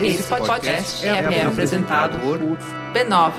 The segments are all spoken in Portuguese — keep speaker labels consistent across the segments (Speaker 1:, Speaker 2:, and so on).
Speaker 1: Esse podcast é, é apresentado por b9.com.br.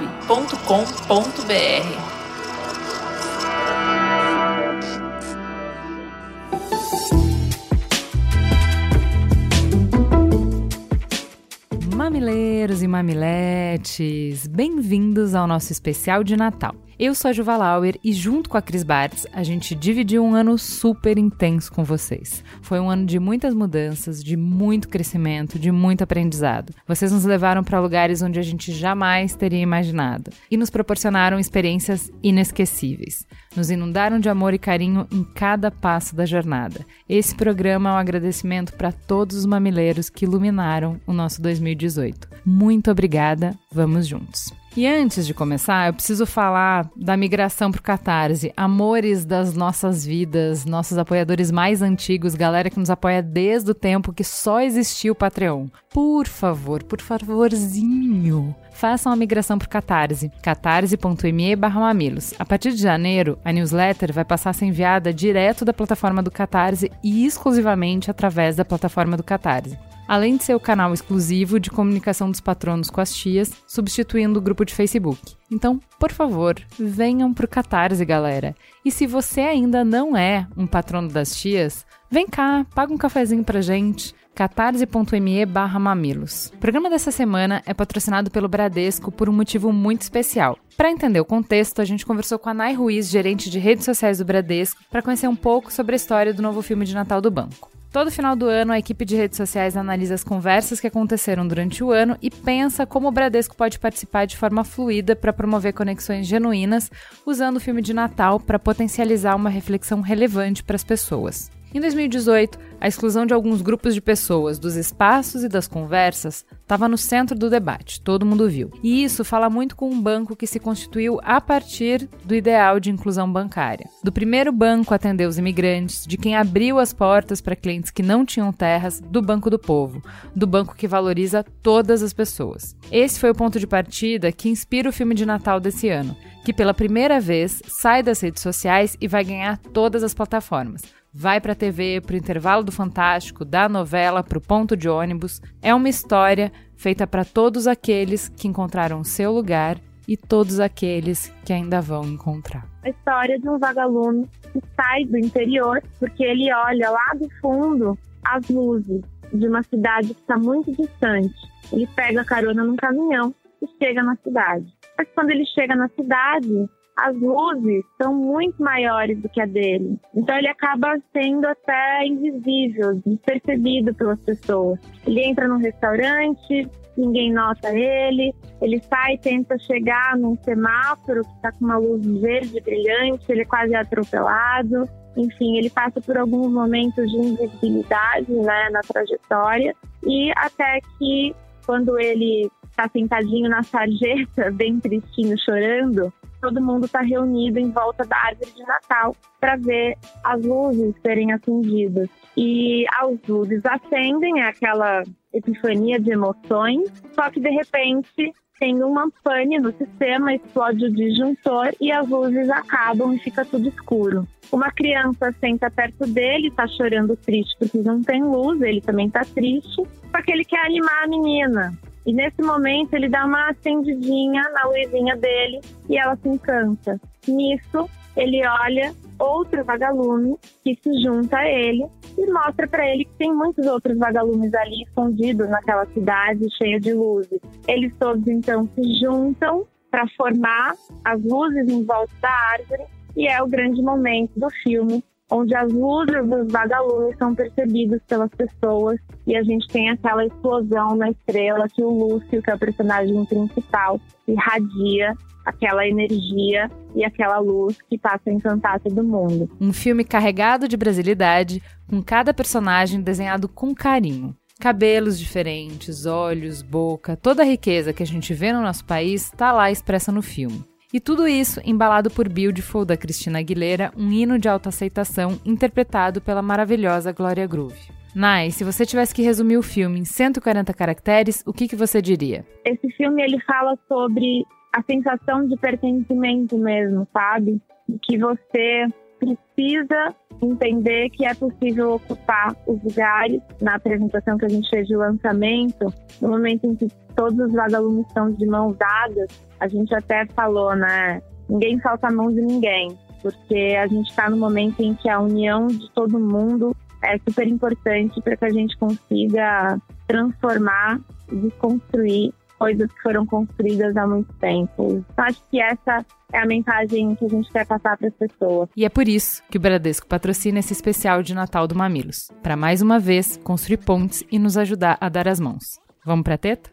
Speaker 2: Mamileiros e mamiletes, bem-vindos ao nosso especial de Natal. Eu sou a Juva Lauer e, junto com a Cris Bartz, a gente dividiu um ano super intenso com vocês. Foi um ano de muitas mudanças, de muito crescimento, de muito aprendizado. Vocês nos levaram para lugares onde a gente jamais teria imaginado e nos proporcionaram experiências inesquecíveis. Nos inundaram de amor e carinho em cada passo da jornada. Esse programa é um agradecimento para todos os mamileiros que iluminaram o nosso 2018. Muito obrigada, vamos juntos. E antes de começar, eu preciso falar da migração para o Catarse. Amores das nossas vidas, nossos apoiadores mais antigos, galera que nos apoia desde o tempo que só existia o Patreon. Por favor, por favorzinho, façam a migração para o Catarse, catarse.me mamilos. A partir de janeiro, a newsletter vai passar a ser enviada direto da plataforma do Catarse e exclusivamente através da plataforma do Catarse além de ser o canal exclusivo de comunicação dos patronos com as tias, substituindo o grupo de Facebook. Então, por favor, venham pro Catarse, galera. E se você ainda não é um patrono das tias, vem cá, paga um cafezinho pra gente catarse.me barra mamilos. O programa dessa semana é patrocinado pelo Bradesco por um motivo muito especial. Para entender o contexto, a gente conversou com a Nay Ruiz, gerente de redes sociais do Bradesco, para conhecer um pouco sobre a história do novo filme de Natal do banco. Todo final do ano, a equipe de redes sociais analisa as conversas que aconteceram durante o ano e pensa como o Bradesco pode participar de forma fluida para promover conexões genuínas, usando o filme de Natal para potencializar uma reflexão relevante para as pessoas. Em 2018, a exclusão de alguns grupos de pessoas dos espaços e das conversas estava no centro do debate, todo mundo viu. E isso fala muito com um banco que se constituiu a partir do ideal de inclusão bancária. Do primeiro banco a atender os imigrantes, de quem abriu as portas para clientes que não tinham terras, do Banco do Povo, do banco que valoriza todas as pessoas. Esse foi o ponto de partida que inspira o filme de Natal desse ano, que pela primeira vez sai das redes sociais e vai ganhar todas as plataformas vai para a TV, para o intervalo do Fantástico, da novela, para o ponto de ônibus. É uma história feita para todos aqueles que encontraram seu lugar e todos aqueles que ainda vão encontrar.
Speaker 3: A história de um vagalume que sai do interior porque ele olha lá do fundo as luzes de uma cidade que está muito distante. Ele pega carona num caminhão e chega na cidade. Mas quando ele chega na cidade, as luzes são muito maiores do que a dele. Então ele acaba sendo até invisível, despercebido pelas pessoas. Ele entra num restaurante, ninguém nota ele, ele sai e tenta chegar num semáforo que está com uma luz verde brilhante, ele é quase atropelado. Enfim, ele passa por alguns momentos de invisibilidade né, na trajetória e até que quando ele está sentadinho na sarjeta, bem tristinho, chorando, todo mundo está reunido em volta da árvore de Natal para ver as luzes serem acendidas. E as luzes acendem, é aquela epifania de emoções, só que de repente tem uma pane no sistema, explode o disjuntor e as luzes acabam e fica tudo escuro. Uma criança senta perto dele, está chorando triste porque não tem luz, ele também está triste, só que ele quer animar a menina. E nesse momento ele dá uma acendidinha na luzinha dele e ela se encanta. Nisso, ele olha outro vagalume que se junta a ele e mostra para ele que tem muitos outros vagalumes ali escondidos naquela cidade cheia de luzes. Eles todos então se juntam para formar as luzes em volta da árvore e é o grande momento do filme onde as luzes dos vagalumes são percebidas pelas pessoas e a gente tem aquela explosão na estrela que o Lúcio, que é o personagem principal, irradia aquela energia e aquela luz que passa a encantar todo mundo.
Speaker 2: Um filme carregado de brasilidade, com cada personagem desenhado com carinho. Cabelos diferentes, olhos, boca, toda a riqueza que a gente vê no nosso país está lá expressa no filme. E tudo isso embalado por Beautiful da Cristina Aguilera, um hino de autoaceitação interpretado pela maravilhosa Glória Groove. Nai, se você tivesse que resumir o filme em 140 caracteres, o que, que você diria?
Speaker 3: Esse filme ele fala sobre a sensação de pertencimento mesmo, sabe? Que você precisa entender que é possível ocupar os lugares na apresentação que a gente fez de lançamento, no momento em que todos os vagalumes estão de mãos dadas, a gente até falou, né? Ninguém falta a mão de ninguém, porque a gente está no momento em que a união de todo mundo é super importante para que a gente consiga transformar e desconstruir coisas que foram construídas há muito tempo. Então, acho que essa é a mensagem que a gente quer passar para as pessoas.
Speaker 2: E é por isso que o Bradesco patrocina esse especial de Natal do Mamilos, para mais uma vez construir pontes e nos ajudar a dar as mãos. Vamos para teta?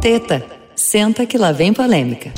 Speaker 4: Teta, senta que lá vem polêmica.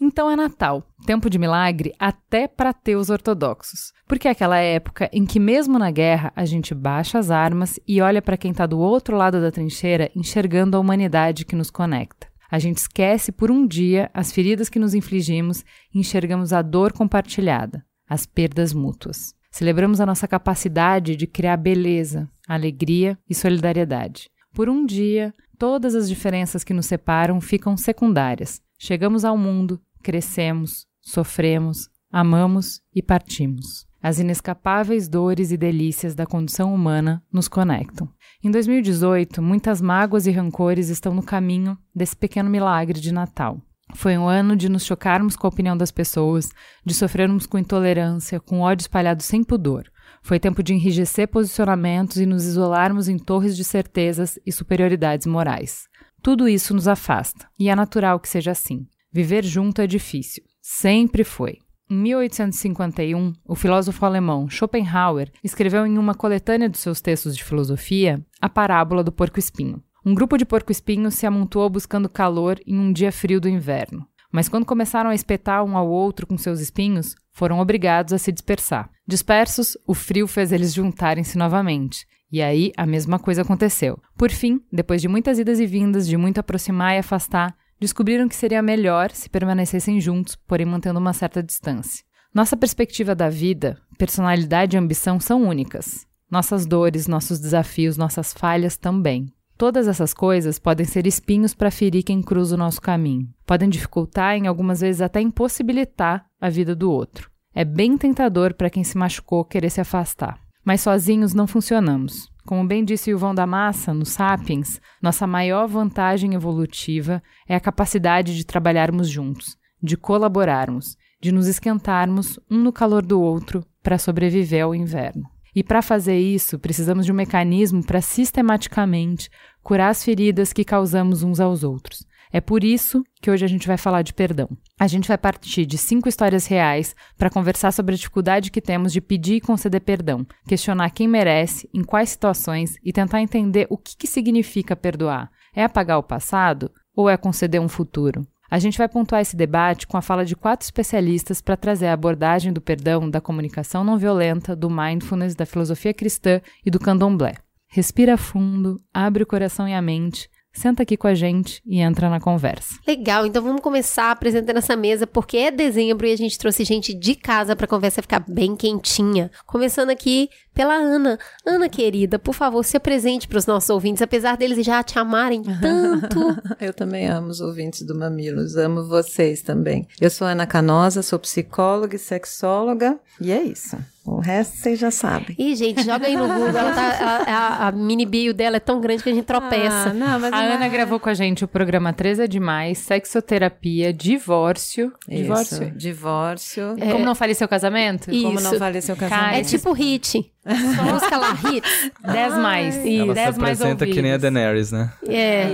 Speaker 2: Então é Natal, tempo de milagre até para ateus ortodoxos. Porque é aquela época em que, mesmo na guerra, a gente baixa as armas e olha para quem está do outro lado da trincheira, enxergando a humanidade que nos conecta. A gente esquece por um dia as feridas que nos infligimos e enxergamos a dor compartilhada, as perdas mútuas. Celebramos a nossa capacidade de criar beleza, alegria e solidariedade. Por um dia, todas as diferenças que nos separam ficam secundárias. Chegamos ao mundo, crescemos, sofremos, amamos e partimos. As inescapáveis dores e delícias da condição humana nos conectam. Em 2018, muitas mágoas e rancores estão no caminho desse pequeno milagre de Natal. Foi um ano de nos chocarmos com a opinião das pessoas, de sofrermos com intolerância, com ódio espalhado sem pudor. Foi tempo de enrijecer posicionamentos e nos isolarmos em torres de certezas e superioridades morais. Tudo isso nos afasta, e é natural que seja assim. Viver junto é difícil. Sempre foi. Em 1851, o filósofo alemão Schopenhauer escreveu em uma coletânea de seus textos de filosofia a parábola do porco-espinho. Um grupo de porco-espinhos se amontoou buscando calor em um dia frio do inverno. Mas quando começaram a espetar um ao outro com seus espinhos, foram obrigados a se dispersar. Dispersos, o frio fez eles juntarem-se novamente. E aí a mesma coisa aconteceu. Por fim, depois de muitas idas e vindas, de muito aproximar e afastar, descobriram que seria melhor se permanecessem juntos, porém mantendo uma certa distância. Nossa perspectiva da vida, personalidade e ambição são únicas. Nossas dores, nossos desafios, nossas falhas também. Todas essas coisas podem ser espinhos para ferir quem cruza o nosso caminho. Podem dificultar e, algumas vezes, até impossibilitar a vida do outro. É bem tentador para quem se machucou querer se afastar. Mas sozinhos não funcionamos. Como bem disse Vão da Massa, no Sapiens, nossa maior vantagem evolutiva é a capacidade de trabalharmos juntos, de colaborarmos, de nos esquentarmos um no calor do outro para sobreviver ao inverno. E para fazer isso, precisamos de um mecanismo para sistematicamente curar as feridas que causamos uns aos outros. É por isso que hoje a gente vai falar de perdão. A gente vai partir de cinco histórias reais para conversar sobre a dificuldade que temos de pedir e conceder perdão, questionar quem merece, em quais situações e tentar entender o que, que significa perdoar. É apagar o passado ou é conceder um futuro? A gente vai pontuar esse debate com a fala de quatro especialistas para trazer a abordagem do perdão, da comunicação não violenta, do mindfulness, da filosofia cristã e do candomblé. Respira fundo, abre o coração e a mente Senta aqui com a gente e entra na conversa.
Speaker 5: Legal, então vamos começar apresentando essa mesa, porque é dezembro e a gente trouxe gente de casa para a conversa ficar bem quentinha. Começando aqui pela Ana. Ana, querida, por favor, se apresente para os nossos ouvintes, apesar deles já te amarem tanto.
Speaker 6: Eu também amo os ouvintes do Mamilos, amo vocês também. Eu sou Ana Canosa, sou psicóloga e sexóloga, e é isso. O resto vocês já sabem.
Speaker 5: Ih, gente, joga aí no Google. Ela tá, a, a, a, mini bio dela é tão grande que a gente tropeça.
Speaker 2: Ah, não, mas a Ana é... gravou com a gente o programa 3 é demais, sexoterapia, divórcio.
Speaker 6: Isso, divórcio. Divórcio.
Speaker 2: É... Como não fale seu casamento?
Speaker 6: Isso. Como não fale seu casamento.
Speaker 5: é tipo hit. Busca lá, hits.
Speaker 2: 10 mais.
Speaker 7: E Ela 10
Speaker 2: se apresenta
Speaker 7: que nem a Daenerys, né?
Speaker 5: É.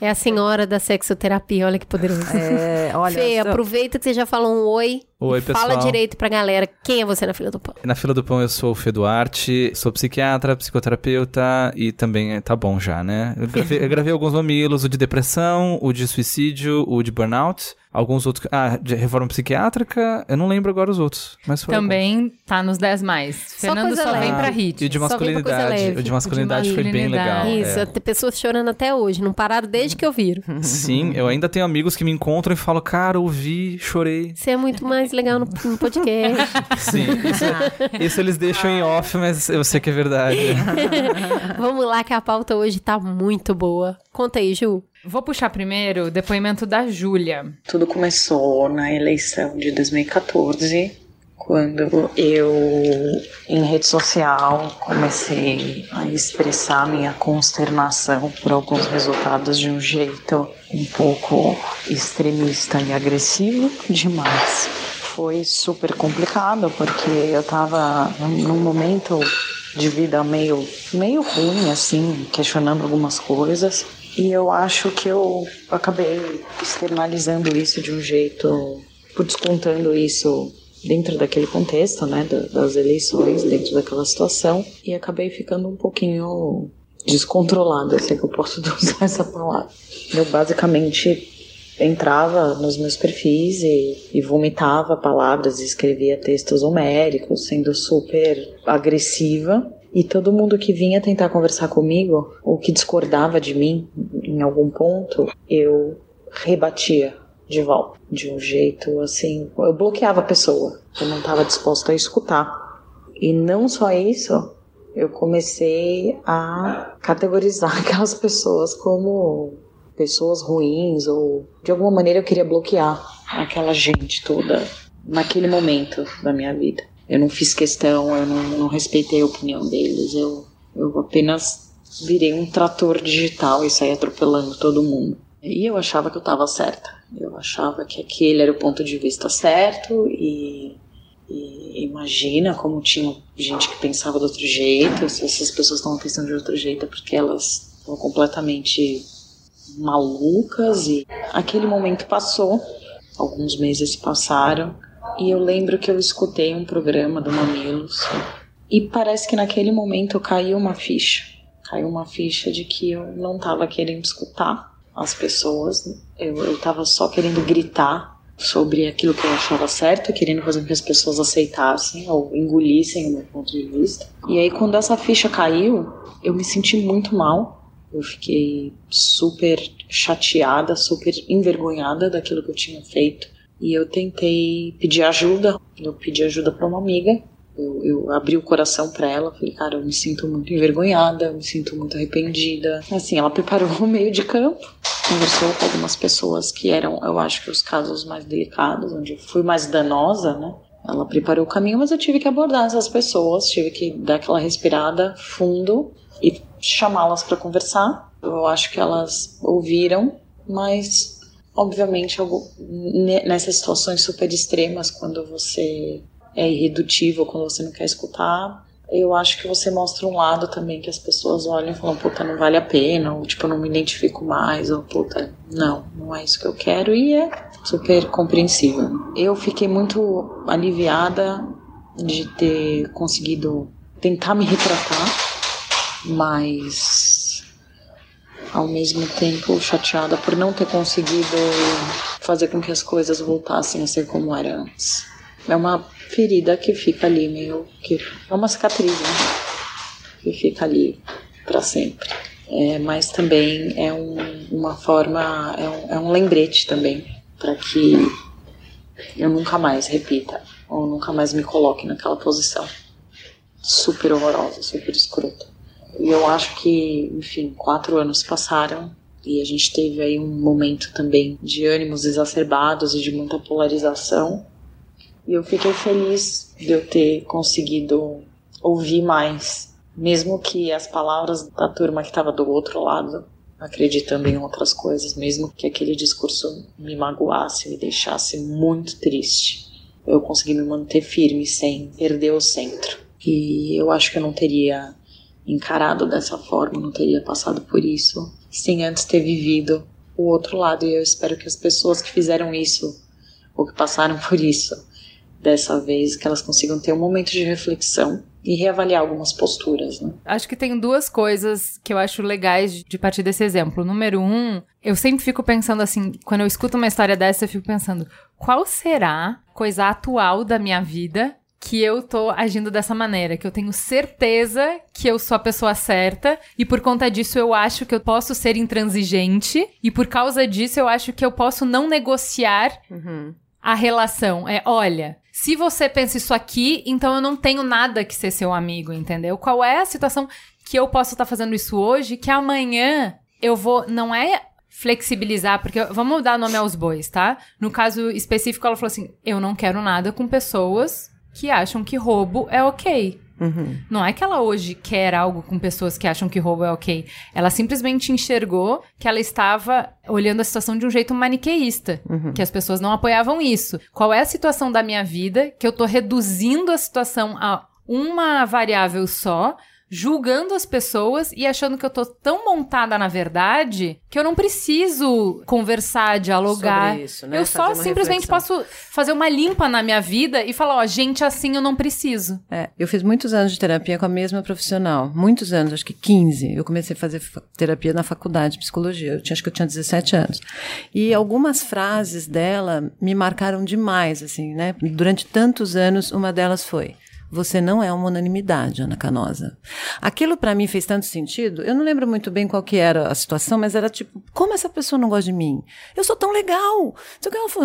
Speaker 5: É a senhora da sexoterapia, olha que poderoso. É, olha. Fê, só... aproveita que você já falou um oi.
Speaker 7: Oi, pessoal.
Speaker 5: Fala direito pra galera. Quem é você na fila do pão?
Speaker 7: Na fila do pão eu sou o Fê Duarte, sou psiquiatra, psicoterapeuta e também é, tá bom já, né? Eu gravei, eu gravei alguns mamilos, o de depressão, o de suicídio, o de burnout. Alguns outros. Ah, de reforma psiquiátrica, eu não lembro agora os outros. Mas
Speaker 2: Também
Speaker 7: alguns.
Speaker 2: tá nos 10 mais. Só Fernando só vem pra hit.
Speaker 7: E de masculinidade. O de masculinidade foi bem legal.
Speaker 5: Isso,
Speaker 7: é.
Speaker 5: tem pessoas chorando até hoje, não pararam desde que eu vi.
Speaker 7: Sim, eu ainda tenho amigos que me encontram e falam, cara, ouvi, chorei.
Speaker 5: Você é muito mais legal no, no podcast.
Speaker 7: Sim, isso, isso, eles deixam em off, mas eu sei que é verdade.
Speaker 5: Vamos lá, que a pauta hoje tá muito boa. Conta aí, Ju.
Speaker 2: Vou puxar primeiro o depoimento da Júlia.
Speaker 8: Tudo começou na eleição de 2014, quando eu, em rede social, comecei a expressar minha consternação por alguns resultados de um jeito um pouco extremista e agressivo demais. Foi super complicado porque eu tava num momento de vida meio, meio ruim, assim, questionando algumas coisas. E eu acho que eu acabei externalizando isso de um jeito, por descontando isso dentro daquele contexto, né, das eleições, dentro daquela situação, e acabei ficando um pouquinho descontrolada, se é que eu posso usar essa palavra. Eu basicamente entrava nos meus perfis e, e vomitava palavras, escrevia textos homéricos, sendo super agressiva. E todo mundo que vinha tentar conversar comigo, ou que discordava de mim em algum ponto, eu rebatia de volta. De um jeito assim. Eu bloqueava a pessoa. Eu não estava disposta a escutar. E não só isso, eu comecei a categorizar aquelas pessoas como pessoas ruins ou de alguma maneira eu queria bloquear aquela gente toda naquele momento da minha vida. Eu não fiz questão, eu não, não respeitei a opinião deles, eu, eu apenas virei um trator digital e saí atropelando todo mundo. E eu achava que eu estava certa. Eu achava que aquele era o ponto de vista certo e, e imagina como tinha gente que pensava de outro jeito. Se essas pessoas estavam pensando de outro jeito é porque elas estão completamente malucas e aquele momento passou. Alguns meses passaram e eu lembro que eu escutei um programa do Mamilos e parece que naquele momento caiu uma ficha. Caiu uma ficha de que eu não estava querendo escutar as pessoas. Eu, eu tava só querendo gritar sobre aquilo que eu achava certo, querendo fazer com que as pessoas aceitassem ou engolissem o meu ponto de vista. E aí, quando essa ficha caiu, eu me senti muito mal. Eu fiquei super chateada, super envergonhada daquilo que eu tinha feito. E eu tentei pedir ajuda. Eu pedi ajuda para uma amiga eu, eu abri o coração para ela, falei, cara, eu me sinto muito envergonhada, eu me sinto muito arrependida. Assim, ela preparou o meio de campo, conversou com algumas pessoas que eram, eu acho que os casos mais delicados, onde eu fui mais danosa, né? Ela preparou o caminho, mas eu tive que abordar essas pessoas, tive que dar aquela respirada fundo e chamá-las para conversar. Eu acho que elas ouviram, mas obviamente nessas situações super extremas, quando você é irredutível quando você não quer escutar, eu acho que você mostra um lado também que as pessoas olham e falam, puta, não vale a pena, ou tipo, eu não me identifico mais, ou puta, não, não é isso que eu quero, e é super compreensível. Eu fiquei muito aliviada de ter conseguido tentar me retratar, mas ao mesmo tempo chateada por não ter conseguido fazer com que as coisas voltassem a ser como era antes. É uma ferida que fica ali meio que é uma cicatriz, né? Que fica ali para sempre. É, mas também é um, uma forma, é um, é um lembrete também para que eu nunca mais repita ou nunca mais me coloque naquela posição super horrorosa, super escrota. E eu acho que, enfim, quatro anos passaram e a gente teve aí um momento também de ânimos exacerbados e de muita polarização. E eu fiquei feliz de eu ter conseguido ouvir mais, mesmo que as palavras da turma que estava do outro lado, acreditando em outras coisas, mesmo que aquele discurso me magoasse, me deixasse muito triste. Eu consegui me manter firme sem perder o centro. E eu acho que eu não teria encarado dessa forma, não teria passado por isso sem antes ter vivido o outro lado. E eu espero que as pessoas que fizeram isso ou que passaram por isso dessa vez, que elas consigam ter um momento de reflexão e reavaliar algumas posturas. Né?
Speaker 2: Acho que tem duas coisas que eu acho legais de partir desse exemplo. Número um, eu sempre fico pensando assim, quando eu escuto uma história dessa, eu fico pensando, qual será coisa atual da minha vida que eu tô agindo dessa maneira, que eu tenho certeza que eu sou a pessoa certa e por conta disso eu acho que eu posso ser intransigente e por causa disso eu acho que eu posso não negociar uhum. a relação. É, olha, se você pensa isso aqui, então eu não tenho nada que ser seu amigo, entendeu? Qual é a situação que eu posso estar tá fazendo isso hoje que amanhã eu vou. Não é flexibilizar, porque vamos dar nome aos bois, tá? No caso específico, ela falou assim: eu não quero nada com pessoas que acham que roubo é ok.
Speaker 6: Uhum.
Speaker 2: Não é que ela hoje quer algo com pessoas que acham que roubo é ok. Ela simplesmente enxergou que ela estava olhando a situação de um jeito maniqueísta, que as pessoas não apoiavam isso. Qual é a situação da minha vida que eu tô reduzindo a situação a uma variável só, julgando as pessoas e achando que eu tô tão montada na verdade que eu não preciso conversar, dialogar.
Speaker 6: Sobre isso, né?
Speaker 2: Eu
Speaker 6: Fazer
Speaker 2: só simplesmente
Speaker 6: reflexão.
Speaker 2: posso fazer uma limpa na minha vida e falar, ó, gente, assim eu não preciso.
Speaker 6: É, eu fiz muitos anos de terapia com a mesma profissional. Muitos anos, acho que 15. Eu comecei a fazer fa- terapia na faculdade de psicologia. Eu tinha, acho que eu tinha 17 anos. E algumas frases dela me marcaram demais, assim, né? Durante tantos anos, uma delas foi. Você não é uma unanimidade, Ana Canosa. Aquilo para mim fez tanto sentido. Eu não lembro muito bem qual que era a situação, mas era tipo, como essa pessoa não gosta de mim? Eu sou tão legal.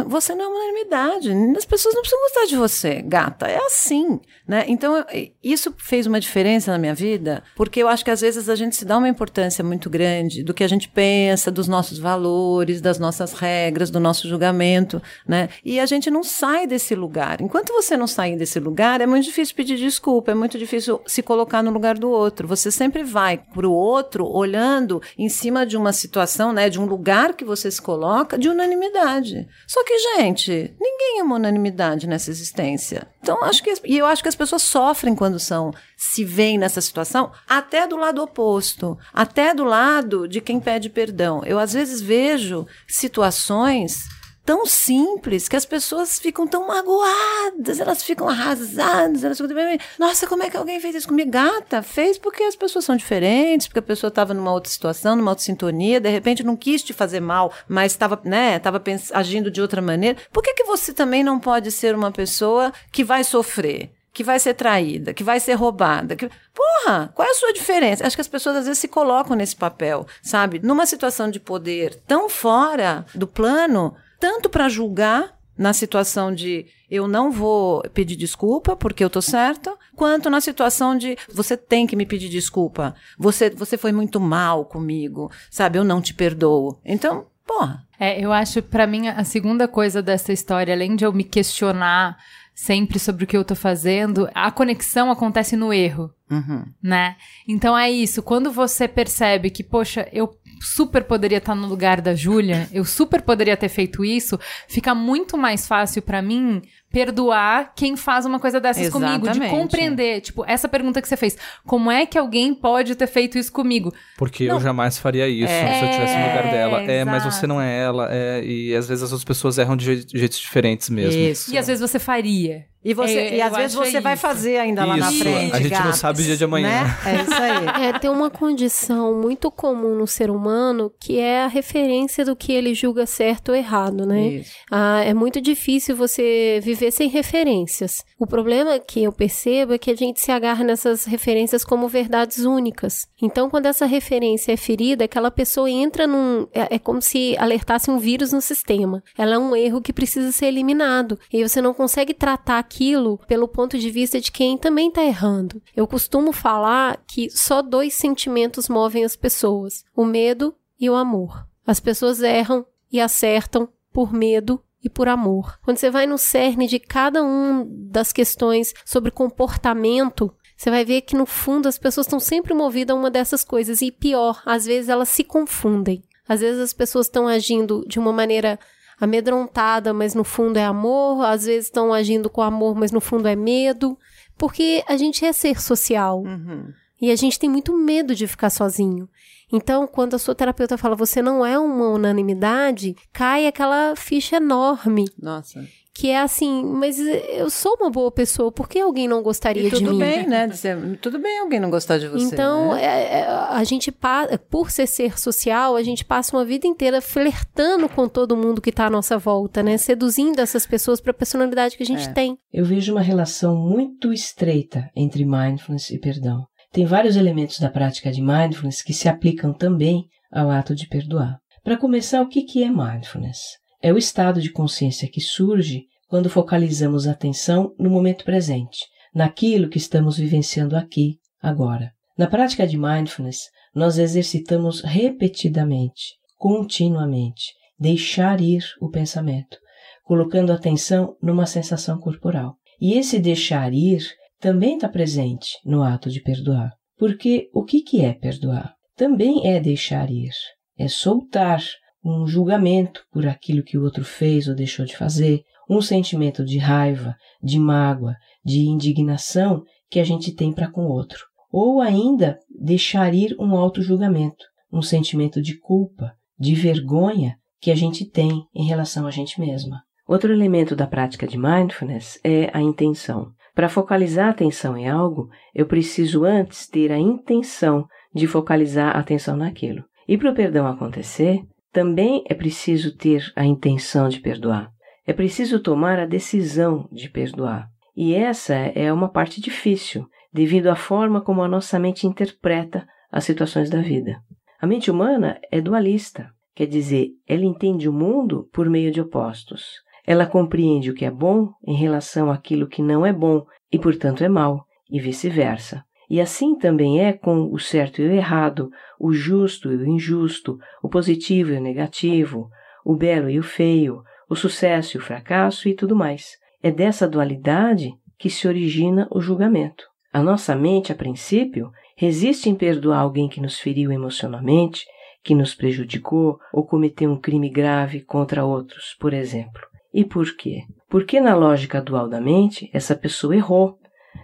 Speaker 6: Você não é uma unanimidade. As pessoas não precisam gostar de você, gata. É assim, né? Então, isso fez uma diferença na minha vida, porque eu acho que às vezes a gente se dá uma importância muito grande do que a gente pensa, dos nossos valores, das nossas regras, do nosso julgamento, né? E a gente não sai desse lugar. Enquanto você não sair desse lugar, é muito difícil pedir desculpa, é muito difícil se colocar no lugar do outro. Você sempre vai pro outro olhando em cima de uma situação, né, de um lugar que você se coloca de unanimidade. Só que, gente, ninguém é uma unanimidade nessa existência. Então, acho que e eu acho que as pessoas sofrem quando são se veem nessa situação, até do lado oposto, até do lado de quem pede perdão. Eu às vezes vejo situações tão simples que as pessoas ficam tão magoadas, elas ficam arrasadas, elas ficam, nossa, como é que alguém fez isso comigo? Gata, fez porque as pessoas são diferentes, porque a pessoa estava numa outra situação, numa outra sintonia, de repente não quis te fazer mal, mas estava, né, estava agindo de outra maneira. Por que que você também não pode ser uma pessoa que vai sofrer? que vai ser traída, que vai ser roubada. Que... Porra, qual é a sua diferença? Acho que as pessoas às vezes se colocam nesse papel, sabe? Numa situação de poder tão fora do plano, tanto para julgar na situação de eu não vou pedir desculpa porque eu tô certa, quanto na situação de você tem que me pedir desculpa. Você você foi muito mal comigo, sabe? Eu não te perdoo. Então, porra,
Speaker 2: É, eu acho, pra mim, a segunda coisa dessa história, além de eu me questionar sempre sobre o que eu tô fazendo, a conexão acontece no erro,
Speaker 6: uhum.
Speaker 2: né? Então é isso, quando você percebe que, poxa, eu super poderia estar no lugar da Júlia, eu super poderia ter feito isso, fica muito mais fácil pra mim perdoar quem faz uma coisa dessas comigo, de
Speaker 6: Exatamente.
Speaker 2: compreender, tipo, essa pergunta que você fez, como é que alguém pode ter feito isso comigo?
Speaker 7: Porque
Speaker 2: Não.
Speaker 7: eu jamais faria isso
Speaker 6: É.
Speaker 7: se eu tivesse no lugar dela. É, mas
Speaker 2: exato.
Speaker 7: você não é ela. é, e às vezes as outras pessoas erram de jei- de jeitos diferentes mesmo.
Speaker 6: Isso.
Speaker 2: E às vezes você faria.
Speaker 6: E, você,
Speaker 2: É,
Speaker 6: e às vezes você vai
Speaker 2: isso.
Speaker 6: fazer ainda lá na
Speaker 7: Isso,
Speaker 6: frente.
Speaker 7: a gente não
Speaker 6: gatos,
Speaker 7: sabe o dia de amanhã.
Speaker 6: Né? É isso aí.
Speaker 5: É, tem uma condição muito comum no ser humano que é a referência do que ele julga certo ou errado, né?
Speaker 6: Isso.
Speaker 5: Ah, é muito difícil você viver sem referências. O problema que eu percebo é que a gente se agarra nessas referências como verdades únicas. Então, quando essa referência é ferida, aquela pessoa entra num. É, é como se alertasse um vírus no sistema. Ela é um erro que precisa ser eliminado. E você não consegue tratar aquilo pelo ponto de vista de quem também está errando. Eu costumo falar que só dois sentimentos movem as pessoas: o medo e o amor. As pessoas erram e acertam por medo e por amor. Quando você vai no cerne de cada um das questões sobre comportamento, você vai ver que no fundo as pessoas estão sempre movidas a uma dessas coisas e pior, às vezes elas se confundem. Às vezes as pessoas estão agindo de uma maneira amedrontada, mas no fundo é amor, às vezes estão agindo com amor, mas no fundo é medo, porque a gente é ser social.
Speaker 6: Uhum.
Speaker 5: E a gente tem muito medo de ficar sozinho. Então, quando a sua terapeuta fala você não é uma unanimidade, cai aquela ficha enorme,
Speaker 6: Nossa.
Speaker 5: que é assim, mas eu sou uma boa pessoa, por que alguém não gostaria de
Speaker 6: tudo
Speaker 5: mim?
Speaker 6: bem, né? Dizer, tudo bem alguém não gostar de você.
Speaker 5: Então,
Speaker 6: né?
Speaker 5: é- é, a gente passa, por ser ser social, a gente passa uma vida inteira flertando com todo mundo que está à nossa volta, né? Seduzindo essas pessoas para a personalidade que a gente
Speaker 6: É.
Speaker 5: tem.
Speaker 9: Eu vejo uma relação muito estreita entre mindfulness e perdão. Tem vários elementos da prática de mindfulness que se aplicam também ao ato de perdoar. Para começar, o que é mindfulness? É o estado de consciência que surge quando focalizamos a atenção no momento presente, naquilo que estamos vivenciando aqui, agora. Na prática de mindfulness, nós exercitamos repetidamente, continuamente, deixar ir o pensamento, colocando atenção numa sensação corporal. E esse deixar ir também está presente no ato de perdoar. Porque o que, que é perdoar? Também é deixar ir, é soltar um julgamento por aquilo que o outro fez ou deixou de fazer, um sentimento de raiva, de mágoa, de indignação que a gente tem para com o outro. Ou ainda deixar ir um auto-julgamento, um sentimento de culpa, de vergonha que a gente tem em relação a gente mesma. Outro elemento da prática de mindfulness é a intenção. Para focalizar a atenção em algo, eu preciso antes ter a intenção de focalizar a atenção naquilo. E para o perdão acontecer, também é preciso ter a intenção de perdoar. É preciso tomar a decisão de perdoar. E essa é uma parte difícil, devido à forma como a nossa mente interpreta as situações da vida. A mente humana é dualista, quer dizer, ela entende o mundo por meio de opostos. Ela compreende o que é bom em relação àquilo que não é bom e, portanto, é mal, e vice-versa. E assim também é com o certo e o errado, o justo e o injusto, o positivo e o negativo, o belo e o feio, o sucesso e o fracasso e tudo mais. É dessa dualidade que se origina o julgamento. A nossa mente, a princípio, resiste em perdoar alguém que nos feriu emocionalmente, que nos prejudicou ou cometeu um crime grave contra outros, por exemplo. E por quê? Porque na lógica dual da mente, essa pessoa errou.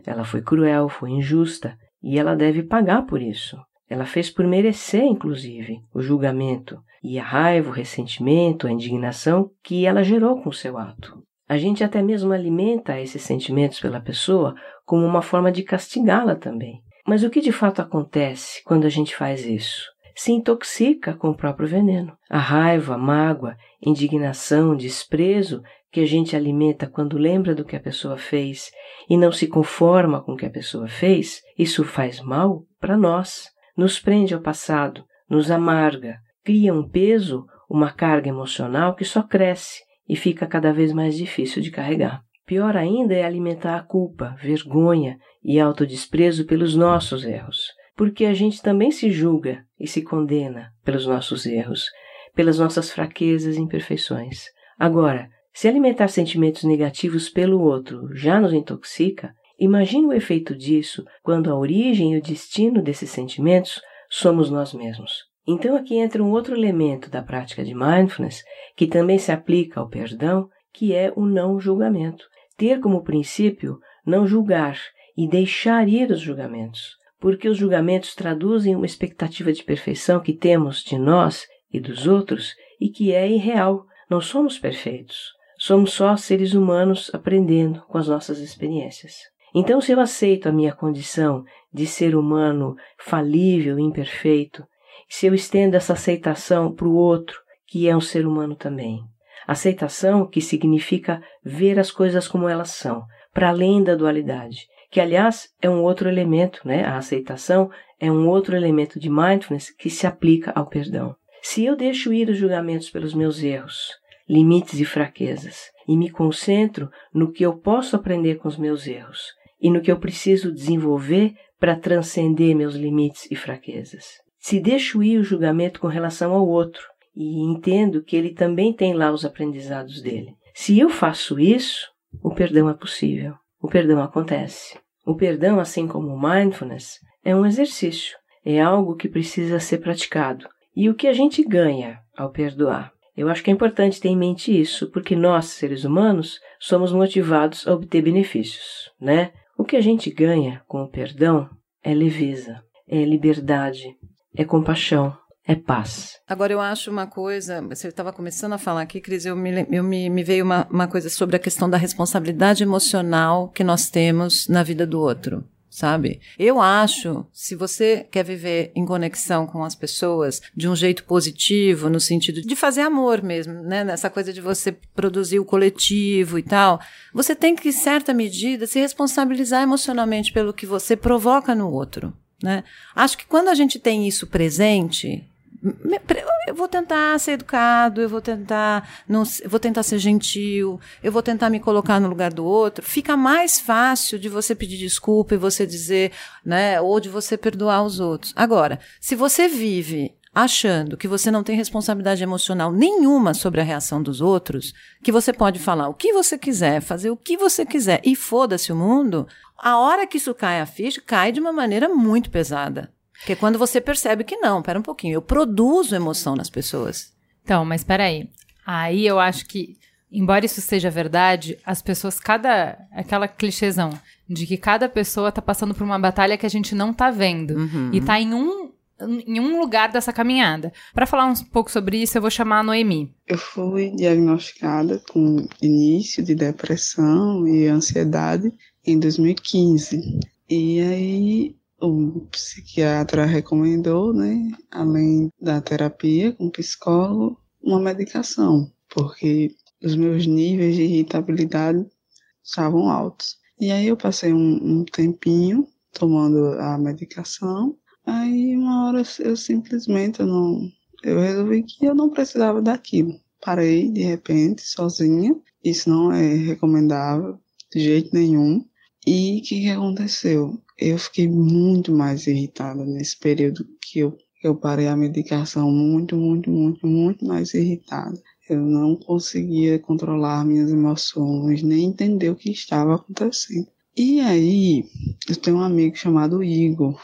Speaker 9: Ela foi cruel, foi injusta, e ela deve pagar por isso. Ela fez por merecer, inclusive, o julgamento e a raiva, o ressentimento, a indignação que ela gerou com o seu ato. A gente até mesmo alimenta esses sentimentos pela pessoa como uma forma de castigá-la também. Mas o que de fato acontece quando a gente faz isso? Se intoxica com o próprio veneno. A raiva, mágoa, indignação, desprezo que a gente alimenta quando lembra do que a pessoa fez e não se conforma com o que a pessoa fez, isso faz mal para nós, nos prende ao passado, nos amarga, cria um peso, uma carga emocional que só cresce e fica cada vez mais difícil de carregar. Pior ainda é alimentar a culpa, vergonha e autodesprezo pelos nossos erros porque a gente também se julga e se condena pelos nossos erros, pelas nossas fraquezas e imperfeições. Agora, se alimentar sentimentos negativos pelo outro já nos intoxica, imagine o efeito disso quando a origem e o destino desses sentimentos somos nós mesmos. Então aqui entra um outro elemento da prática de mindfulness que também se aplica ao perdão, que é o não julgamento. Ter como princípio não julgar e deixar ir os julgamentos porque os julgamentos traduzem uma expectativa de perfeição que temos de nós e dos outros e que é irreal. Não somos perfeitos. Somos só seres humanos aprendendo com as nossas experiências. Então, se eu aceito a minha condição de ser humano falível e imperfeito, se eu estendo essa aceitação para o outro, que é um ser humano também, aceitação que significa ver as coisas como elas são, para além da dualidade, que aliás é um outro elemento, né? A aceitação é um outro elemento de mindfulness que se aplica ao perdão. Se eu deixo ir os julgamentos pelos meus erros, limites e fraquezas e me concentro no que eu posso aprender com os meus erros e no que eu preciso desenvolver para transcender meus limites e fraquezas. Se deixo ir o julgamento com relação ao outro e entendo que ele também tem lá os aprendizados dele. Se eu faço isso, o perdão é possível o perdão acontece. O perdão, assim como o mindfulness, é um exercício, é algo que precisa ser praticado. E o que a gente ganha ao perdoar? Eu acho que é importante ter em mente isso, porque nós, seres humanos, somos motivados a obter benefícios, né? O que a gente ganha com o perdão é leveza, é liberdade, é compaixão, é paz.
Speaker 6: Agora, eu acho uma coisa, você estava começando a falar aqui, Cris, eu me, eu me, me veio uma, uma coisa sobre a questão da responsabilidade emocional que nós temos na vida do outro sabe? Eu acho, se você quer viver em conexão com as pessoas de um jeito positivo, no sentido de fazer amor mesmo, né? Nessa coisa de você produzir o coletivo e tal, você tem que, em certa medida, se responsabilizar emocionalmente pelo que você provoca no outro, né? Acho que quando a gente tem isso presente, eu vou tentar ser educado, eu vou tentar não, vou tentar ser gentil, eu vou tentar me colocar no lugar do outro. Fica mais fácil de você pedir desculpa e você dizer, né, ou de você perdoar os outros. Agora, se você vive achando que você não tem responsabilidade emocional nenhuma sobre a reação dos outros, que você pode falar o que você quiser, fazer o que você quiser e foda-se o mundo, a hora que isso cai a ficha, cai de uma maneira muito pesada. Que é quando você percebe que não, pera um pouquinho, eu produzo emoção nas pessoas.
Speaker 2: Então, mas peraí. Aí eu acho que, embora isso seja verdade, as pessoas, cada. aquela clichêzão de que cada pessoa tá passando por uma batalha que a gente não tá vendo.
Speaker 6: Uhum.
Speaker 2: E tá em um, em um lugar dessa caminhada. Para falar um pouco sobre isso, eu vou chamar a Noemi.
Speaker 10: Eu fui diagnosticada com início de depressão e ansiedade em 2015. E aí o psiquiatra recomendou, né, além da terapia com psicólogo, uma medicação, porque os meus níveis de irritabilidade estavam altos. E aí eu passei um, um tempinho tomando a medicação, aí uma hora eu simplesmente eu não, eu resolvi que eu não precisava daquilo. Parei de repente sozinha, isso não é recomendável de jeito nenhum. E o que, que aconteceu? Eu fiquei muito mais irritada nesse período que eu, eu parei a medicação, muito, muito, muito, muito mais irritada. Eu não conseguia controlar minhas emoções, nem entender o que estava acontecendo. E aí, eu tenho um amigo chamado Igor,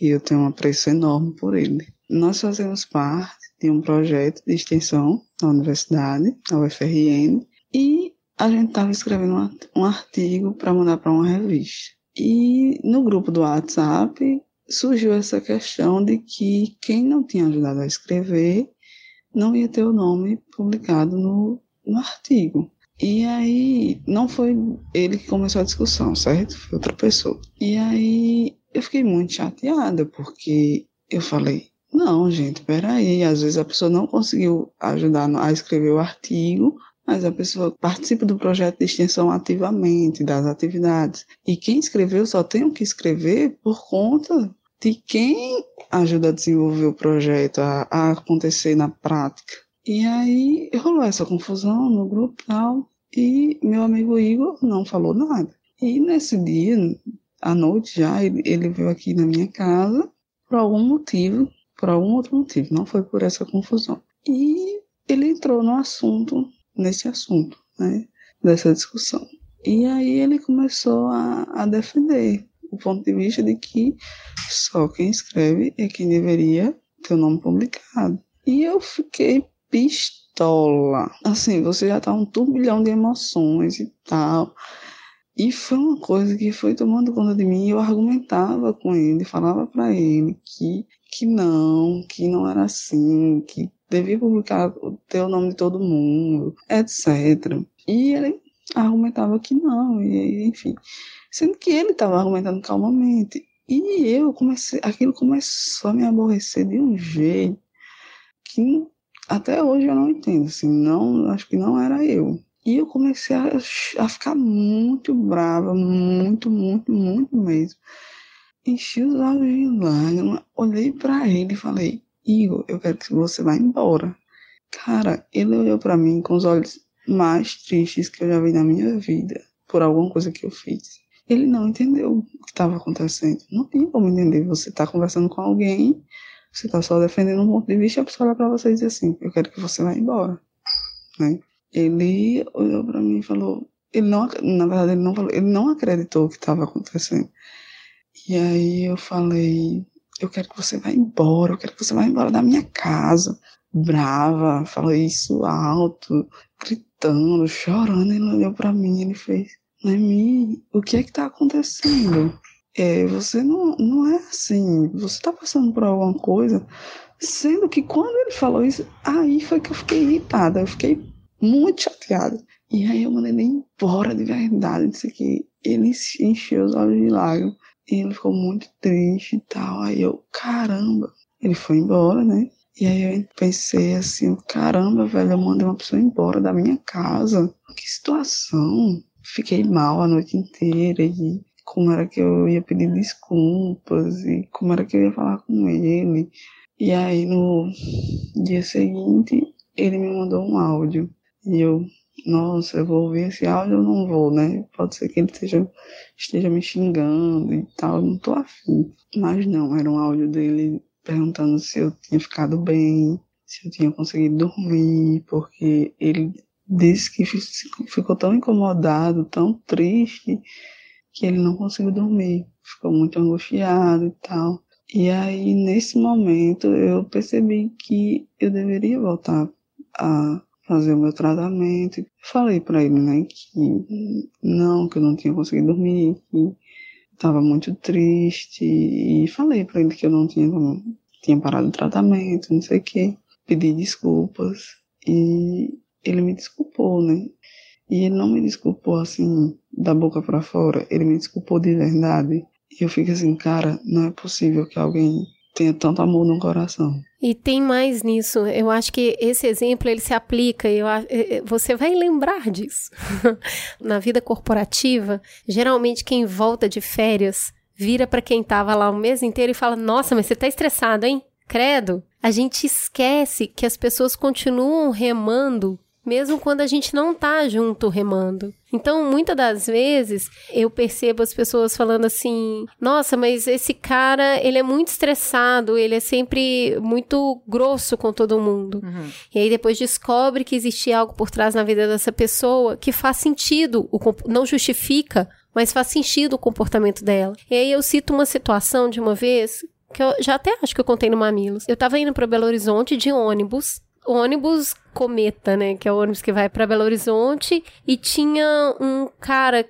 Speaker 10: e eu tenho um apreço enorme por ele. Nós fazemos parte de um projeto de extensão na universidade, a UFRN, e a gente estava escrevendo um artigo para mandar para uma revista. E no grupo do WhatsApp surgiu essa questão de que quem não tinha ajudado a escrever não ia ter o nome publicado no, no artigo. E aí, não foi ele que começou a discussão, certo? Foi outra pessoa. E aí, eu fiquei muito chateada, porque eu falei: não, gente, peraí. Às vezes a pessoa não conseguiu ajudar a escrever o artigo, mas a pessoa participa do projeto de extensão ativamente, das atividades. E quem escreveu só tem o que escrever por conta de quem ajuda a desenvolver o projeto, a, a acontecer na prática. E aí rolou essa confusão no grupo tal, e meu amigo Igor não falou nada. E nesse dia, à noite já, ele, ele veio aqui na minha casa por algum motivo, por algum outro motivo, não foi por essa confusão. E ele entrou no assunto nesse assunto, né, dessa discussão. E aí ele começou a, a defender o ponto de vista de que só quem escreve é quem deveria ter o nome publicado. E eu fiquei pistola. Assim, você já tá um turbilhão de emoções e tal. E foi uma coisa que foi tomando conta de mim. Eu argumentava com ele, falava para ele que, que não, que não era assim, que devia publicar, o nome de todo mundo, etc. E ele argumentava que não, e enfim. Sendo que ele estava argumentando calmamente. E eu comecei, aquilo começou a me aborrecer de um jeito que até hoje eu não entendo, assim, não, acho que não era eu. E eu comecei a, a ficar muito brava, muito, muito, muito mesmo. Enchi os olhos de lágrimas, olhei para ele e falei: Igor, eu quero que você vá embora. Cara, ele olhou para mim com os olhos mais tristes que eu já vi na minha vida, por alguma coisa que eu fiz. Ele não entendeu o que estava acontecendo. Não tinha como entender. Você tá conversando com alguém, você tá só defendendo um ponto de vista, e a pessoa olha pra você e diz assim: Eu quero que você vá embora. Né? Ele olhou para mim e falou: ele não, na verdade, ele não falou, ele não acreditou o que estava acontecendo. E aí eu falei: eu quero que você vá embora, eu quero que você vá embora da minha casa. Brava, falou isso alto, gritando, chorando. Ele olhou para mim, ele fez: Noemi, o que é que tá acontecendo? É, você não, não é assim, você tá passando por alguma coisa. Sendo que quando ele falou isso, aí foi que eu fiquei irritada, eu fiquei muito chateada. E aí eu mandei ele embora de verdade, disse que ele encheu os olhos de lágrimas. E ele ficou muito triste e tal. Aí eu, caramba, ele foi embora, né? E aí eu pensei assim, caramba, velho, eu mandei uma pessoa embora da minha casa. Que situação. Fiquei mal a noite inteira e como era que eu ia pedir desculpas e como era que eu ia falar com ele. E aí no dia seguinte ele me mandou um áudio. E eu, nossa, eu vou ouvir esse áudio ou não vou, né? Pode ser que ele esteja, esteja me xingando e tal, eu não tô afim. Mas não, era um áudio dele perguntando se eu tinha ficado bem, se eu tinha conseguido dormir, porque ele disse que ficou tão incomodado, tão triste, que ele não conseguiu dormir. Ficou muito angustiado e tal. E aí, nesse momento, eu percebi que eu deveria voltar a fazer o meu tratamento. Falei para ele, né, que não, que eu não tinha conseguido dormir, que estava muito triste e falei para ele que eu não tinha tinha parado o tratamento, não sei o que. Pedi desculpas e ele me desculpou, né? E ele não me desculpou assim da boca para fora, ele me desculpou de verdade. E eu fico assim, cara, não é possível que alguém tenha tanto amor no coração.
Speaker 5: E tem mais nisso. Eu acho que esse exemplo ele se aplica. Eu, você vai lembrar disso. Na vida corporativa, geralmente quem volta de férias vira para quem estava lá o mês inteiro e fala: Nossa, mas você está estressado, hein? Credo. A gente esquece que as pessoas continuam remando mesmo quando a gente não tá junto remando. Então, muitas das vezes, eu percebo as pessoas falando assim: "Nossa, mas esse cara, ele é muito estressado, ele é sempre muito grosso com todo mundo". Uhum. E aí depois descobre que existe algo por trás na vida dessa pessoa que faz sentido, não justifica, mas faz sentido o comportamento dela. E aí eu cito uma situação de uma vez que eu já até acho que eu contei no Mamilos. Eu tava indo para Belo Horizonte de ônibus ônibus Cometa, né? Que é o ônibus que vai para Belo Horizonte. E tinha um cara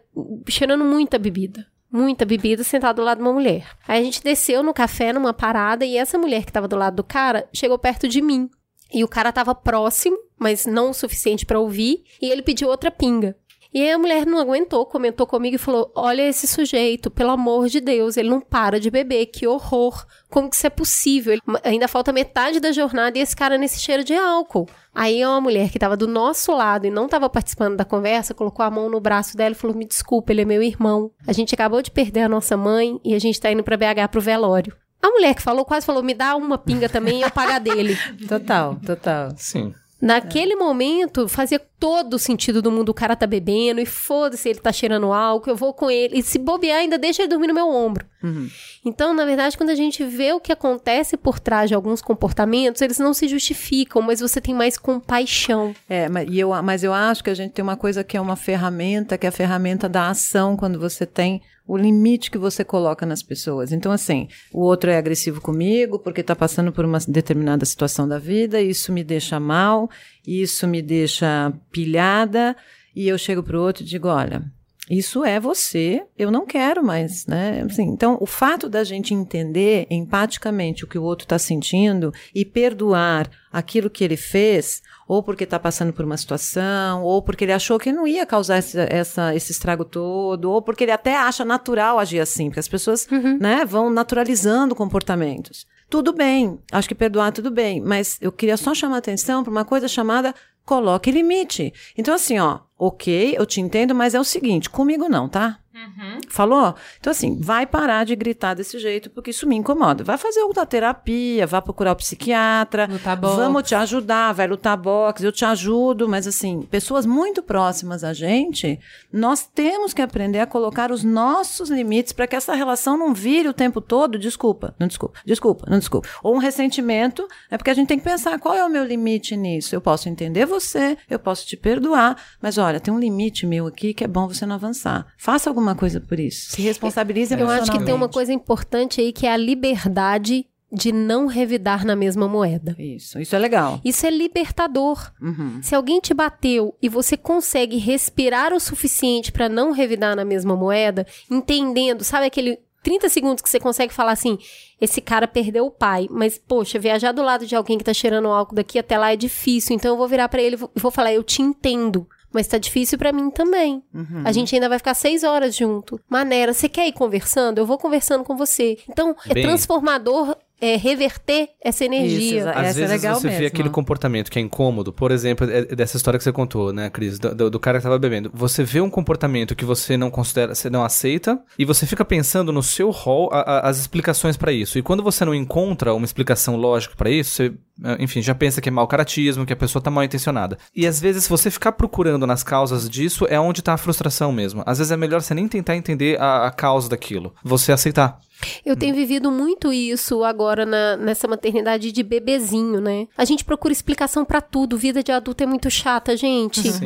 Speaker 5: cheirando muita bebida. Muita bebida sentado do lado de uma mulher. Aí a gente desceu no café numa parada e essa mulher que tava do lado do cara chegou perto de mim. E o cara tava próximo, mas não o suficiente para ouvir, e ele pediu outra pinga. E aí a mulher não aguentou, comentou comigo e falou: Olha esse sujeito, pelo amor de Deus, ele não para de beber, que horror. Como que isso é possível? Ele, ainda falta metade da jornada e esse cara nesse cheiro de álcool. Aí uma mulher que estava do nosso lado e não estava participando da conversa, colocou a mão no braço dela e falou: Me desculpa, ele é meu irmão. A gente acabou de perder a nossa mãe e a gente está indo para BH pro velório. A mulher que falou quase falou: Me dá uma pinga também e eu pago a dele.
Speaker 6: Total, total.
Speaker 7: Sim.
Speaker 5: Naquele é. momento, fazia todo o sentido do mundo. O cara tá bebendo e foda-se, ele tá cheirando álcool, eu vou com ele. E se bobear, ainda deixa ele dormir no meu ombro. Uhum. Então, na verdade, quando a gente vê o que acontece por trás de alguns comportamentos, eles não se justificam, mas você tem mais compaixão.
Speaker 6: É, mas eu, mas eu acho que a gente tem uma coisa que é uma ferramenta, que é a ferramenta da ação, quando você tem o limite que você coloca nas pessoas. Então, assim, o outro é agressivo comigo porque está passando por uma determinada situação da vida, isso me deixa mal, isso me deixa pilhada, e eu chego para o outro e digo: olha, isso é você, eu não quero mais, né? Assim, então, o fato da gente entender empaticamente o que o outro está sentindo e perdoar aquilo que ele fez, ou porque está passando por uma situação, ou porque ele achou que não ia causar esse, essa, esse estrago todo, ou porque ele até acha natural agir assim, porque as pessoas uhum. né, vão naturalizando comportamentos. Tudo bem, acho que perdoar tudo bem, mas eu queria só chamar a atenção para uma coisa chamada coloque limite. Então, assim, ó, ok, eu te entendo, mas é o seguinte, comigo não, tá? Uhum. Falou? Então, assim, vai parar de gritar desse jeito, porque isso me incomoda. Vai fazer outra terapia, vai procurar o psiquiatra. Lutar boxe. Vamos te ajudar, vai lutar boxe, eu te ajudo. Mas, assim, pessoas muito próximas a gente, nós temos que aprender a colocar os nossos limites para que essa relação não vire o tempo todo. Desculpa, não desculpa, desculpa, não desculpa. Ou um ressentimento, é porque a gente tem que pensar qual é o meu limite nisso. Eu posso entender você, eu posso te perdoar, mas olha, tem um limite meu aqui que é bom você não avançar. Faça alguma alguma coisa por isso. Se responsabilize
Speaker 5: Eu acho que tem uma coisa importante aí que é a liberdade de não revidar na mesma moeda.
Speaker 6: Isso, isso é legal.
Speaker 5: Isso é libertador. Uhum. Se alguém te bateu e você consegue respirar o suficiente para não revidar na mesma moeda, entendendo, sabe aquele 30 segundos que você consegue falar assim: esse cara perdeu o pai, mas poxa, viajar do lado de alguém que tá cheirando álcool daqui até lá é difícil, então eu vou virar para ele e vou falar: eu te entendo. Mas tá difícil para mim também. Uhum. A gente ainda vai ficar seis horas junto. Maneira, você quer ir conversando? Eu vou conversando com você. Então, é Bem... transformador é, reverter essa energia.
Speaker 6: Isso,
Speaker 7: Às
Speaker 6: Essa é
Speaker 7: vezes
Speaker 6: legal
Speaker 7: você vê
Speaker 6: mesmo.
Speaker 7: aquele comportamento que é incômodo, por exemplo, é- é dessa história que você contou, né, Cris, do, do- do cara que tava bebendo. Você vê um comportamento que você não considera, você não aceita, e você fica pensando no seu rol a- a- as explicações pra isso. E quando você não encontra uma explicação lógica pra isso, você, eh, enfim, já pensa que é mau caratismo, que a pessoa tá mal intencionada. E às vezes, se você ficar procurando nas causas disso, é onde tá a frustração mesmo. Às vezes é melhor você nem tentar entender a, a causa daquilo, você aceitar.
Speaker 5: Eu tenho vivido muito isso agora na- nessa maternidade de bebezinho, né? A gente procura explicação pra tudo. Vida de adulto é muito chata, gente.
Speaker 7: Sim.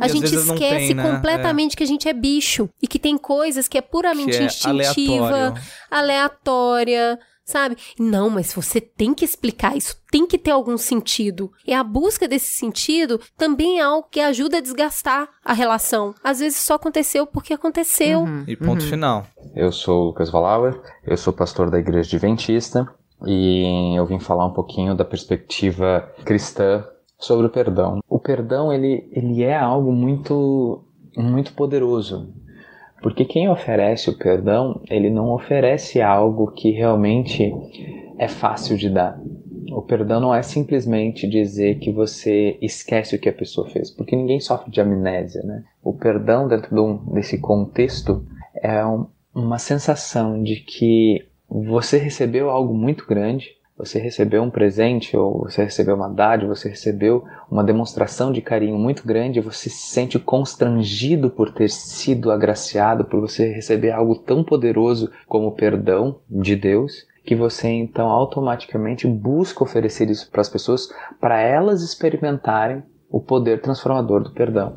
Speaker 5: A
Speaker 7: E
Speaker 5: gente esquece
Speaker 7: tem, né?
Speaker 5: completamente que a gente é bicho e que tem coisas que é puramente
Speaker 7: Que é
Speaker 5: instintiva,
Speaker 7: aleatório.
Speaker 5: aleatória, sabe? Não, mas você tem que explicar isso, tem que ter algum sentido. E a busca desse sentido também é algo que ajuda a desgastar a relação. Às vezes só aconteceu porque aconteceu.
Speaker 7: E ponto final.
Speaker 11: Eu sou o Lucas Valauer, eu sou pastor da Igreja Adventista e eu vim falar um pouquinho da perspectiva cristã sobre o perdão. O perdão, ele, ele é algo muito, muito poderoso, porque quem oferece o perdão, ele não oferece algo que realmente é fácil de dar. O perdão não é simplesmente dizer que você esquece o que a pessoa fez, porque ninguém sofre de amnésia, né? O perdão dentro de um- desse contexto é um- uma sensação de que você recebeu algo muito grande, você recebeu um presente, ou você recebeu uma dádiva, você recebeu uma demonstração de carinho muito grande, você se sente constrangido por ter sido agraciado, por você receber algo tão poderoso como o perdão de Deus, que você então automaticamente busca oferecer isso para as pessoas, para elas experimentarem o poder transformador do perdão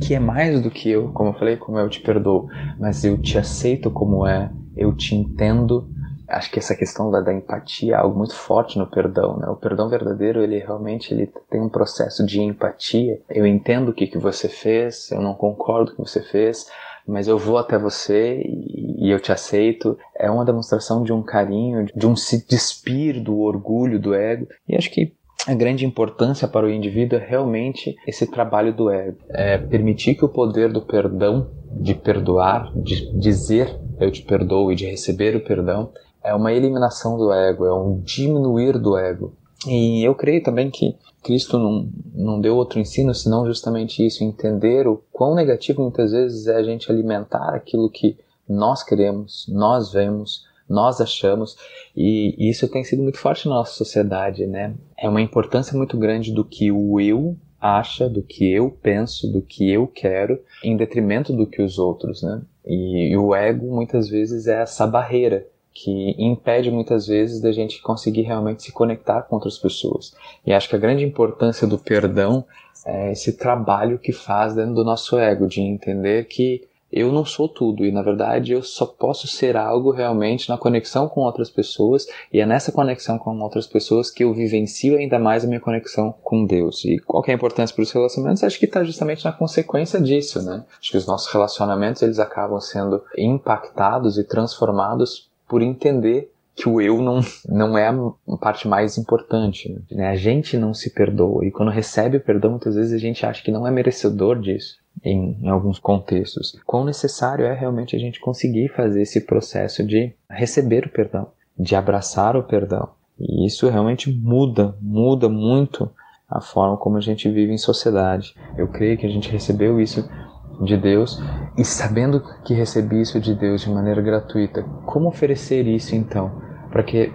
Speaker 11: que é mais do que eu, como eu falei, como eu te perdoo, mas eu te aceito como é, eu te entendo. Acho que essa questão da, da empatia é algo muito forte no perdão, né? O perdão verdadeiro, ele realmente ele tem um processo de empatia. Eu entendo o que, que você fez, eu não concordo com o que você fez, mas eu vou até você e, e eu te aceito. É uma demonstração de um carinho, de um se despir do orgulho, do ego. E acho que a grande importância para o indivíduo é realmente esse trabalho do ego. É permitir que o poder do perdão, de perdoar, de dizer eu te perdoo e de receber o perdão, é uma eliminação do ego, é um diminuir do ego. E eu creio também que Cristo não, não deu outro ensino senão justamente isso, entender o quão negativo muitas vezes é a gente alimentar aquilo que nós queremos, nós vemos, nós achamos, e isso tem sido muito forte na nossa sociedade, né? É uma importância muito grande do que o eu acha, do que eu penso, do que eu quero, em detrimento do que os outros, né? E, e o ego muitas vezes é essa barreira que impede muitas vezes da gente conseguir realmente se conectar com outras pessoas. E acho que a grande importância do perdão é esse trabalho que faz dentro do nosso ego, de entender que eu não sou tudo e na verdade eu só posso ser algo realmente na conexão com outras pessoas e é nessa conexão com outras pessoas que eu vivencio ainda mais a minha conexão com Deus. E qual é a importância para os relacionamentos? Acho que está justamente na consequência disso, né? Acho que os nossos relacionamentos eles acabam sendo impactados e transformados por entender que o eu não, não é a parte mais importante. Né? A gente não se perdoa. E quando recebe o perdão, muitas vezes a gente acha que não é merecedor disso, em, em alguns contextos. Quão necessário é realmente a gente conseguir fazer esse processo de receber o perdão, de abraçar o perdão. E isso realmente muda, muda muito a forma como a gente vive em sociedade. Eu creio que a gente recebeu isso de Deus e sabendo que recebi isso de Deus de maneira gratuita, como oferecer isso então para que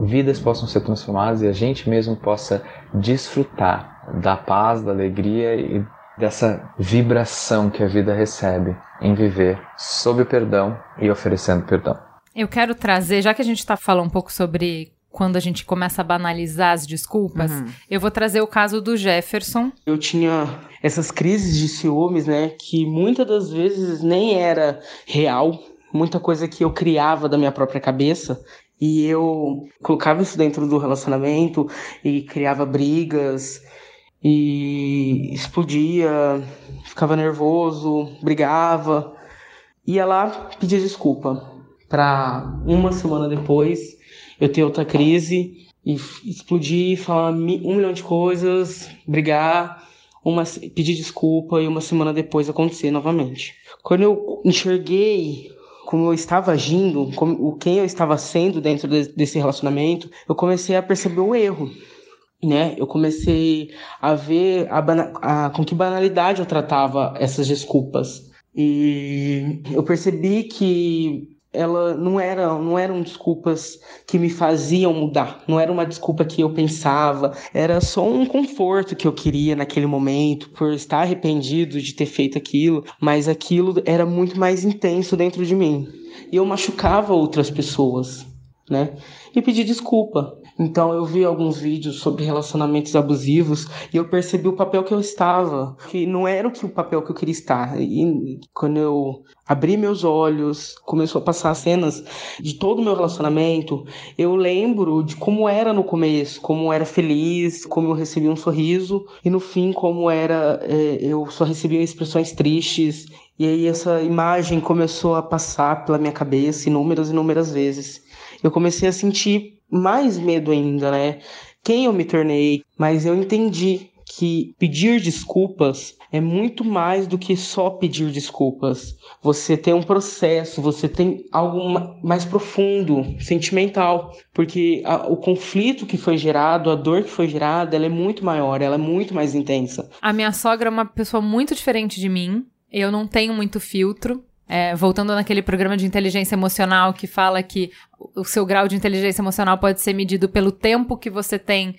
Speaker 11: vidas possam ser transformadas e a gente mesmo possa desfrutar da paz, da alegria e dessa vibração que a vida recebe em viver sob o perdão e oferecendo perdão.
Speaker 2: Eu quero trazer, já que a gente está falando um pouco sobre quando a gente começa a banalizar as desculpas,
Speaker 12: Uhum.
Speaker 2: eu vou trazer o caso do Jefferson.
Speaker 12: Eu tinha essas crises de ciúmes, né? Que muitas das vezes nem era real, muita coisa que eu criava da minha própria cabeça. E eu colocava isso dentro do relacionamento e criava brigas e explodia, ficava nervoso, brigava. Ia lá pedir desculpa. Pra uma semana depois eu ter outra crise e explodir, falar um milhão de coisas, brigar, uma, pedir desculpa e uma semana depois acontecer novamente. Quando eu enxerguei como eu estava agindo, como, o quem eu estava sendo dentro de, desse relacionamento, eu comecei a perceber o erro. Né? Eu comecei a ver a, a, com que banalidade eu tratava essas desculpas. E eu percebi que ela não era não eram desculpas que me faziam mudar não era uma desculpa que eu pensava era só um conforto que eu queria naquele momento por estar arrependido de ter feito aquilo mas aquilo era muito mais intenso dentro de mim. E eu machucava outras pessoas né? E pedi desculpa então eu vi alguns vídeos sobre relacionamentos abusivos e eu percebi o papel que eu estava, que não era o que o papel que eu queria estar. E quando eu abri meus olhos, começou a passar cenas de todo o meu relacionamento, eu lembro de como era no começo, como era feliz, como eu recebi um sorriso e no fim como era é, eu só recebia expressões tristes. E aí essa imagem começou a passar pela minha cabeça inúmeras e inúmeras vezes. Eu comecei a sentir mais medo ainda, né? Quem eu me tornei, mas eu entendi que pedir desculpas é muito mais do que só pedir desculpas. Você tem um processo, você tem algo mais profundo, sentimental, porque a, o conflito que foi gerado, a dor que foi gerada, ela é muito maior, ela é muito mais intensa.
Speaker 2: A minha sogra é uma pessoa muito diferente de mim. Eu não tenho muito filtro. É, voltando naquele programa de inteligência emocional que fala que o seu grau de inteligência emocional pode ser medido pelo tempo que você tem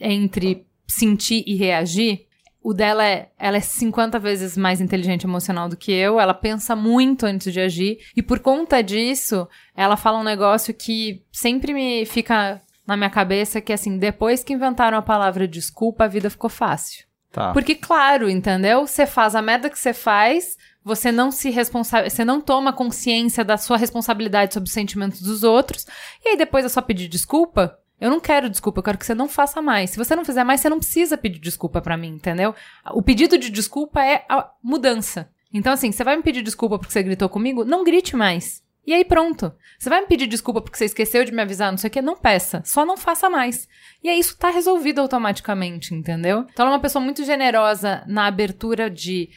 Speaker 2: entre sentir e reagir. O dela é, ela é 50 vezes mais inteligente emocional do que eu, ela pensa muito antes de agir, e por conta disso, ela fala um negócio que sempre me fica na minha cabeça, que é assim, depois que inventaram a palavra desculpa, a vida ficou fácil.
Speaker 7: Tá.
Speaker 2: Porque, claro, entendeu? Você faz a merda que você faz, você não se responsa você não toma consciência da sua responsabilidade sobre os sentimentos dos outros, e aí depois é só pedir desculpa. Eu não quero desculpa, eu quero que você não faça mais. Se você não fizer mais, você não precisa pedir desculpa para mim, entendeu? O pedido de desculpa é a mudança. Então, assim, você vai me pedir desculpa porque você gritou comigo? Não grite mais. E aí pronto. Você vai me pedir desculpa porque você esqueceu de me avisar, não sei o que? Não peça. Só não faça mais. E aí isso tá resolvido automaticamente, entendeu? Então ela é uma pessoa muito generosa na abertura de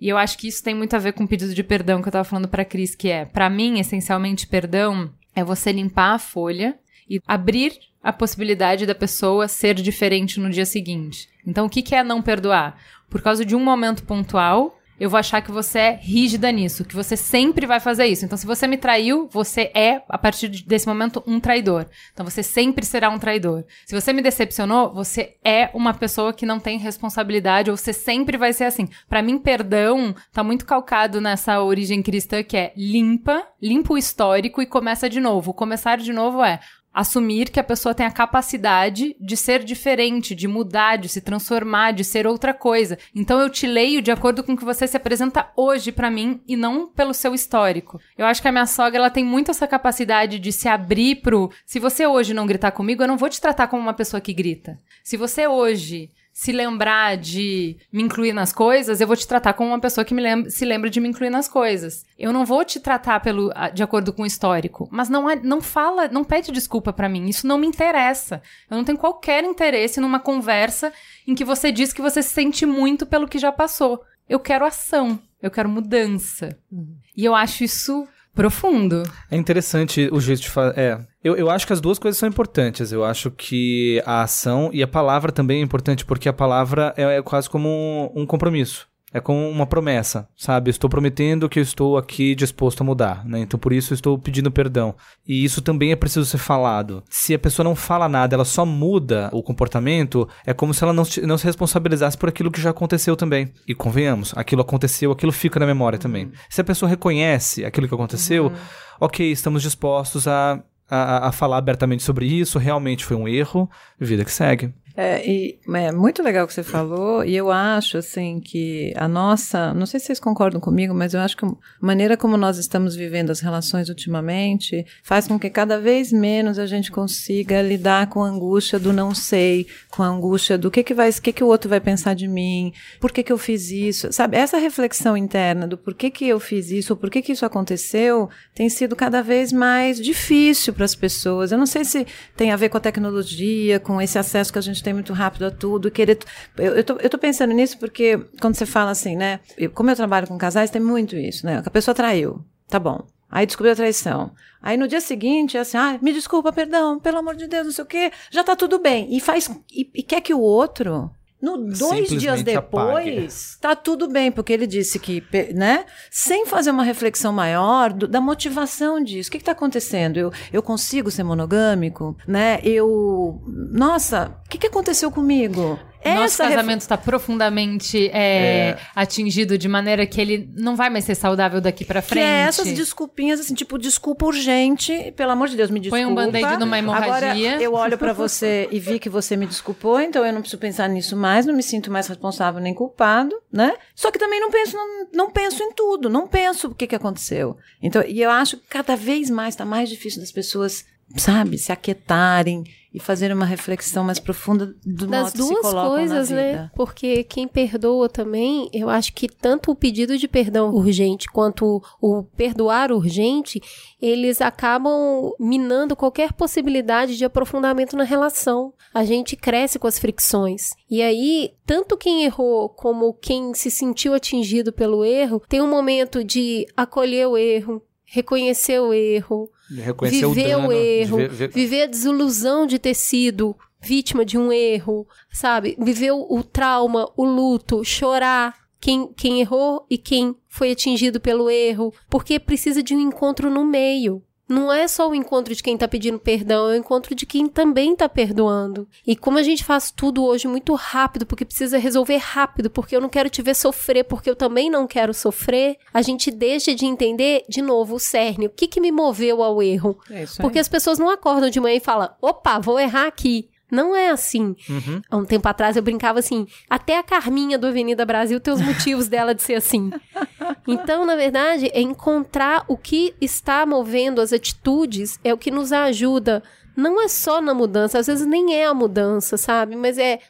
Speaker 2: e eu acho que isso tem muito a ver com o pedido de perdão que eu tava falando pra Cris, que é, para mim, essencialmente, perdão é você limpar a folha e abrir a possibilidade da pessoa ser diferente no dia seguinte. Então, o que, que é não perdoar? Por causa de um momento pontual, eu vou achar que você é rígida nisso, que você sempre vai fazer isso. Então, se você me traiu, você é, a partir desse momento, um traidor. Então, você sempre será um traidor. Se você me decepcionou, você é uma pessoa que não tem responsabilidade, ou você sempre vai ser assim. Para mim, perdão tá muito calcado nessa origem cristã que é limpa, limpa o histórico e começa de novo. O começar de novo é assumir que a pessoa tem a capacidade de ser diferente, de mudar, de se transformar, de ser outra coisa. Então eu te leio de acordo com o que você se apresenta hoje para mim e não pelo seu histórico. Eu acho que a minha sogra ela tem muito essa capacidade de se abrir pro, se você hoje não gritar comigo, eu não vou te tratar como uma pessoa que grita. Se você hoje se lembrar de me incluir nas coisas, eu vou te tratar como uma pessoa que me lembra, se lembra de me incluir nas coisas. Eu não vou te tratar pelo de acordo com o histórico, mas não é, não fala, não pede desculpa para mim. Isso não me interessa. Eu não tenho qualquer interesse numa conversa em que você diz que você se sente muito pelo que já passou. Eu quero ação, eu quero mudança. Uhum. E eu acho isso profundo.
Speaker 7: É interessante o jeito de fazer. É. Eu, eu acho que as duas coisas são importantes. Eu acho que a ação e a palavra também é importante, porque a palavra é, é quase como um, um compromisso. É como uma promessa, sabe? Estou prometendo que eu estou aqui disposto a mudar, né? Então por isso eu estou pedindo perdão. E isso também é preciso ser falado. Se a pessoa não fala nada, ela só muda o comportamento, é como se ela não, não se responsabilizasse por aquilo que já aconteceu também. E convenhamos, aquilo aconteceu, aquilo fica na memória uhum. também. Se a pessoa reconhece aquilo que aconteceu, uhum. ok, estamos dispostos a, a, a falar abertamente sobre isso, realmente foi um erro, vida que segue.
Speaker 6: É, e é muito legal o que você falou, e eu acho, assim, que a nossa, não sei se vocês concordam comigo, mas eu acho que a maneira como nós estamos vivendo as relações ultimamente faz com que cada vez menos a gente consiga lidar com a angústia do não sei, com a angústia do que que vai, que que o outro vai pensar de mim, por que que eu fiz isso, sabe? Essa reflexão interna do por que que eu fiz isso, ou por que que isso aconteceu, tem sido cada vez mais difícil para as pessoas. Eu não sei se tem a ver com a tecnologia, com esse acesso que a gente tem muito rápido a tudo, querer. Eu, eu, tô, eu tô pensando nisso porque quando você fala assim, né? Eu, como eu trabalho com casais, tem muito isso, né? A pessoa traiu. Tá bom. Aí descobriu a traição. Aí no dia seguinte, é assim, ah, me desculpa, perdão, pelo amor de Deus, não sei o quê, já tá tudo bem. E faz e, e quer que o outro no dois dias
Speaker 7: Simplesmente apague.
Speaker 6: depois, tá tudo bem, porque ele disse que, né, sem fazer uma reflexão maior do- da motivação disso. O que está acontecendo? Eu, eu consigo ser monogâmico, né? Eu, nossa, o que, que aconteceu comigo?
Speaker 2: Nosso
Speaker 6: ref-
Speaker 2: casamento está profundamente é, atingido de maneira que ele não vai mais ser saudável daqui
Speaker 6: Que
Speaker 2: frente.
Speaker 6: é essas desculpinhas, assim, tipo, desculpa urgente, pelo amor de Deus, me desculpa.
Speaker 2: Põe um band-aid numa hemorragia.
Speaker 6: Agora, eu olho pra você e vi que você me desculpou, então eu não preciso pensar nisso mais, não me sinto mais responsável nem culpado, né? Só que também não penso, não, não penso em tudo, não penso o que, que aconteceu. Então, e eu acho que cada vez mais está mais difícil das pessoas, sabe, se aquietarem e fazerem uma reflexão mais profunda do
Speaker 5: das
Speaker 6: modo
Speaker 5: duas coisas, né? Porque quem perdoa também, eu acho que tanto o pedido de perdão urgente quanto o perdoar urgente, eles acabam minando qualquer possibilidade de aprofundamento na relação. A gente cresce com as fricções. E aí, tanto quem errou como quem se sentiu atingido pelo erro, tem um momento de acolher o erro, reconhecer o erro,
Speaker 7: Reconhecer o
Speaker 5: viver
Speaker 7: dano.
Speaker 5: o erro,
Speaker 7: ver- ver-
Speaker 5: viver a desilusão de ter sido vítima de um erro, sabe? Viver o, o trauma, o luto, chorar. Quem, quem errou e quem foi atingido pelo erro, porque precisa de um encontro no meio. Não é só o encontro de quem tá pedindo perdão, é o encontro de quem também tá perdoando. E como a gente faz tudo hoje muito rápido, porque precisa resolver rápido, porque eu não quero te ver sofrer, porque eu também não quero sofrer, a gente deixa de entender, de novo, o cerne. O que, que me moveu ao erro?
Speaker 6: É.
Speaker 5: Porque as pessoas não acordam de manhã e falam, opa, vou errar aqui. Não é assim.
Speaker 7: Uhum.
Speaker 5: Há um tempo atrás eu brincava assim, até a Carminha do Avenida Brasil tem os motivos dela de ser assim. Então, na verdade, é encontrar o que está movendo as atitudes, é o que nos ajuda. Não é só na mudança, às vezes nem é a mudança, sabe? Mas é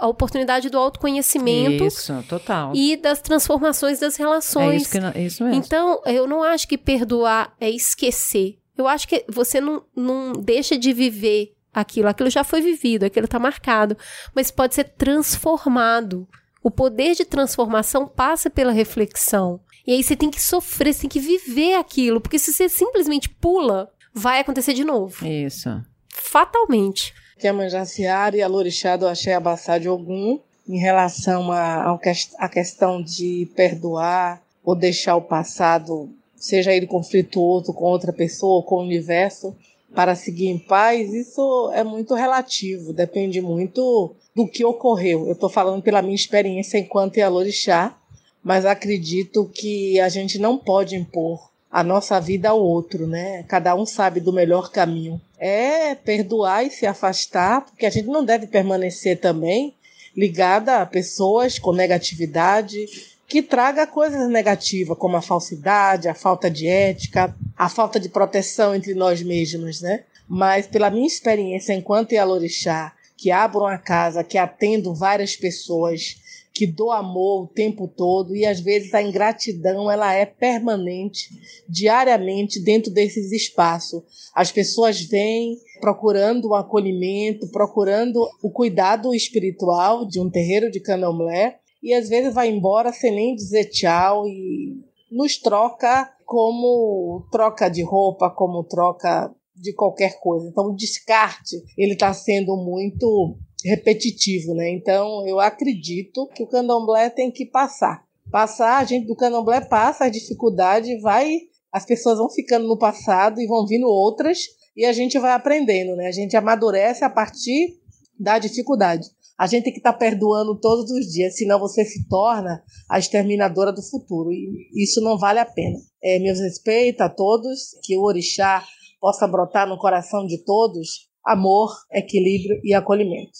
Speaker 5: a oportunidade do autoconhecimento
Speaker 6: Isso, total.
Speaker 5: e das transformações das relações.
Speaker 6: É isso, que, é isso mesmo.
Speaker 5: Então, eu não acho que perdoar é esquecer. Eu acho que você não, não deixa de viver aquilo. Aquilo já foi vivido, aquilo está marcado. Mas pode ser transformado. O poder de transformação passa pela reflexão. E aí você tem que sofrer, você tem que viver aquilo. Porque se você simplesmente pula, vai acontecer de novo.
Speaker 6: Isso.
Speaker 5: Fatalmente.
Speaker 13: que é Manjaciara e a Lorixá do Axé Abassá de Ogum, em relação à ao ques- à questão de perdoar ou deixar o passado, seja ele conflituoso com outra pessoa ou com o universo, para seguir em paz, isso é muito relativo, depende muito do que ocorreu. Eu estou falando pela minha experiência enquanto Yalorixá, mas acredito que a gente não pode impor a nossa vida ao outro, né? Cada um sabe do melhor caminho. É perdoar e se afastar, porque a gente não deve permanecer também ligada a pessoas com negatividade, que traga coisas negativas, como a falsidade, a falta de ética, a falta de proteção entre nós mesmos, né? Mas pela minha experiência enquanto Yalorixá, que abro uma casa, que atendo várias pessoas, que dou amor o tempo todo e às vezes a ingratidão ela é permanente, diariamente dentro desses espaços. As pessoas vêm procurando um acolhimento, procurando o cuidado espiritual de um terreiro de candomblé e às vezes vai embora sem nem dizer tchau e nos troca como troca de roupa, como troca de qualquer coisa. Então o descarte ele está sendo muito repetitivo, né? Então eu acredito que o candomblé tem que passar. Passar, a gente do candomblé passa a dificuldade, vai, as pessoas vão ficando no passado e vão vindo outras e a gente vai aprendendo, né? A gente amadurece a partir da dificuldade. A gente tem que estar tá perdoando todos os dias, senão você se torna a exterminadora do futuro. E isso não vale a pena. É, meus respeitos a todos, que o orixá possa brotar no coração de todos amor, equilíbrio e acolhimento.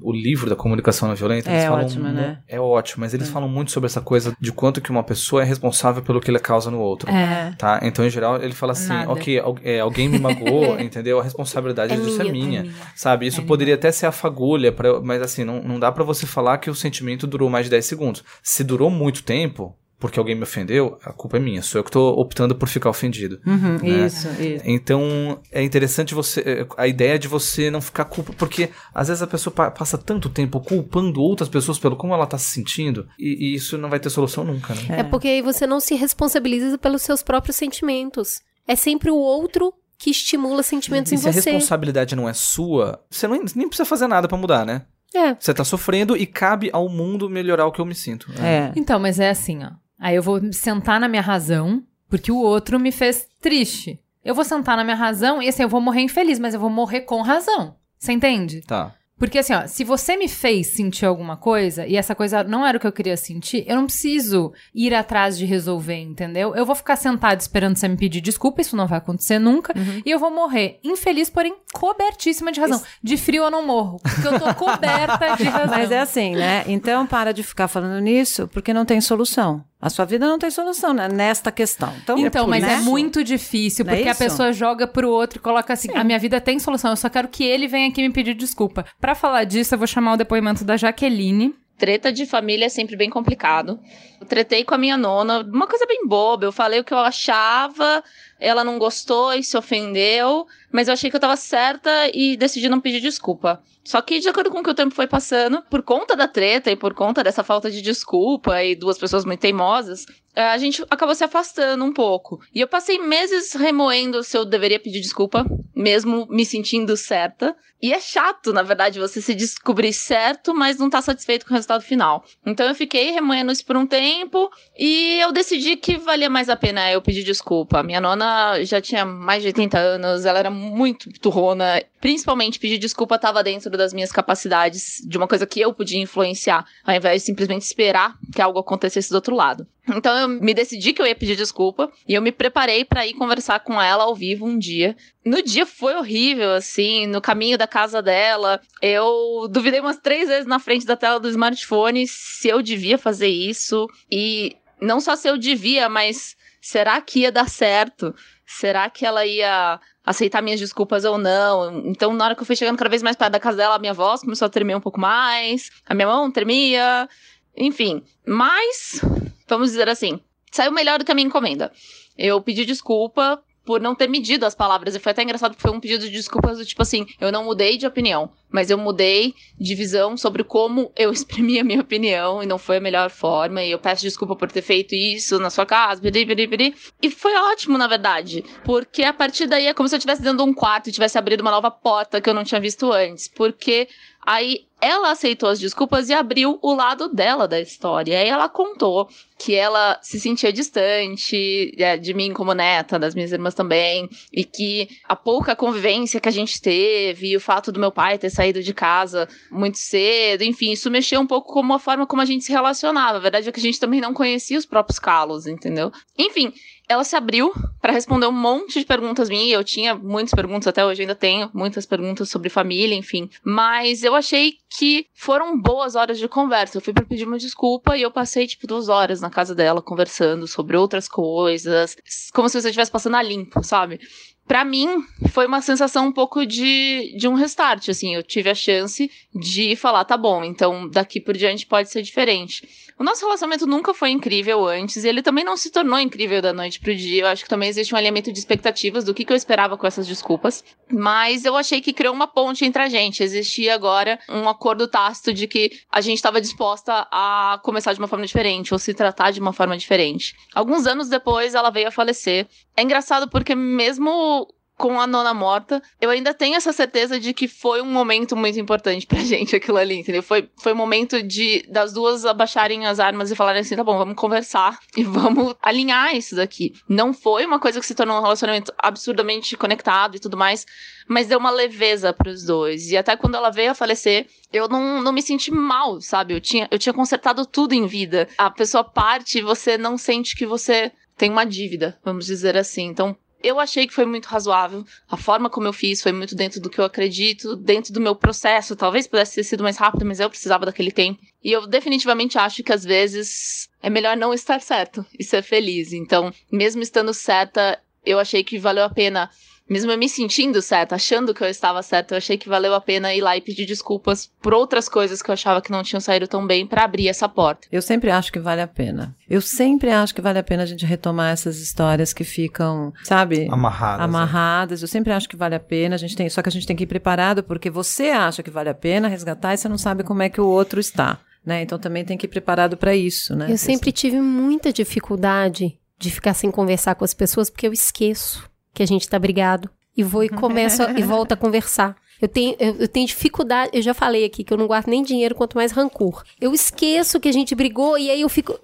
Speaker 7: O livro da comunicação não violenta,
Speaker 6: É ótimo, né?
Speaker 7: É ótimo, mas eles falam muito sobre essa coisa de quanto que uma pessoa é responsável pelo que ela causa no outro.
Speaker 2: É.
Speaker 7: Tá? Então, em geral, ele fala assim,
Speaker 2: Nada.
Speaker 7: ok, é, alguém me magoou, entendeu? A responsabilidade
Speaker 5: É
Speaker 7: disso é
Speaker 5: minha,
Speaker 7: minha.
Speaker 5: é minha.
Speaker 7: Sabe? Isso
Speaker 2: É
Speaker 7: poderia até ser a fagulha, pra, mas assim, não, não dá pra você falar que o sentimento durou mais de 10 segundos. Se durou muito tempo, porque alguém me ofendeu, a culpa é minha. Sou eu que tô optando por ficar ofendido.
Speaker 6: Uhum,
Speaker 7: né?
Speaker 6: Isso, isso.
Speaker 7: Então, é interessante você. é, A ideia de você não ficar culpa. Porque às vezes a pessoa pa- passa tanto tempo culpando outras pessoas pelo como ela tá se sentindo. E, e isso não vai ter solução nunca, né?
Speaker 5: É. porque aí você não se responsabiliza pelos seus próprios sentimentos. É sempre o outro que estimula sentimentos
Speaker 7: E
Speaker 5: em
Speaker 7: se a
Speaker 5: você.
Speaker 7: responsabilidade não é sua, você não, nem precisa fazer nada pra mudar, né?
Speaker 5: É.
Speaker 7: Você tá sofrendo e cabe ao mundo melhorar o que eu me sinto.
Speaker 6: É.
Speaker 2: Então, mas é assim, ó. Aí eu vou sentar na minha razão, porque o outro me fez triste. Eu vou sentar na minha razão e assim, eu vou morrer infeliz, mas eu vou morrer com razão. Você entende?
Speaker 7: Tá.
Speaker 2: Porque assim, ó, se você me fez sentir alguma coisa e essa coisa não era o que eu queria sentir, eu não preciso ir atrás de resolver, entendeu? Eu vou ficar sentada esperando você me pedir desculpa, isso não vai acontecer nunca, e eu vou morrer infeliz, porém cobertíssima de razão. De frio eu não morro, porque eu tô coberta de razão.
Speaker 6: Mas é assim, né? Então para de ficar falando nisso, porque não tem solução. A sua vida não tem solução né? nesta questão. Então,
Speaker 2: Então, mas
Speaker 6: né?
Speaker 2: é muito difícil,
Speaker 6: Não é
Speaker 2: porque a
Speaker 6: isso?
Speaker 2: pessoa joga pro outro e coloca assim: a minha vida tem solução, eu só quero que ele venha aqui me pedir desculpa. Pra falar disso, eu vou chamar o depoimento da Jaqueline.
Speaker 1: Treta de família é sempre bem complicado. Eu tretei com a minha nona, uma coisa bem boba. Eu falei o que eu achava, ela não gostou e se ofendeu, mas eu achei que eu tava certa e decidi não pedir desculpa. Só que, de acordo com o que o tempo foi passando, por conta da treta e por conta dessa falta de desculpa e duas pessoas muito teimosas, eh, a gente acabou se afastando um pouco. E eu passei meses remoendo se eu deveria pedir desculpa, mesmo me sentindo certa. E é chato, na verdade, você se descobrir certo, mas não tá satisfeito com o resultado final. Então eu fiquei remoendo isso por um tempo e eu decidi que valia mais a pena eu pedir desculpa. Minha nona já tinha mais de 80 anos, ela era muito turrona. Principalmente pedir desculpa estava dentro das minhas capacidades, de uma coisa que eu podia influenciar, ao invés de simplesmente esperar que algo acontecesse do outro lado. Então eu me decidi que eu ia pedir desculpa e eu me preparei para ir conversar com ela ao vivo um dia. No dia foi horrível, assim, no caminho da casa dela, eu duvidei umas três vezes na frente da tela do smartphone se eu devia fazer isso e não só se eu devia, mas será que ia dar certo? Será que ela ia aceitar minhas desculpas ou não? Então, na hora que eu fui chegando cada vez mais perto da casa dela, a minha voz começou a tremer um pouco mais, a minha mão tremia, enfim. Mas, vamos dizer assim, saiu melhor do que a minha encomenda. Eu pedi desculpa por não ter medido as palavras. E foi até engraçado porque foi um pedido de desculpas do tipo assim: eu não mudei de opinião, mas eu mudei de visão sobre como eu exprimi a minha opinião e não foi a melhor forma. E eu peço desculpa por ter feito isso na sua casa, pedi, pedi, pedi. E foi ótimo, na verdade, porque a partir daí é como se eu estivesse dentro de um quarto e tivesse abrido uma nova porta que eu não tinha visto antes. Porque aí ela aceitou as desculpas e abriu o lado dela da história. E aí ela contou que ela se sentia distante é, de mim como neta, das minhas irmãs também, e que a pouca convivência que a gente teve, o fato do meu pai ter saído de casa muito cedo, enfim, isso mexeu um pouco com a forma como a gente se relacionava. A verdade é que a gente também não conhecia os próprios calos, entendeu? Enfim, ela se abriu para responder um monte de perguntas minhas. Eu tinha muitas perguntas, até hoje ainda tenho muitas perguntas sobre família, enfim. Mas eu achei que foram boas horas de conversa. Eu fui para pedir uma desculpa e eu passei, tipo, duas horas na casa dela conversando sobre outras coisas, como se você estivesse passando a limpo, sabe? Pra mim, foi uma sensação um pouco de, de um restart, assim. Eu tive a chance de falar, tá bom, então daqui por diante pode ser diferente. O nosso relacionamento nunca foi incrível antes, e ele também não se tornou incrível da noite pro dia. Eu acho que também existe um alinhamento de expectativas do que, que eu esperava com essas desculpas. Mas eu achei que criou uma ponte entre a gente. Existia agora um acordo tácito de que a gente estava disposta a começar de uma forma diferente, ou se tratar de uma forma diferente. Alguns anos depois, ela veio a falecer. É engraçado porque mesmo com a nona morta, eu ainda tenho essa certeza de que foi um momento muito importante pra gente aquilo ali, entendeu? Foi, foi um momento de das duas abaixarem as armas e falarem assim, tá bom, vamos conversar e vamos alinhar isso daqui. Não foi uma coisa que se tornou um relacionamento absurdamente conectado e tudo mais, mas deu uma leveza pros dois. E até quando ela veio a falecer, eu não, não me senti mal, sabe? Eu tinha, eu tinha consertado tudo em vida. A pessoa parte e você não sente que você tem uma dívida, vamos dizer assim. Então, eu achei que foi muito razoável. A forma como eu fiz foi muito dentro do que eu acredito, dentro do meu processo. Talvez pudesse ter sido mais rápido, mas eu precisava daquele tempo. E eu definitivamente acho que às vezes é melhor não estar certo e ser feliz. Então, mesmo estando certa, eu achei que valeu a pena. Mesmo eu me sentindo certa, achando que eu estava certa, eu achei que valeu a pena ir lá e pedir desculpas por outras coisas que eu achava que não tinham saído tão bem para abrir essa porta.
Speaker 6: Eu sempre acho que vale a pena. Eu sempre acho que vale a pena a gente retomar essas histórias que ficam, sabe?
Speaker 7: Amarradas.
Speaker 6: Amarradas. Eu sempre acho que vale a pena. A gente tem, só que a gente tem que ir preparado porque você acha que vale a pena resgatar e você não sabe como é que o outro está, né? Então também tem que ir preparado para isso, né?
Speaker 5: Eu sempre tive muita dificuldade de ficar sem conversar com as pessoas porque eu esqueço. Que a gente tá brigado e vou e começo a, e volto a conversar. Eu tenho, eu, eu, tenho dificuldade, eu já falei aqui que eu não guardo nem dinheiro, quanto mais rancor. Eu esqueço que a gente brigou e aí eu fico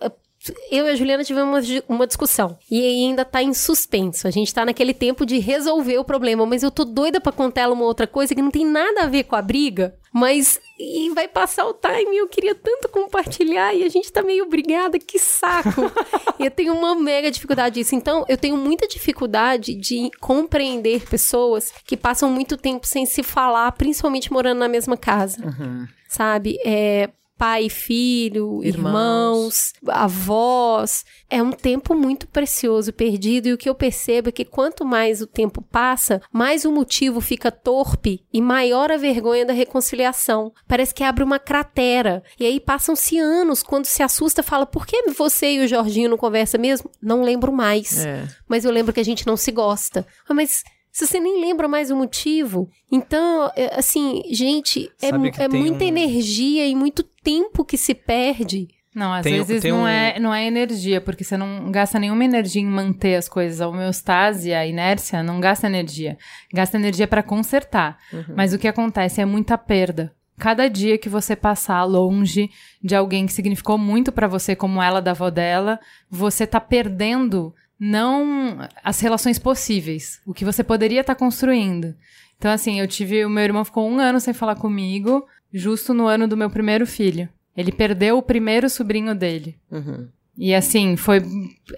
Speaker 5: eu e a Juliana tivemos uma, uma discussão. E ainda tá em suspenso. A gente tá naquele tempo de resolver o problema. Mas eu tô doida pra contar ela uma outra coisa que não tem nada a ver com a briga. Mas. E vai passar o time. Eu queria tanto compartilhar. E a gente tá meio brigada. Que saco. eu tenho uma mega dificuldade disso. Então, eu tenho muita dificuldade de compreender pessoas que passam muito tempo sem se falar, principalmente morando na mesma casa. Uhum. Sabe? É pai e filho, irmãos. irmãos, avós. É um tempo muito precioso perdido e o que eu percebo é que quanto mais o tempo passa, mais o motivo fica torpe e maior a vergonha da reconciliação. Parece que abre uma cratera. E aí passam-se anos, quando se assusta, fala: "Por que você e o Jorginho não conversam mesmo?" Não lembro mais. É. Mas eu lembro que a gente não se gosta. Ah, mas se você nem lembra mais o motivo. Então, é, assim, gente, é, é muita um... energia e muito tempo que se perde.
Speaker 2: Não, às tem, vezes tem não, um... é, não é energia, porque você não gasta nenhuma energia em manter as coisas. A homeostase, a inércia, não gasta energia. Gasta energia para consertar. Uhum. Mas o que acontece é muita perda. Cada dia que você passar longe de alguém que significou muito para você, como ela da avó dela, você tá perdendo não as relações possíveis, o que você poderia estar tá construindo. Então, assim, eu tive. O meu irmão ficou um ano sem falar comigo, justo no ano do meu primeiro filho. Ele perdeu o primeiro sobrinho dele. Uhum. E assim, foi.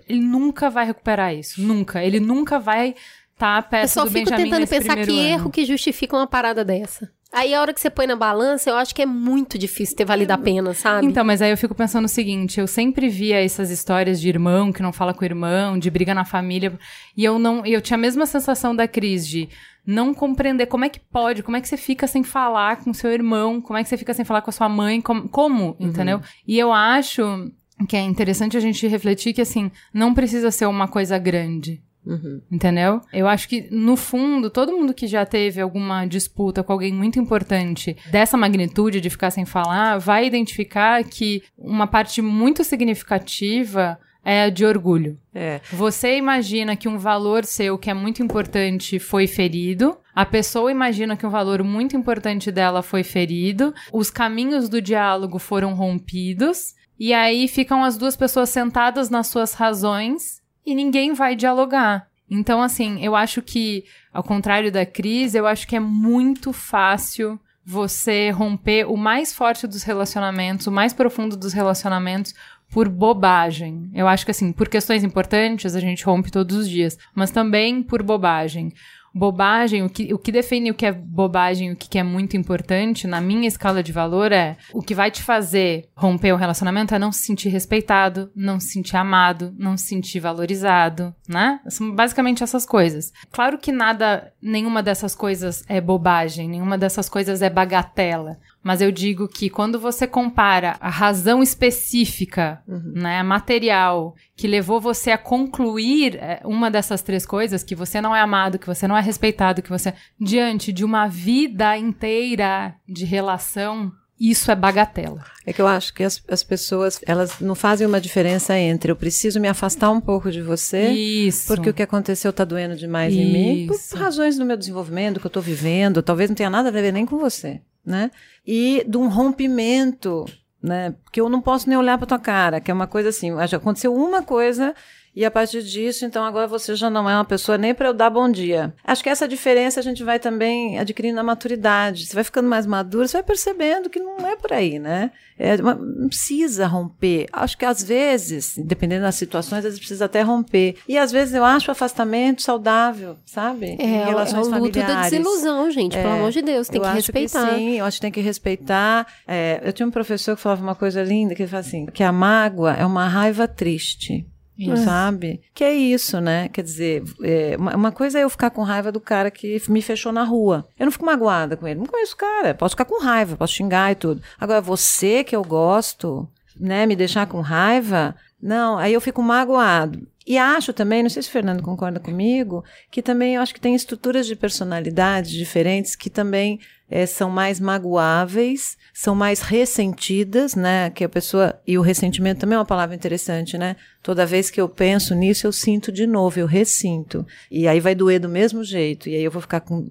Speaker 2: Ele nunca vai recuperar isso. Nunca. Ele nunca vai estar tá perto do Benjamin. Eu só fico tentando pensar
Speaker 5: que
Speaker 2: ano.
Speaker 5: erro que justifica uma parada dessa. Aí a hora que você põe na balança, eu acho que é muito difícil ter valido a pena, sabe?
Speaker 2: Então, mas aí eu fico pensando o seguinte, eu sempre via essas histórias de irmão que não fala com o irmão, de briga na família, e eu não, eu tinha a mesma sensação da Cris de não compreender como é que pode, como é que você fica sem falar com seu irmão, como é que você fica sem falar com a sua mãe, como, como uhum. entendeu? E eu acho que é interessante a gente refletir que assim, não precisa ser uma coisa grande. Uhum. Entendeu? Eu acho que, no fundo, todo mundo que já teve alguma disputa com alguém muito importante dessa magnitude de ficar sem falar, vai identificar que uma parte muito significativa é de orgulho. É. Você imagina que um valor seu que é muito importante foi ferido, a pessoa imagina que um valor muito importante dela foi ferido, os caminhos do diálogo foram rompidos, e aí ficam as duas pessoas sentadas nas suas razões e ninguém vai dialogar. Então, assim, eu acho que, ao contrário da crise, eu acho que é muito fácil você romper o mais forte dos relacionamentos, o mais profundo dos relacionamentos, por bobagem. Eu acho que, assim, por questões importantes, a gente rompe todos os dias, mas também por bobagem bobagem, o que, o que define o que é bobagem o que é muito importante na minha escala de valor é o que vai te fazer romper o relacionamento é não se sentir respeitado, não se sentir amado, não se sentir valorizado, né? São basicamente essas coisas. Claro que nada, nenhuma dessas coisas é bobagem, nenhuma dessas coisas é bagatela. Mas eu digo que quando você compara a razão específica, uhum. né, material, que levou você a concluir é, uma dessas três coisas, que você não é amado, que você não é respeitado, que você. diante de uma vida inteira de relação, isso é bagatela.
Speaker 6: É que eu acho que as, as pessoas, elas não fazem uma diferença entre eu preciso me afastar um pouco de você,
Speaker 2: Isso.
Speaker 6: porque o que aconteceu está doendo demais Isso. em mim, por razões do meu desenvolvimento, que eu estou vivendo, talvez não tenha nada a ver nem com você né? E de um rompimento, né? Porque eu não posso nem olhar para tua cara, que é uma coisa assim, aconteceu uma coisa e a partir disso, então agora você já não é uma pessoa nem para eu dar bom dia. Acho que essa diferença a gente vai também adquirindo a maturidade. Você vai ficando mais maduro, você vai percebendo que não é por aí, né? É não precisa romper. Acho que às vezes, dependendo das situações, às vezes precisa até romper. E às vezes eu acho o afastamento saudável, sabe?
Speaker 5: É, em relações é o luto familiares. da desilusão, gente. É, pelo amor de Deus, tem que respeitar.
Speaker 6: Que sim, eu acho que tem que respeitar. É, eu tinha um professor que falava uma coisa linda, que ele falava assim, que a mágoa é uma raiva triste. Isso. Sabe? Que é isso, né? Quer dizer, é, uma, uma, coisa é eu ficar com raiva do cara que me fechou na rua. Eu não fico magoada com ele. Não conheço o cara. Posso ficar com raiva, posso xingar e tudo. Agora, você que eu gosto, né, me deixar com raiva, não, aí eu fico magoado. E acho também, não sei se o Fernando concorda comigo, que também eu acho que tem estruturas de personalidade diferentes que também é, são mais magoáveis, são mais ressentidas, né? Que a pessoa. E o ressentimento também é uma palavra interessante, né? Toda vez que eu penso nisso, eu sinto de novo, eu ressinto. E aí vai doer do mesmo jeito. E aí eu vou ficar com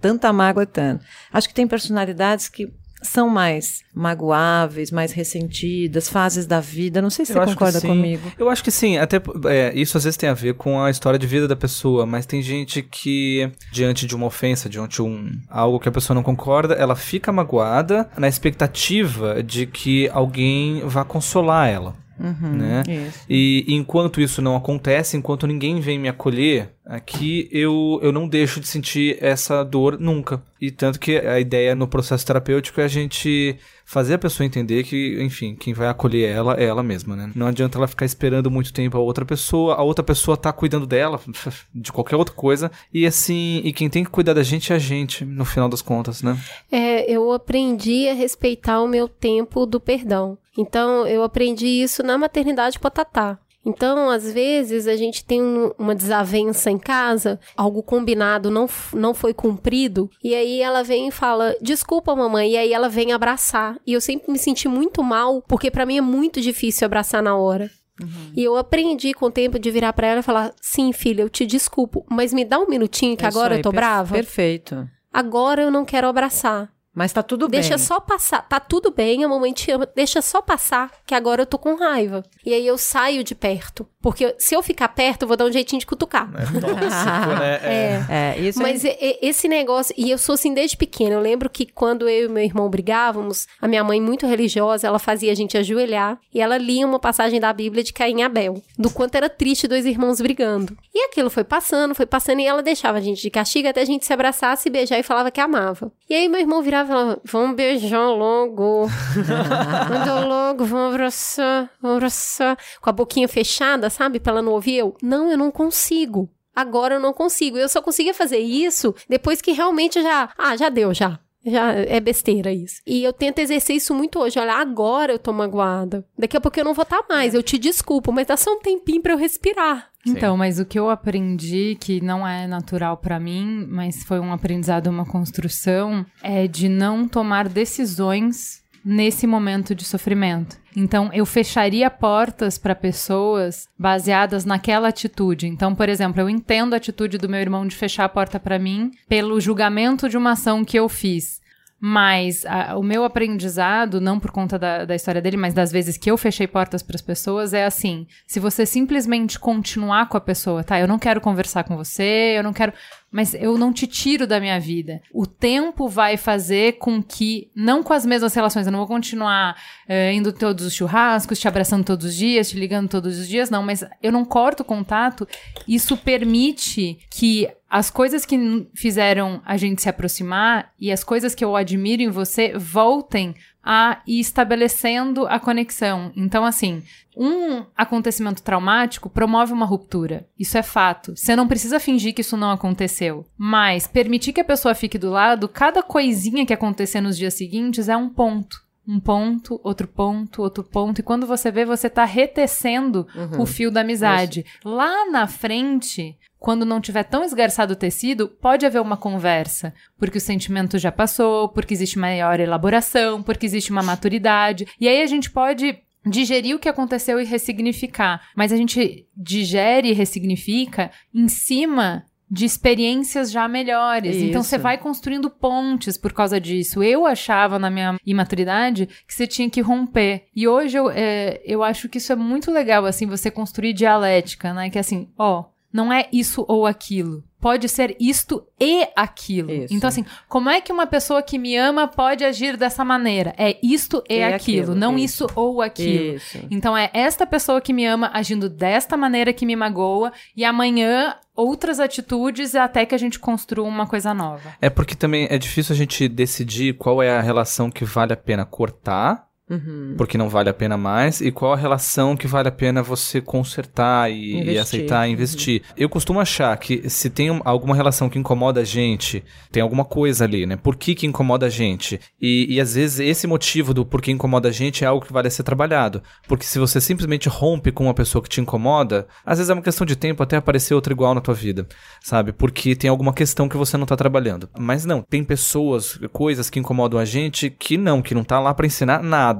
Speaker 6: tanta mágoa tanto. Acho que tem personalidades que são mais magoáveis, mais ressentidas, fases da vida. Não sei se
Speaker 7: Eu
Speaker 6: você concorda comigo.
Speaker 7: Eu acho que sim, até é, isso às vezes tem a ver com a história de vida da pessoa, mas tem gente que, diante de uma ofensa, diante de um, algo que a pessoa não concorda, ela fica magoada na expectativa de que alguém vá consolar ela.
Speaker 6: Uhum,
Speaker 7: né?
Speaker 6: isso.
Speaker 7: E enquanto isso não acontece, enquanto ninguém vem me acolher, aqui eu, eu não deixo de sentir essa dor nunca. E tanto que a ideia no processo terapêutico é a gente fazer a pessoa entender que, enfim, quem vai acolher ela é ela mesma, né? Não adianta ela ficar esperando muito tempo a outra pessoa, a outra pessoa tá cuidando dela, de qualquer outra coisa, e assim, e quem tem que cuidar da gente é a gente, no final das contas, né?
Speaker 5: É, eu aprendi a respeitar o meu tempo do perdão. Então, eu aprendi isso na maternidade com a Tatá. Então, às vezes, a gente tem um- uma desavença em casa, algo combinado não, não foi cumprido, e aí ela vem e fala, desculpa, mamãe, e aí ela vem abraçar. E eu sempre me senti muito mal, porque pra mim é muito difícil abraçar na hora. E eu aprendi com o tempo de virar pra ela e falar: sim, filha, eu te desculpo, mas me dá um minutinho que
Speaker 6: É isso
Speaker 5: agora
Speaker 6: aí,
Speaker 5: eu tô
Speaker 6: per-
Speaker 5: brava.
Speaker 6: Perfeito.
Speaker 5: Agora eu não quero abraçar.
Speaker 6: Mas tá tudo
Speaker 5: Deixa
Speaker 6: bem.
Speaker 5: só passar. Tá tudo bem, a mamãe te ama. Deixa só passar, que agora eu tô com raiva. E aí eu saio de perto. Porque se eu ficar perto, eu vou dar um jeitinho de cutucar. É.
Speaker 6: É, isso
Speaker 5: Mas
Speaker 6: é...
Speaker 5: esse negócio, e eu sou assim desde pequena. Eu lembro que quando eu e meu irmão brigávamos, a minha mãe, muito religiosa, ela fazia a gente ajoelhar e ela lia uma passagem da Bíblia de Caim e Abel, do quanto era triste dois irmãos brigando. E aquilo foi passando, foi passando, e ela deixava a gente de castigo até a gente se abraçar, se beijar e falava que amava. E aí meu irmão virava e falava: Vamos beijar logo. Anda logo, vamos abraçar, vamos abraçar. Com a boquinha fechada, sabe? Pra ela não ouvir eu. Não, eu não consigo. Agora eu não consigo. Eu só conseguia fazer isso depois que realmente já. Ah, já deu, já. Já é besteira isso. E eu tento exercer isso muito hoje. Olha, agora eu tô magoada. Daqui a pouco eu não vou estar mais. Eu te desculpo, mas dá só um tempinho pra eu respirar.
Speaker 2: Então, mas o que eu aprendi, que não é natural pra mim, mas foi um aprendizado, uma construção, é de não tomar decisões nesse momento de sofrimento. Então, eu fecharia portas para pessoas baseadas naquela atitude. Então, por exemplo, eu entendo a atitude do meu irmão de fechar a porta para mim pelo julgamento de uma ação que eu fiz. Mas a- o meu aprendizado, não por conta da, da história dele, mas das vezes que eu fechei portas para as pessoas, é assim: se você simplesmente continuar com a pessoa, tá? Eu não quero conversar com você, eu não quero. Mas eu não te tiro da minha vida. O tempo vai fazer com que, não com as mesmas relações, eu não vou continuar eh, indo todos os churrascos, te abraçando todos os dias, te ligando todos os dias, não, mas eu não corto o contato. Isso permite que as coisas que fizeram a gente se aproximar e as coisas que eu admiro em você voltem a ir estabelecendo a conexão. Então, assim, um acontecimento traumático promove uma ruptura. Isso é fato. Você não precisa fingir que isso não aconteceu. Mas permitir que a pessoa fique do lado, cada coisinha que acontecer nos dias seguintes é um ponto. Um ponto, outro ponto, outro ponto. E quando você vê, você tá retecendo
Speaker 6: Uhum.
Speaker 2: o fio da amizade. Lá na frente, quando não tiver tão esgarçado o tecido, pode haver uma conversa. Porque o sentimento já passou, porque existe maior elaboração, porque existe uma maturidade. E aí a gente pode digerir o que aconteceu e ressignificar. Mas a gente digere e ressignifica em cima de experiências já melhores. Então
Speaker 6: Isso.
Speaker 2: você vai construindo pontes por causa disso. Eu achava na minha imaturidade que você tinha que romper. E hoje eu, é, eu acho que isso é muito legal, assim, você construir dialética, né? Que é assim, ó, não é isso ou aquilo. Pode ser isto e aquilo.
Speaker 6: Isso.
Speaker 2: Então, assim, como é que uma pessoa que me ama pode agir dessa maneira? É isto e,
Speaker 6: E
Speaker 2: aquilo,
Speaker 6: aquilo,
Speaker 2: não
Speaker 6: isso.
Speaker 2: isso ou aquilo.
Speaker 6: Isso.
Speaker 2: Então é esta pessoa que me ama agindo desta maneira que me magoa e amanhã outras atitudes até que a gente construa uma coisa nova.
Speaker 7: É porque também é difícil a gente decidir qual é a relação que vale a pena cortar
Speaker 2: Uhum.
Speaker 7: porque não vale a pena mais, e qual a relação que vale a pena você consertar e, e aceitar investir. Eu costumo achar que se tem um- alguma relação que incomoda a gente, tem alguma coisa ali, né? Por que, que incomoda a gente? E, e às vezes esse motivo do porquê incomoda a gente é algo que vale ser trabalhado. Porque se você simplesmente rompe com uma pessoa que te incomoda, às vezes é uma questão de tempo até aparecer outra igual na tua vida, sabe? Porque tem alguma questão que você não tá trabalhando. Mas não, tem pessoas, coisas que incomodam a gente que não, que não tá lá pra ensinar nada.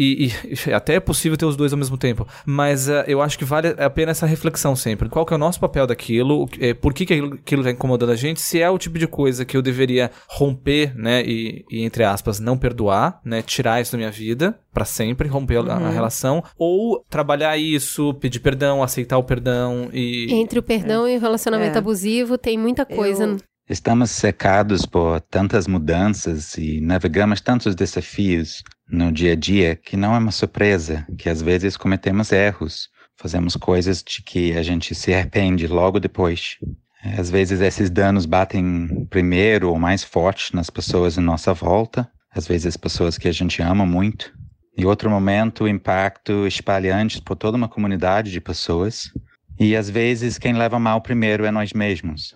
Speaker 7: E, e até é possível ter os dois ao mesmo tempo. Mas eh, eu acho que vale a pena essa reflexão sempre. Qual que é o nosso papel daquilo? eh, por que, que aquilo, aquilo tá incomodando a gente? Se é o tipo de coisa que eu deveria romper, né? E, e, entre aspas, não perdoar, né? Tirar isso da minha vida pra sempre, romper a- a,
Speaker 5: Uhum.
Speaker 7: relação. Ou trabalhar isso, pedir perdão, aceitar o perdão e...
Speaker 5: Entre o perdão e o relacionamento
Speaker 6: É.
Speaker 5: abusivo, tem muita coisa.
Speaker 6: Eu-
Speaker 14: Estamos cercados por tantas mudanças e navegamos tantos desafios no dia a dia que não é uma surpresa que às vezes cometemos erros, fazemos coisas de que a gente se arrepende logo depois. Eh, Às vezes esses danos batem primeiro ou mais forte nas pessoas em nossa volta, às vezes pessoas que a gente ama muito. Em outro momento, o impacto espalha antes por toda uma comunidade de pessoas. E às vezes quem leva mal primeiro é nós mesmos.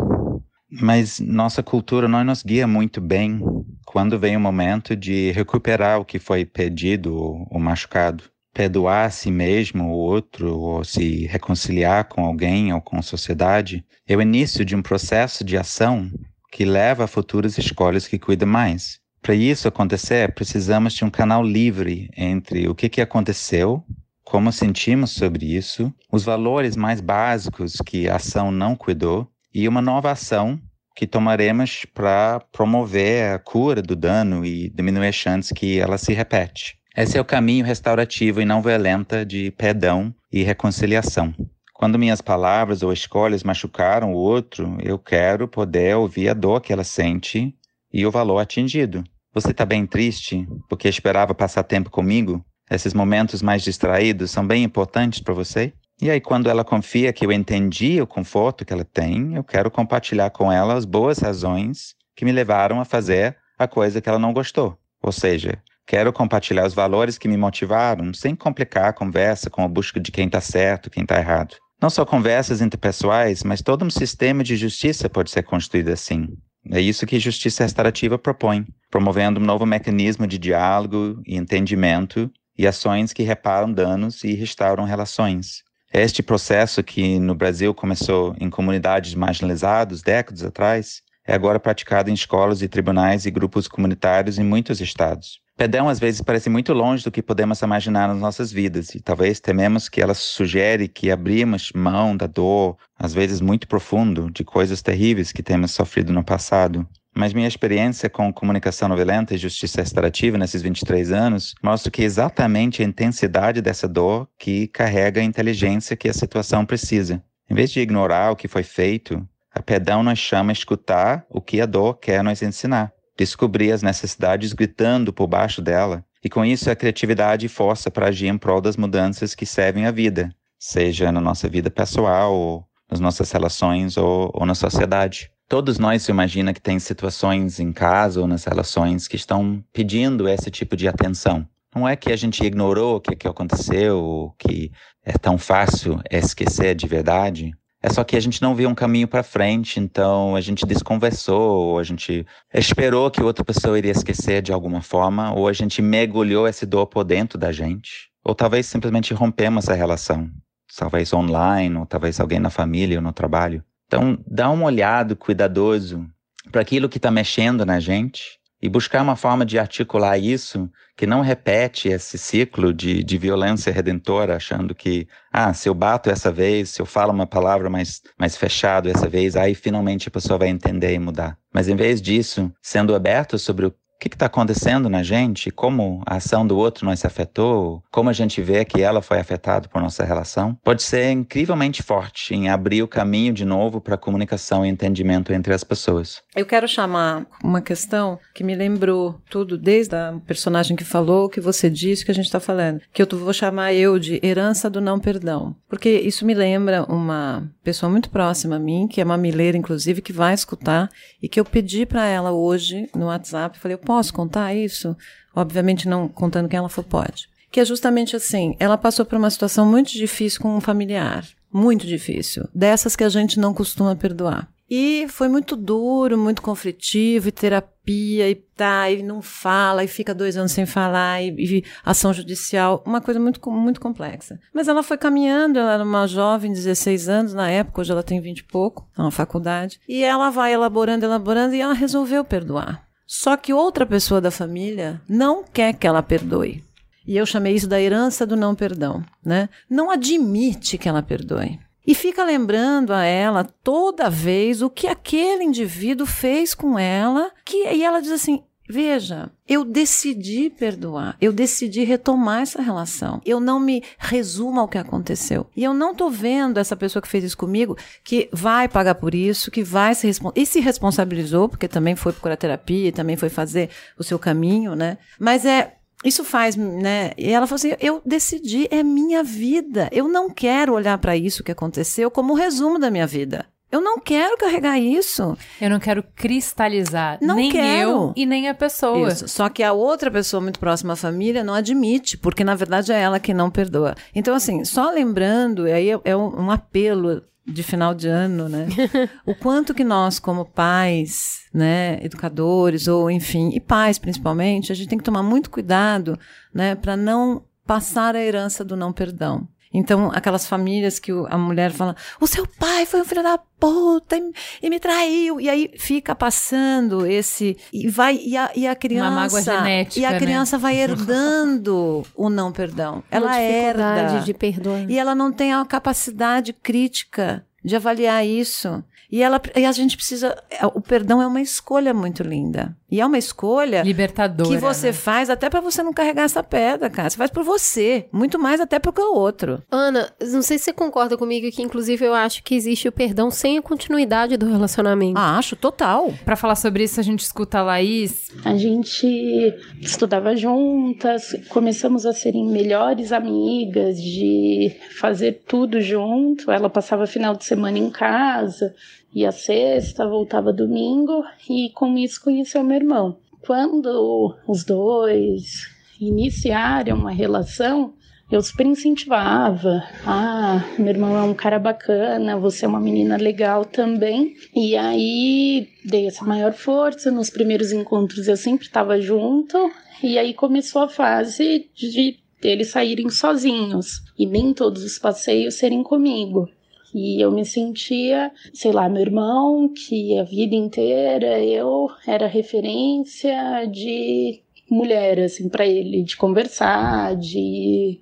Speaker 14: Mas nossa cultura não nos guia muito bem quando vem o momento de recuperar o que foi perdido ou, machucado. Perdoar a si mesmo, o outro, ou se reconciliar com alguém ou com a sociedade é o início de um processo de ação que leva a futuras escolhas que cuidam mais. Para isso acontecer, precisamos de um canal livre entre o que, que aconteceu, como sentimos sobre isso, os valores mais básicos que a ação não cuidou e uma nova ação que tomaremos para promover a cura do dano e diminuir a chance que ela se repete. Esse é o caminho restaurativo e não violenta de perdão e reconciliação. Quando minhas palavras ou escolhas machucaram o outro, eu quero poder ouvir a dor que ela sente e o valor atingido. Você está bem triste porque esperava passar tempo comigo? Esses momentos mais distraídos são bem importantes para você? E aí, quando ela confia que eu entendi o conforto que ela tem, eu quero compartilhar com ela as boas razões que me levaram a fazer a coisa que ela não gostou. Ou seja, quero compartilhar os valores que me motivaram, sem complicar a conversa com a busca de quem está certo, quem está errado. Não só conversas interpessoais, mas todo um sistema de justiça pode ser construído assim. É isso que justiça restaurativa propõe, promovendo um novo mecanismo de diálogo e entendimento e ações que reparam danos e restauram relações. Este processo, que no Brasil começou em comunidades marginalizadas décadas atrás, é agora praticado em escolas e tribunais e grupos comunitários em muitos estados. Perdão às vezes parece muito longe do que podemos imaginar nas nossas vidas, e talvez tememos que ela sugere que abrimos mão da dor, às vezes muito profundo, de coisas terríveis que temos sofrido no passado. Mas minha experiência com comunicação não violenta e justiça restaurativa nesses 23 anos mostra que é exatamente a intensidade dessa dor que carrega a inteligência que a situação precisa. Em vez de ignorar o que foi feito, a perdão nos chama a escutar o que a dor quer nos ensinar, descobrir as necessidades gritando por baixo dela, e com isso a criatividade e força para agir em prol das mudanças que servem a vida, seja na nossa vida pessoal, ou nas nossas relações ou, ou na sociedade. Todos nós se imagina que tem situações em casa ou nas relações que estão pedindo esse tipo de atenção. Não é que a gente ignorou o que, que aconteceu, ou que é tão fácil esquecer de verdade. É só que a gente não viu um caminho para frente, então a gente desconversou, ou a gente esperou que outra pessoa iria esquecer de alguma forma, ou a gente mergulhou esse dor por dentro da gente, ou talvez simplesmente rompemos essa relação, talvez online, ou talvez alguém na família ou no trabalho. Então, dá uma olhada cuidadoso para aquilo que está mexendo na gente e buscar uma forma de articular isso que não repete esse ciclo de, de violência redentora, achando que, ah, se eu bato essa vez, se eu falo uma palavra mais, mais fechado essa vez, aí finalmente a pessoa vai entender e mudar. Mas em vez disso, sendo aberto sobre o que está acontecendo na gente, como a ação do outro nos afetou, como a gente vê que ela foi afetada por nossa relação, pode ser incrivelmente forte em abrir o caminho de novo para comunicação e entendimento entre as pessoas.
Speaker 6: Eu quero chamar uma questão que me lembrou tudo, desde a personagem que falou, que você disse, que a gente está falando, que eu vou chamar eu de herança do não perdão. Porque isso me lembra uma pessoa muito próxima a mim, que é uma mileira, inclusive, que vai escutar, e que eu pedi para ela hoje no WhatsApp, falei, eu posso contar isso? Obviamente não contando quem ela for, pode. Que é justamente assim, ela passou por uma situação muito difícil com um familiar. Muito difícil. Dessas que a gente não costuma perdoar. E foi muito duro, muito conflitivo, e terapia, e tá, e não fala, e fica dois anos sem falar, e, e, ação judicial, uma coisa muito, muito complexa. Mas ela foi caminhando, ela era uma jovem, 16 anos na época, hoje ela tem 20 e pouco, na faculdade, e ela vai elaborando, elaborando, e ela resolveu perdoar. Só que outra pessoa da família não quer que ela perdoe. E eu chamei isso da herança do não perdão, né? Não admite que ela perdoe. E fica lembrando a ela toda vez o que aquele indivíduo fez com ela, que e ela diz assim: Veja, eu decidi perdoar, eu decidi retomar essa relação. Eu não me resumo ao que aconteceu. E eu não tô vendo essa pessoa que fez isso comigo que vai pagar por isso, que vai se responsabilizar. E se responsabilizou, porque também foi procurar terapia, também foi fazer o seu caminho, né? Mas é isso faz, né? E ela falou assim: eu decidi, é minha vida. Eu não quero olhar para isso que aconteceu como um resumo da minha vida. Eu não quero carregar isso.
Speaker 2: Eu não quero cristalizar
Speaker 6: não
Speaker 2: nem
Speaker 6: quero.
Speaker 2: eu e nem a pessoa.
Speaker 6: Isso. Só que a outra pessoa muito próxima à família não admite, porque na verdade é ela que não perdoa. Então, assim, só lembrando, aí é um apelo de final de ano, né? o quanto que nós, como pais, né, educadores, ou enfim, e pais principalmente, a gente tem que tomar muito cuidado, né, para não passar a herança do não perdão. Então, aquelas famílias que a mulher fala, o seu pai foi um filho da puta e, e me traiu. E aí fica passando esse. E vai. E a, e a criança.
Speaker 2: Uma mágoa genética.
Speaker 6: E a
Speaker 2: né?
Speaker 6: criança vai herdando o não perdão. Ela
Speaker 5: Uma
Speaker 6: herda.
Speaker 5: de perdoar.
Speaker 6: E ela não tem a capacidade crítica de avaliar isso. E, ela, e a gente precisa. O perdão é uma escolha muito linda. E é uma escolha
Speaker 2: libertadora
Speaker 6: que você
Speaker 2: né?
Speaker 6: faz até para você não carregar essa pedra, cara. Você faz por você, muito mais até pro que o outro.
Speaker 5: Ana, não sei se você concorda comigo que, inclusive, eu acho que existe o perdão sem a continuidade do relacionamento.
Speaker 6: Ah, acho total.
Speaker 2: Para falar sobre isso, a gente escuta a Laís.
Speaker 15: A gente estudava juntas, começamos a serem melhores amigas, de fazer tudo junto. Ela passava final de semana em casa ia sexta, voltava domingo e com isso conheceu meu irmão. Quando os dois iniciaram uma relação, eu super incentivava. Ah, meu irmão é um cara bacana, você é uma menina legal também. E aí dei essa maior força. Nos primeiros encontros eu sempre estava junto. E aí começou a fase de eles saírem sozinhos e nem todos os passeios serem comigo. E eu me sentia, sei lá, meu irmão, que a vida inteira eu era referência de mulher, assim, para ele, de conversar, de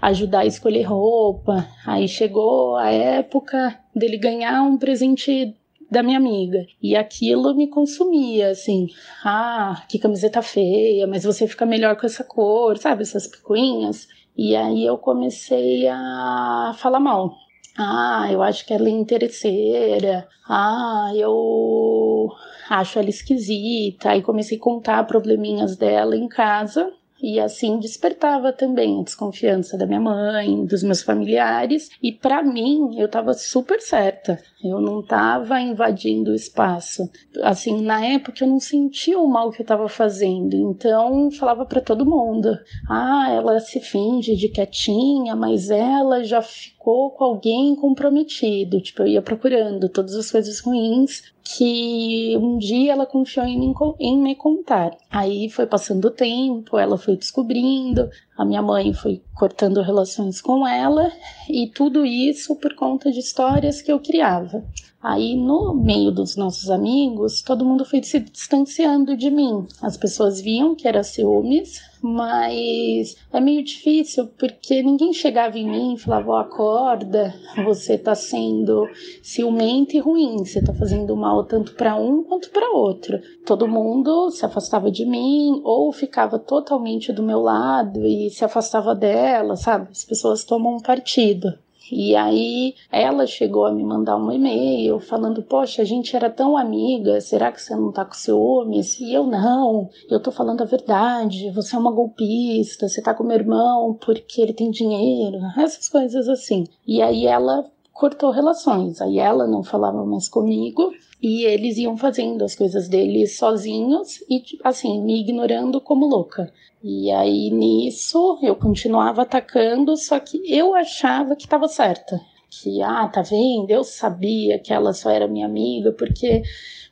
Speaker 15: ajudar a escolher roupa. Aí chegou a época dele ganhar um presente da minha amiga. E aquilo me consumia, assim. Ah, que camiseta feia, mas você fica melhor com essa cor, sabe? Essas picuinhas. E aí eu comecei a falar mal. Ah, eu acho que ela é interesseira. Ah, eu acho ela esquisita. Aí comecei a contar probleminhas dela em casa. E assim despertava também a desconfiança da minha mãe, dos meus familiares. E para mim, eu tava super certa. Eu não tava invadindo o espaço. Assim, na época eu não sentia o mal que eu tava fazendo. Então, falava para todo mundo: "Ah, ela se finge de quietinha, mas ela já ficou com alguém comprometido". Tipo, eu ia procurando todas as coisas ruins que um dia ela confiou em me, em me contar. Aí foi passando o tempo, ela foi descobrindo, a minha mãe foi cortando relações com ela e tudo isso por conta de histórias que eu criava. Aí, no meio dos nossos amigos, todo mundo foi se distanciando de mim. As pessoas viam que era ciúmes, mas é meio difícil porque ninguém chegava em mim e falava: oh, acorda, você tá sendo ciumenta e ruim, você tá fazendo mal tanto para um quanto para outro. Todo mundo se afastava de mim ou ficava totalmente do meu lado e se afastava dela, sabe? As pessoas tomam partido. E aí ela chegou a me mandar um e-mail falando: Poxa, a gente era tão amiga, será que você não tá com ciúmes? E eu não, eu tô falando a verdade, você é uma golpista, você tá com meu irmão porque ele tem dinheiro, essas coisas assim. E aí ela cortou relações, aí ela não falava mais comigo e eles iam fazendo as coisas deles sozinhos e, assim, me ignorando como louca. E aí nisso eu continuava atacando, só que eu achava que estava certa. Que, ah, tá vendo? Eu sabia que ela só era minha amiga porque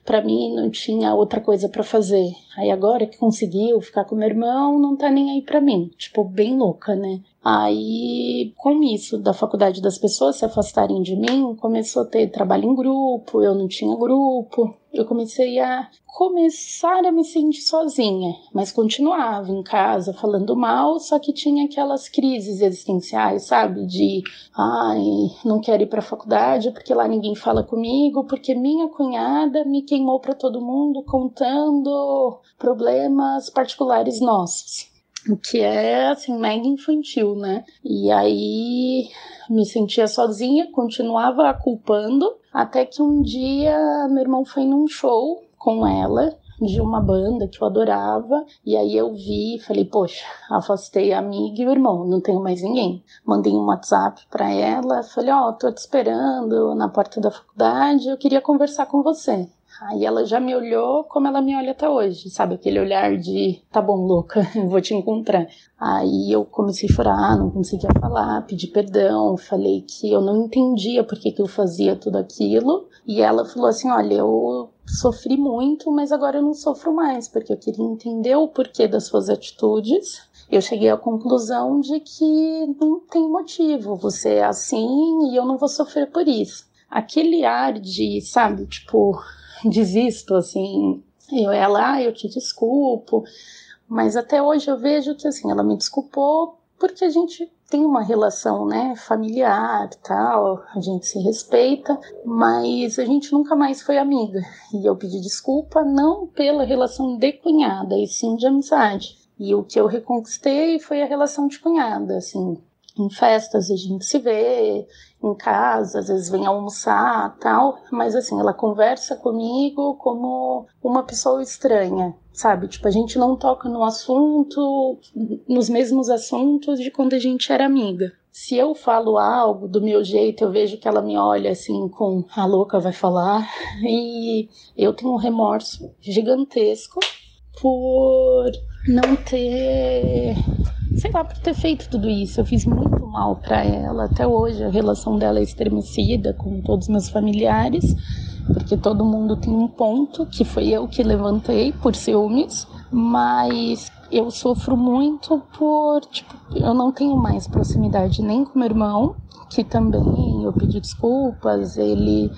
Speaker 15: para mim não tinha outra coisa para fazer. Aí agora que conseguiu ficar com meu irmão, não tá nem aí para mim. Tipo, bem louca, né? Aí, com isso da faculdade das pessoas se afastarem de mim, começou a ter trabalho em grupo, eu não tinha grupo. Eu comecei a começar a me sentir sozinha, mas continuava em casa falando mal, só que tinha aquelas crises existenciais, sabe? De, ai, não quero ir para a faculdade porque lá ninguém fala comigo, porque minha cunhada me queimou para todo mundo contando problemas particulares nossos o que é assim mega infantil, né? E aí me sentia sozinha, continuava culpando, até que um dia meu irmão foi num show com ela de uma banda que eu adorava, e aí eu vi e falei, poxa, afastei a amiga e o irmão, não tenho mais ninguém. Mandei um WhatsApp para ela, falei, ó, oh, tô te esperando na porta da faculdade, eu queria conversar com você. Aí ela já me olhou como ela me olha até hoje, sabe? Aquele olhar de tá bom, louca, vou te encontrar. Aí eu comecei a chorar, não conseguia falar, pedi perdão, falei que eu não entendia por que, que eu fazia tudo aquilo. E ela falou assim: olha, eu sofri muito, mas agora eu não sofro mais, porque eu queria entender o porquê das suas atitudes. Eu cheguei à conclusão de que não tem motivo, você é assim e eu não vou sofrer por isso. Aquele ar de, sabe, tipo, desisto, assim, eu, ela, ah, eu te desculpo, mas até hoje eu vejo que, assim, ela me desculpou porque a gente tem uma relação, né, familiar tal, a gente se respeita, mas a gente nunca mais foi amiga. E eu pedi desculpa não pela relação de cunhada, e sim de amizade. E o que eu reconquistei foi a relação de cunhada, assim, em festas a gente se vê, em casa, às vezes vem almoçar tal, mas assim, ela conversa comigo como uma pessoa estranha, sabe? Tipo, a gente não toca no assunto, nos mesmos assuntos de quando a gente era amiga. Se eu falo algo do meu jeito, eu vejo que ela me olha assim com a louca vai falar, e eu tenho um remorso gigantesco por não ter sei lá, por ter feito tudo isso. Eu fiz muito mal para ela. Até hoje a relação dela é estremecida com todos os meus familiares, porque todo mundo tem um ponto que foi eu que levantei por ciúmes, mas eu sofro muito por, tipo, eu não tenho mais proximidade nem com meu irmão, que também eu pedi desculpas, ele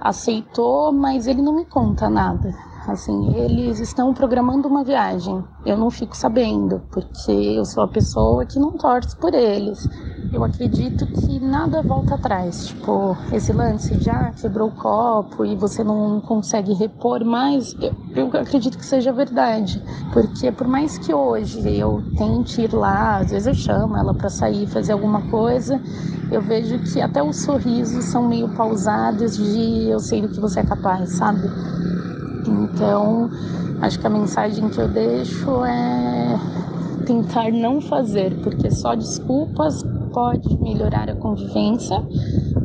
Speaker 15: aceitou, mas ele não me conta nada. Assim, eles estão programando uma viagem. Eu não fico sabendo, porque eu sou a pessoa que não torce por eles. Eu acredito que nada volta atrás. Tipo, esse lance de ah, quebrou o copo e você não consegue repor mais, eu, eu acredito que seja verdade. Porque por mais que hoje eu tente ir lá, às vezes eu chamo ela para sair, fazer alguma coisa, eu vejo que até os sorrisos são meio pausados de eu sei do que você é capaz, sabe? Então, acho que a mensagem que eu deixo é tentar não fazer, porque só desculpas pode melhorar a convivência,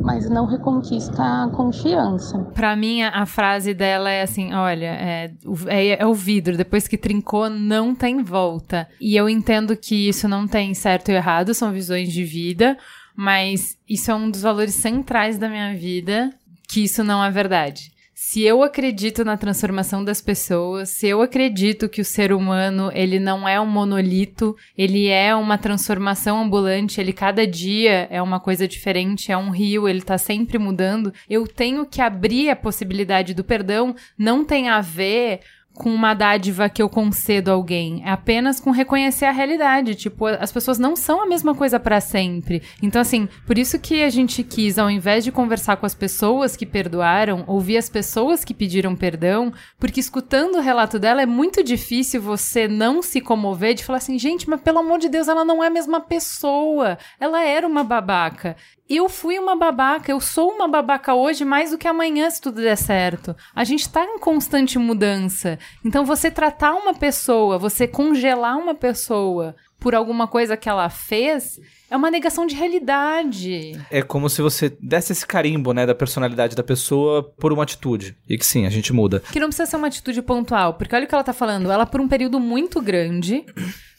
Speaker 15: mas não reconquista a confiança.
Speaker 2: Para mim, a frase dela é assim: olha, é, é, é, o vidro, depois que trincou, não tem volta. E eu entendo que isso não tem certo e errado, são visões de vida, mas isso é um dos valores centrais da minha vida, que isso não é verdade se eu acredito na transformação das pessoas, se eu acredito que o ser humano, ele não é um monolito, ele é uma transformação ambulante, ele cada dia é uma coisa diferente, é um rio, ele tá sempre mudando, eu tenho que abrir a possibilidade do perdão, não tem a ver com uma dádiva que eu concedo a alguém. É apenas com reconhecer a realidade. Tipo, as pessoas não são a mesma coisa para sempre. Então, assim, por isso que a gente quis, ao invés de conversar com as pessoas que perdoaram, ouvir as pessoas que pediram perdão, porque escutando o relato dela é muito difícil você não se comover de falar assim, gente, mas pelo amor de Deus, ela não é a mesma pessoa. Ela era uma babaca eu fui uma babaca, eu sou uma babaca hoje mais do que amanhã se tudo der certo. A gente tá em constante mudança. Então você tratar uma pessoa, você congelar uma pessoa por alguma coisa que ela fez, é uma negação de realidade.
Speaker 7: É como se você desse esse carimbo, né, da personalidade da pessoa por uma atitude. E que sim, a gente muda.
Speaker 2: Que não precisa ser uma atitude pontual, porque olha o que ela tá falando. Ela, por um período muito grande,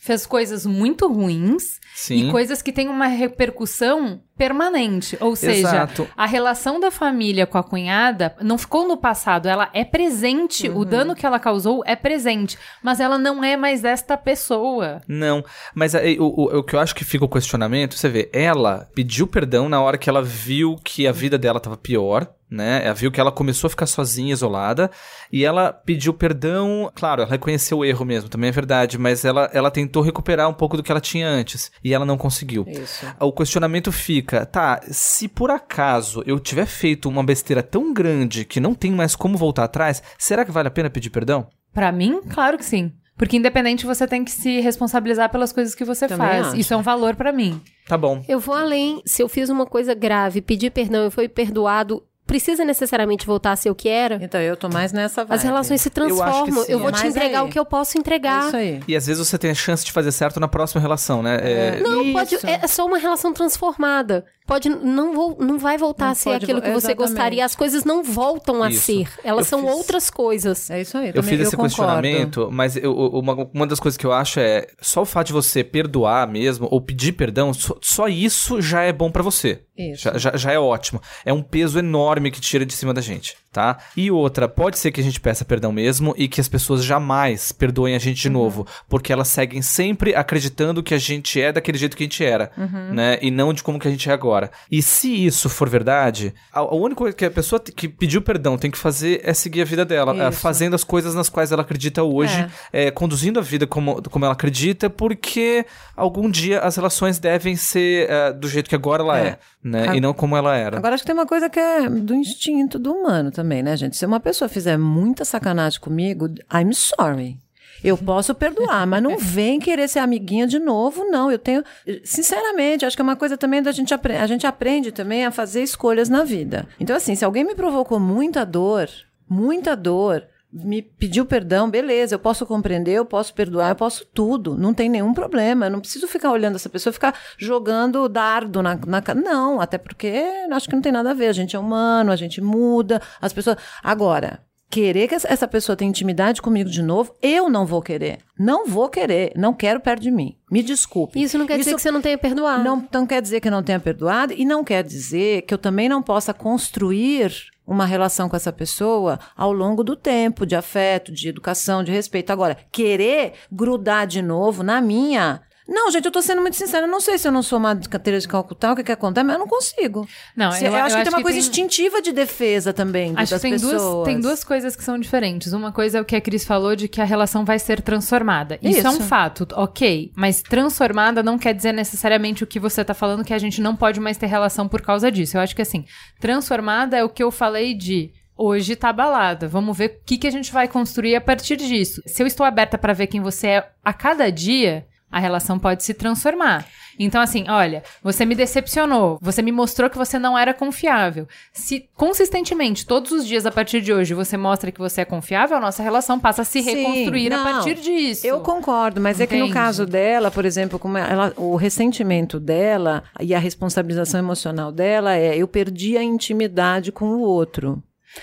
Speaker 2: fez coisas muito ruins
Speaker 7: Sim.
Speaker 2: e coisas que têm uma repercussão permanente. Ou seja,
Speaker 7: Exato.
Speaker 2: a relação da família com a cunhada não ficou no passado, ela é presente.
Speaker 7: Uhum.
Speaker 2: O dano que ela causou é presente, mas ela não é mais esta pessoa.
Speaker 7: Não, mas aí, o, o, o que eu acho que fica o questionamento, você vê, ela pediu perdão na hora que ela viu que a vida dela tava pior, né? Ela viu que ela começou a ficar sozinha, isolada, e ela pediu perdão, claro, ela reconheceu o erro mesmo, também é verdade, mas ela, ela tentou recuperar um pouco do que ela tinha antes, e ela não conseguiu.
Speaker 6: Isso.
Speaker 7: O questionamento fica, tá, se por acaso eu tiver feito uma besteira tão grande que não tem mais como voltar atrás, será que vale a pena pedir perdão?
Speaker 2: Pra mim, claro que sim. Porque independente você tem que se responsabilizar pelas coisas que você
Speaker 6: Também
Speaker 2: faz.
Speaker 6: acho.
Speaker 2: Isso é um valor pra mim.
Speaker 7: Tá bom.
Speaker 5: Eu vou além. Se eu fiz uma coisa grave, pedi perdão e foi perdoado, precisa necessariamente voltar a ser o que era?
Speaker 6: Então, eu tô mais nessa vibe.
Speaker 5: As relações se transformam. Eu,
Speaker 7: sim.
Speaker 5: vou te entregar
Speaker 6: aí.
Speaker 5: o que eu posso entregar.
Speaker 6: É isso aí.
Speaker 7: E às vezes você tem a chance de fazer certo na próxima relação, né? É,
Speaker 5: Não, pode,
Speaker 6: Isso.
Speaker 5: é só uma relação transformada. Pode, não, vou, não vai voltar
Speaker 6: Não
Speaker 5: a ser aquilo
Speaker 6: vo-
Speaker 5: que você
Speaker 6: exatamente.
Speaker 5: gostaria. As coisas não voltam a
Speaker 7: Isso.
Speaker 5: ser. Elas
Speaker 7: Eu
Speaker 5: são
Speaker 7: fiz-
Speaker 5: outras coisas.
Speaker 6: É isso aí.
Speaker 7: Eu fiz esse
Speaker 6: concordo.
Speaker 7: questionamento, mas eu- uma, uma das coisas que eu acho é só o fato de você perdoar mesmo ou pedir perdão, só, só isso já é bom pra você.
Speaker 6: Isso.
Speaker 7: Já, já, já é ótimo. É um peso enorme que tira de cima da gente, tá? E outra, pode ser que a gente peça perdão mesmo e que as pessoas jamais perdoem a gente de
Speaker 6: Uhum.
Speaker 7: novo, porque elas seguem sempre acreditando que a gente é daquele jeito que a gente era,
Speaker 6: Uhum.
Speaker 7: né? E não de como que a gente é agora. E se isso for verdade, a, a única coisa que a pessoa que pediu perdão tem que fazer é seguir a vida dela, é,
Speaker 6: Isso.
Speaker 7: fazendo as coisas nas quais ela acredita hoje, é, conduzindo a vida como, como ela acredita, porque algum dia as relações devem ser é, do jeito que agora ela é,
Speaker 6: É.
Speaker 7: né?
Speaker 6: A-
Speaker 7: E não como ela era.
Speaker 6: Agora, acho que tem uma coisa que é do instinto do humano também, né, gente? Se uma pessoa fizer muita sacanagem comigo, I'm sorry. Eu posso perdoar, mas não vem querer ser amiguinha de novo, não. Eu tenho. Sinceramente, acho que é uma coisa também da gente aprender. A gente aprende também a fazer escolhas na vida. Então, assim, se alguém me provocou muita dor, muita dor, me pediu perdão, beleza, eu posso compreender, eu posso perdoar, eu posso tudo, não tem nenhum problema. Eu não preciso ficar olhando essa pessoa, ficar jogando dardo na, na Não, até porque acho que não tem nada a ver. A gente é humano, a gente muda, as pessoas. Agora. Querer que essa- pessoa tenha intimidade comigo de novo, eu não vou querer. Não vou querer. Não quero perto de mim. Me desculpe.
Speaker 5: Isso não quer dizer que você não tenha perdoado.
Speaker 6: Não, não quer dizer que eu não tenha perdoado e não quer dizer que eu também não possa construir uma relação com essa pessoa ao longo do tempo, de afeto, de educação, de respeito. Agora, querer grudar de novo na minha. Não, gente, eu tô sendo muito sincera. Eu não sei se eu não sou uma carteira de Calcutá, o que que acontece, mas eu não consigo.
Speaker 2: Não,
Speaker 6: Se-
Speaker 2: eu-
Speaker 6: eu,
Speaker 2: eu
Speaker 6: acho que
Speaker 2: acho
Speaker 6: tem uma
Speaker 2: que
Speaker 6: coisa
Speaker 2: tem-
Speaker 6: instintiva de defesa também
Speaker 2: Acho
Speaker 6: das
Speaker 2: que tem
Speaker 6: pessoas.
Speaker 2: duas, tem duas coisas que são diferentes. Uma coisa é o que a Cris falou de que a relação vai ser transformada. Isso, é um
Speaker 6: Isso.
Speaker 2: fato, ok. Mas transformada não quer dizer necessariamente o que você tá falando, que a gente não pode mais ter relação por causa disso. Eu acho que assim, transformada é o que eu falei de. Hoje tá abalada. Vamos ver o que, que a gente vai construir a partir disso. Se eu estou aberta para ver quem você é a cada dia, a relação pode se transformar. Então, assim, olha, você me decepcionou, você me mostrou que você não era confiável. Se consistentemente, todos os dias a partir de hoje, você mostra que você é confiável, a nossa relação passa a se
Speaker 6: Sim,
Speaker 2: reconstruir a
Speaker 6: não,
Speaker 2: partir disso.
Speaker 6: Eu concordo, mas é que no caso dela, por exemplo, como ela, o ressentimento dela e a responsabilização emocional dela é eu perdi a intimidade com o outro.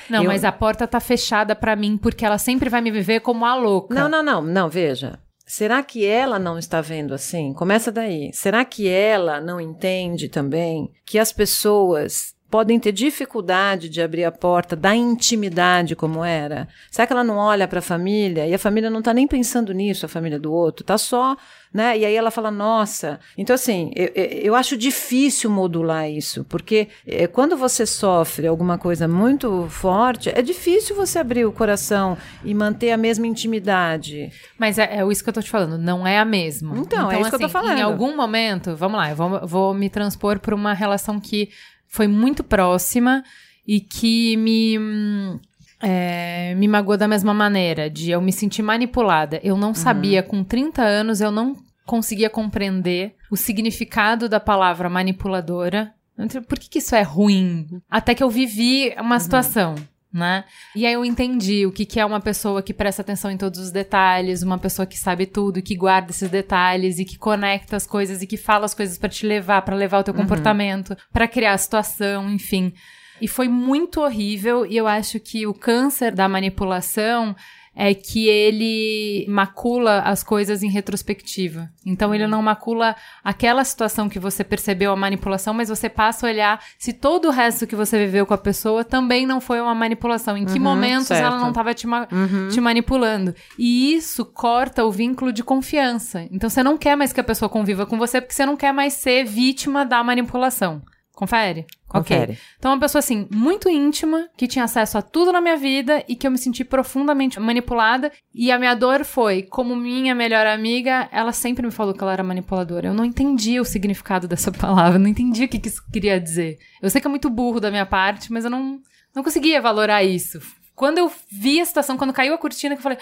Speaker 2: Não,
Speaker 6: Eu-
Speaker 2: mas a porta tá fechada pra mim, porque ela sempre vai me viver como a louca.
Speaker 6: Não, não, não, não, veja. Será que ela não está vendo assim? Começa daí. Será que ela não entende também que as pessoas podem ter dificuldade de abrir a porta da intimidade como era? Será que ela não olha para a família e a família não está nem pensando nisso, a família do outro? Tá só, né? E aí ela fala, nossa. Então, assim, eu, eu- acho difícil modular isso, porque eh, quando você sofre alguma coisa muito forte, é difícil você abrir o coração e manter a mesma intimidade.
Speaker 2: Mas é, é isso que eu tô te falando, não é a mesma.
Speaker 6: Então, é isso que eu tô
Speaker 2: assim,
Speaker 6: falando.
Speaker 2: Em algum momento, vamos lá, eu vou, vou me transpor por uma relação que foi muito próxima e que me. é, me magoou da mesma maneira, de eu me sentir manipulada. Eu
Speaker 6: Uhum.
Speaker 2: não sabia, com 30 anos, eu não conseguia compreender o significado da palavra manipuladora. Por que, que isso é ruim? Até que eu vivi
Speaker 6: Uhum.
Speaker 2: uma situação. Né? E aí eu entendi o que, que é uma pessoa que presta atenção em todos os detalhes, uma pessoa que sabe tudo, que guarda esses detalhes e que conecta as coisas e que fala as coisas para te levar, para levar o teu
Speaker 6: Uhum.
Speaker 2: comportamento, para criar a situação, enfim. E foi muito horrível e eu acho que o câncer da manipulação é que ele macula as coisas em retrospectiva. Então ele não macula aquela situação que você percebeu a manipulação, mas você passa a olhar se todo o resto que você viveu com a pessoa também não foi uma manipulação. Em que
Speaker 6: Uhum,
Speaker 2: momentos
Speaker 6: certo.
Speaker 2: ela não estava te, ma-
Speaker 6: Uhum.
Speaker 2: te manipulando. E isso corta o vínculo de confiança. Então você não quer mais que a pessoa conviva com você porque você não quer mais ser vítima da manipulação. Confere?
Speaker 6: Confere.
Speaker 2: Ok. Então, uma pessoa assim, muito íntima, que tinha acesso a tudo na minha vida e que eu me senti profundamente manipulada. E a minha dor foi, como minha melhor amiga, ela sempre me falou que ela era manipuladora. Eu não entendia o significado dessa palavra, eu não entendia o que, que isso queria dizer. Eu sei que é muito burro da minha parte, mas eu não, não conseguia valorar isso. Quando eu vi a situação, quando caiu a cortina, que eu falei.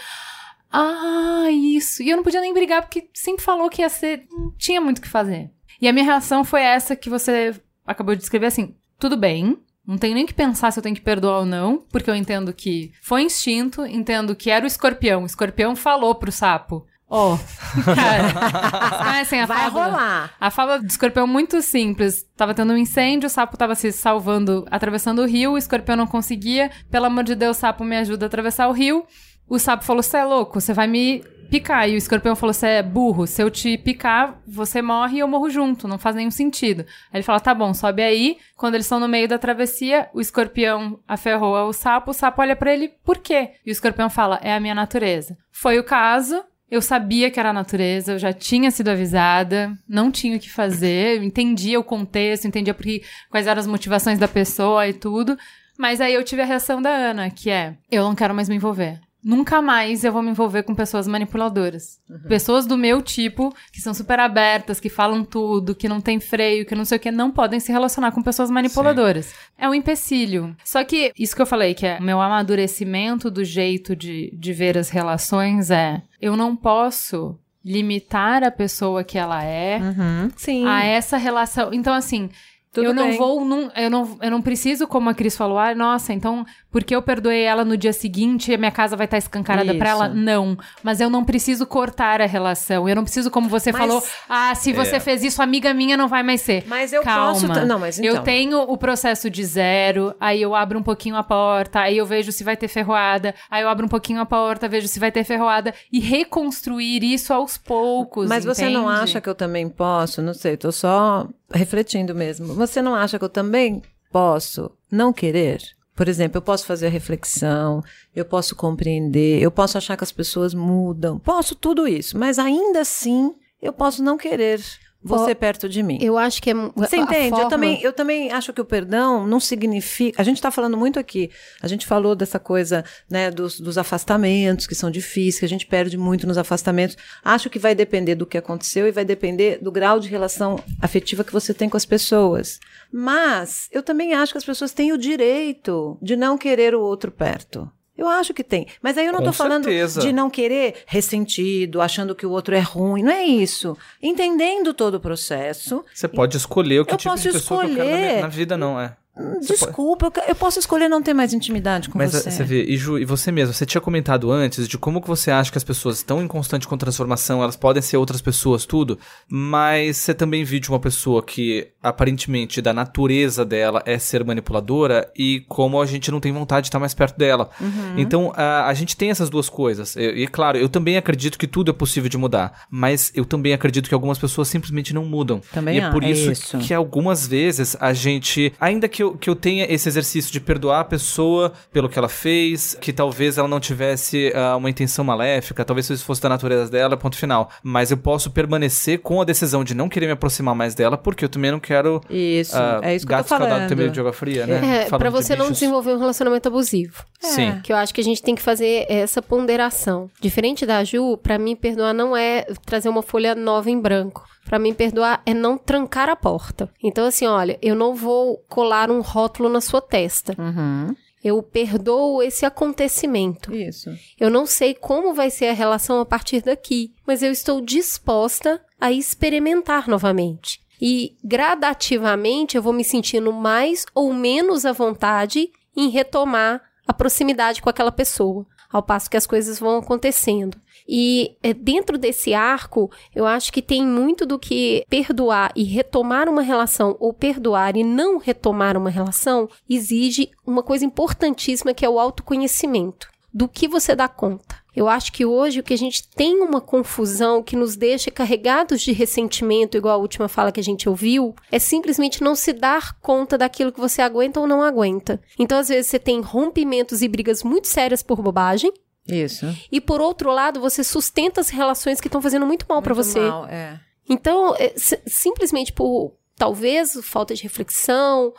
Speaker 2: Ah, isso. E eu não podia nem brigar, porque sempre falou que ia ser. Não tinha muito o que fazer. E a minha reação foi essa que você acabou de descrever assim: tudo bem. Não tenho nem que pensar se eu tenho que perdoar ou não, porque eu entendo que foi instinto, entendo que era o escorpião. O escorpião falou pro sapo: Ó, cara, conhecem a
Speaker 6: Vai
Speaker 2: fábula?
Speaker 6: rolar.
Speaker 2: A fábula do escorpião é muito simples. Tava tendo um incêndio, o sapo tava se salvando, atravessando o rio, o escorpião não conseguia. Pelo amor de Deus, sapo me ajuda a atravessar o rio. O sapo falou: Você é louco, você vai me picar. E o escorpião falou: Você é burro, se eu te picar, você morre e eu morro junto. Não faz nenhum sentido. Aí ele fala: Tá bom, sobe aí. Quando eles estão no meio da travessia, o escorpião aferrou o sapo. O sapo olha pra ele: Por quê? E o escorpião fala: É a minha natureza. Foi o caso. Eu sabia que era a natureza, eu já tinha sido avisada, não tinha o que fazer, entendia o contexto, entendia porque, quais eram as motivações da pessoa e tudo. Mas aí eu tive a reação da Ana, que é: eu não quero mais me envolver. Nunca mais eu vou me envolver com pessoas manipuladoras. Pessoas do meu tipo, que são super abertas, que falam tudo, que não tem freio, que não sei o que, não podem se relacionar com pessoas manipuladoras. É um empecilho. Só que isso que eu falei, que é o meu amadurecimento do jeito de, de ver as relações é: eu não posso limitar a pessoa que ela é
Speaker 6: Sim.
Speaker 2: a essa relação. Então, assim.
Speaker 6: Tudo
Speaker 2: eu não
Speaker 6: bem.
Speaker 2: vou, num- eu, não, eu não preciso, como a Cris falou, ah, nossa, então, porque eu perdoei ela no dia seguinte, a minha casa vai estar escancarada pra
Speaker 6: Isso.
Speaker 2: ela? Não. Mas eu não preciso cortar a relação. Eu não preciso, como você
Speaker 6: Mas-
Speaker 2: falou, ah, se você
Speaker 6: É.
Speaker 2: fez isso, amiga minha não vai mais ser.
Speaker 6: Mas eu
Speaker 2: Calma.
Speaker 6: posso não, mas então.
Speaker 2: Eu tenho o processo de zero, aí eu abro um pouquinho a porta, aí eu vejo se vai ter ferroada, aí eu abro um pouquinho a porta, vejo se vai ter ferroada, e reconstruir isso aos poucos.
Speaker 6: Mas você não
Speaker 2: entende?
Speaker 6: acha que eu também posso? Não sei, tô só refletindo mesmo. Você não acha que eu também posso não querer? Por exemplo, eu posso fazer a reflexão, eu posso compreender, eu posso achar que as pessoas mudam, posso tudo isso, mas ainda assim eu posso não querer você perto de mim.
Speaker 5: Eu acho que é.
Speaker 6: Você entende? Eu,
Speaker 5: forma-
Speaker 6: também, eu também acho que o perdão não significa. A gente está falando muito aqui. A gente falou dessa coisa né, dos, dos afastamentos, que são difíceis, que a gente perde muito nos afastamentos. Acho que vai depender do que aconteceu e vai depender do grau de relação afetiva que você tem com as pessoas. Mas eu também acho que as pessoas têm o direito de não querer o outro perto. Eu acho que tem. Mas aí eu não estou falando
Speaker 7: certeza.
Speaker 6: de não querer ressentido, achando que o outro é ruim. Não é isso. Entendendo todo o processo,
Speaker 7: Você pode escolher o que
Speaker 6: Eu
Speaker 7: tipo de
Speaker 6: posso
Speaker 7: pessoa que eu quero na, minha-
Speaker 6: escolher.
Speaker 7: na vida, não é? Você pode-
Speaker 6: Desculpa, eu que- eu posso escolher não ter mais intimidade com
Speaker 7: Mas
Speaker 6: você.
Speaker 7: eh, você vê, e Ju, e você mesmo, você tinha comentado antes de como que você acha que as pessoas estão em constante com transformação, elas podem ser outras pessoas, tudo, mas você também viu de uma pessoa que aparentemente da natureza dela é ser manipuladora e como a gente não tem vontade de estar mais perto dela.
Speaker 6: Uhum.
Speaker 7: Então a, a gente tem essas duas coisas. E, e, claro, eu também acredito que tudo é possível de mudar, mas eu também acredito que algumas pessoas simplesmente não mudam.
Speaker 6: Também
Speaker 7: e é por
Speaker 6: acho.
Speaker 7: isso,
Speaker 6: Isso.
Speaker 7: que algumas vezes a gente, ainda que eu, que eu tenha esse exercício de perdoar a pessoa pelo que ela fez, que talvez ela não tivesse ah, uma intenção maléfica, talvez isso fosse da natureza dela, ponto final. Mas eu posso permanecer com a decisão de não querer me aproximar mais dela, porque eu também não quero.
Speaker 6: Isso,
Speaker 7: ah,
Speaker 6: é isso que eu tô falando.
Speaker 7: ter medo de água fria, né?
Speaker 5: É,
Speaker 7: Falando
Speaker 5: pra
Speaker 7: de
Speaker 5: você não desenvolver um relacionamento abusivo.
Speaker 7: Sim.
Speaker 5: Que eu acho que a gente tem que fazer essa ponderação. Diferente da Ju, pra mim perdoar não é trazer uma folha nova em branco. Pra mim perdoar é não trancar a porta. Então assim, olha, eu não vou colar um rótulo na sua testa.
Speaker 6: Uhum.
Speaker 5: Eu perdoo esse acontecimento.
Speaker 6: Isso.
Speaker 5: Eu não sei como vai ser a relação a partir daqui, mas eu estou disposta a experimentar novamente. E gradativamente eu vou me sentindo mais ou menos à vontade em retomar a proximidade com aquela pessoa, ao passo que as coisas vão acontecendo. E é, dentro desse arco, eu acho que tem muito do que perdoar e retomar uma relação, ou perdoar e não retomar uma relação, exige uma coisa importantíssima que é o autoconhecimento. Do que você dá conta. Eu acho que hoje o que a gente tem uma confusão que nos deixa carregados de ressentimento, igual a última fala que a gente ouviu, é simplesmente não se dar conta daquilo que você aguenta ou não aguenta. Então, às vezes, você tem rompimentos e brigas muito sérias por bobagem,
Speaker 6: Isso.
Speaker 5: e por outro lado, você sustenta as relações que estão fazendo muito mal para você.
Speaker 6: mal, é.
Speaker 5: Então, é, si- simplesmente por talvez falta de reflexão,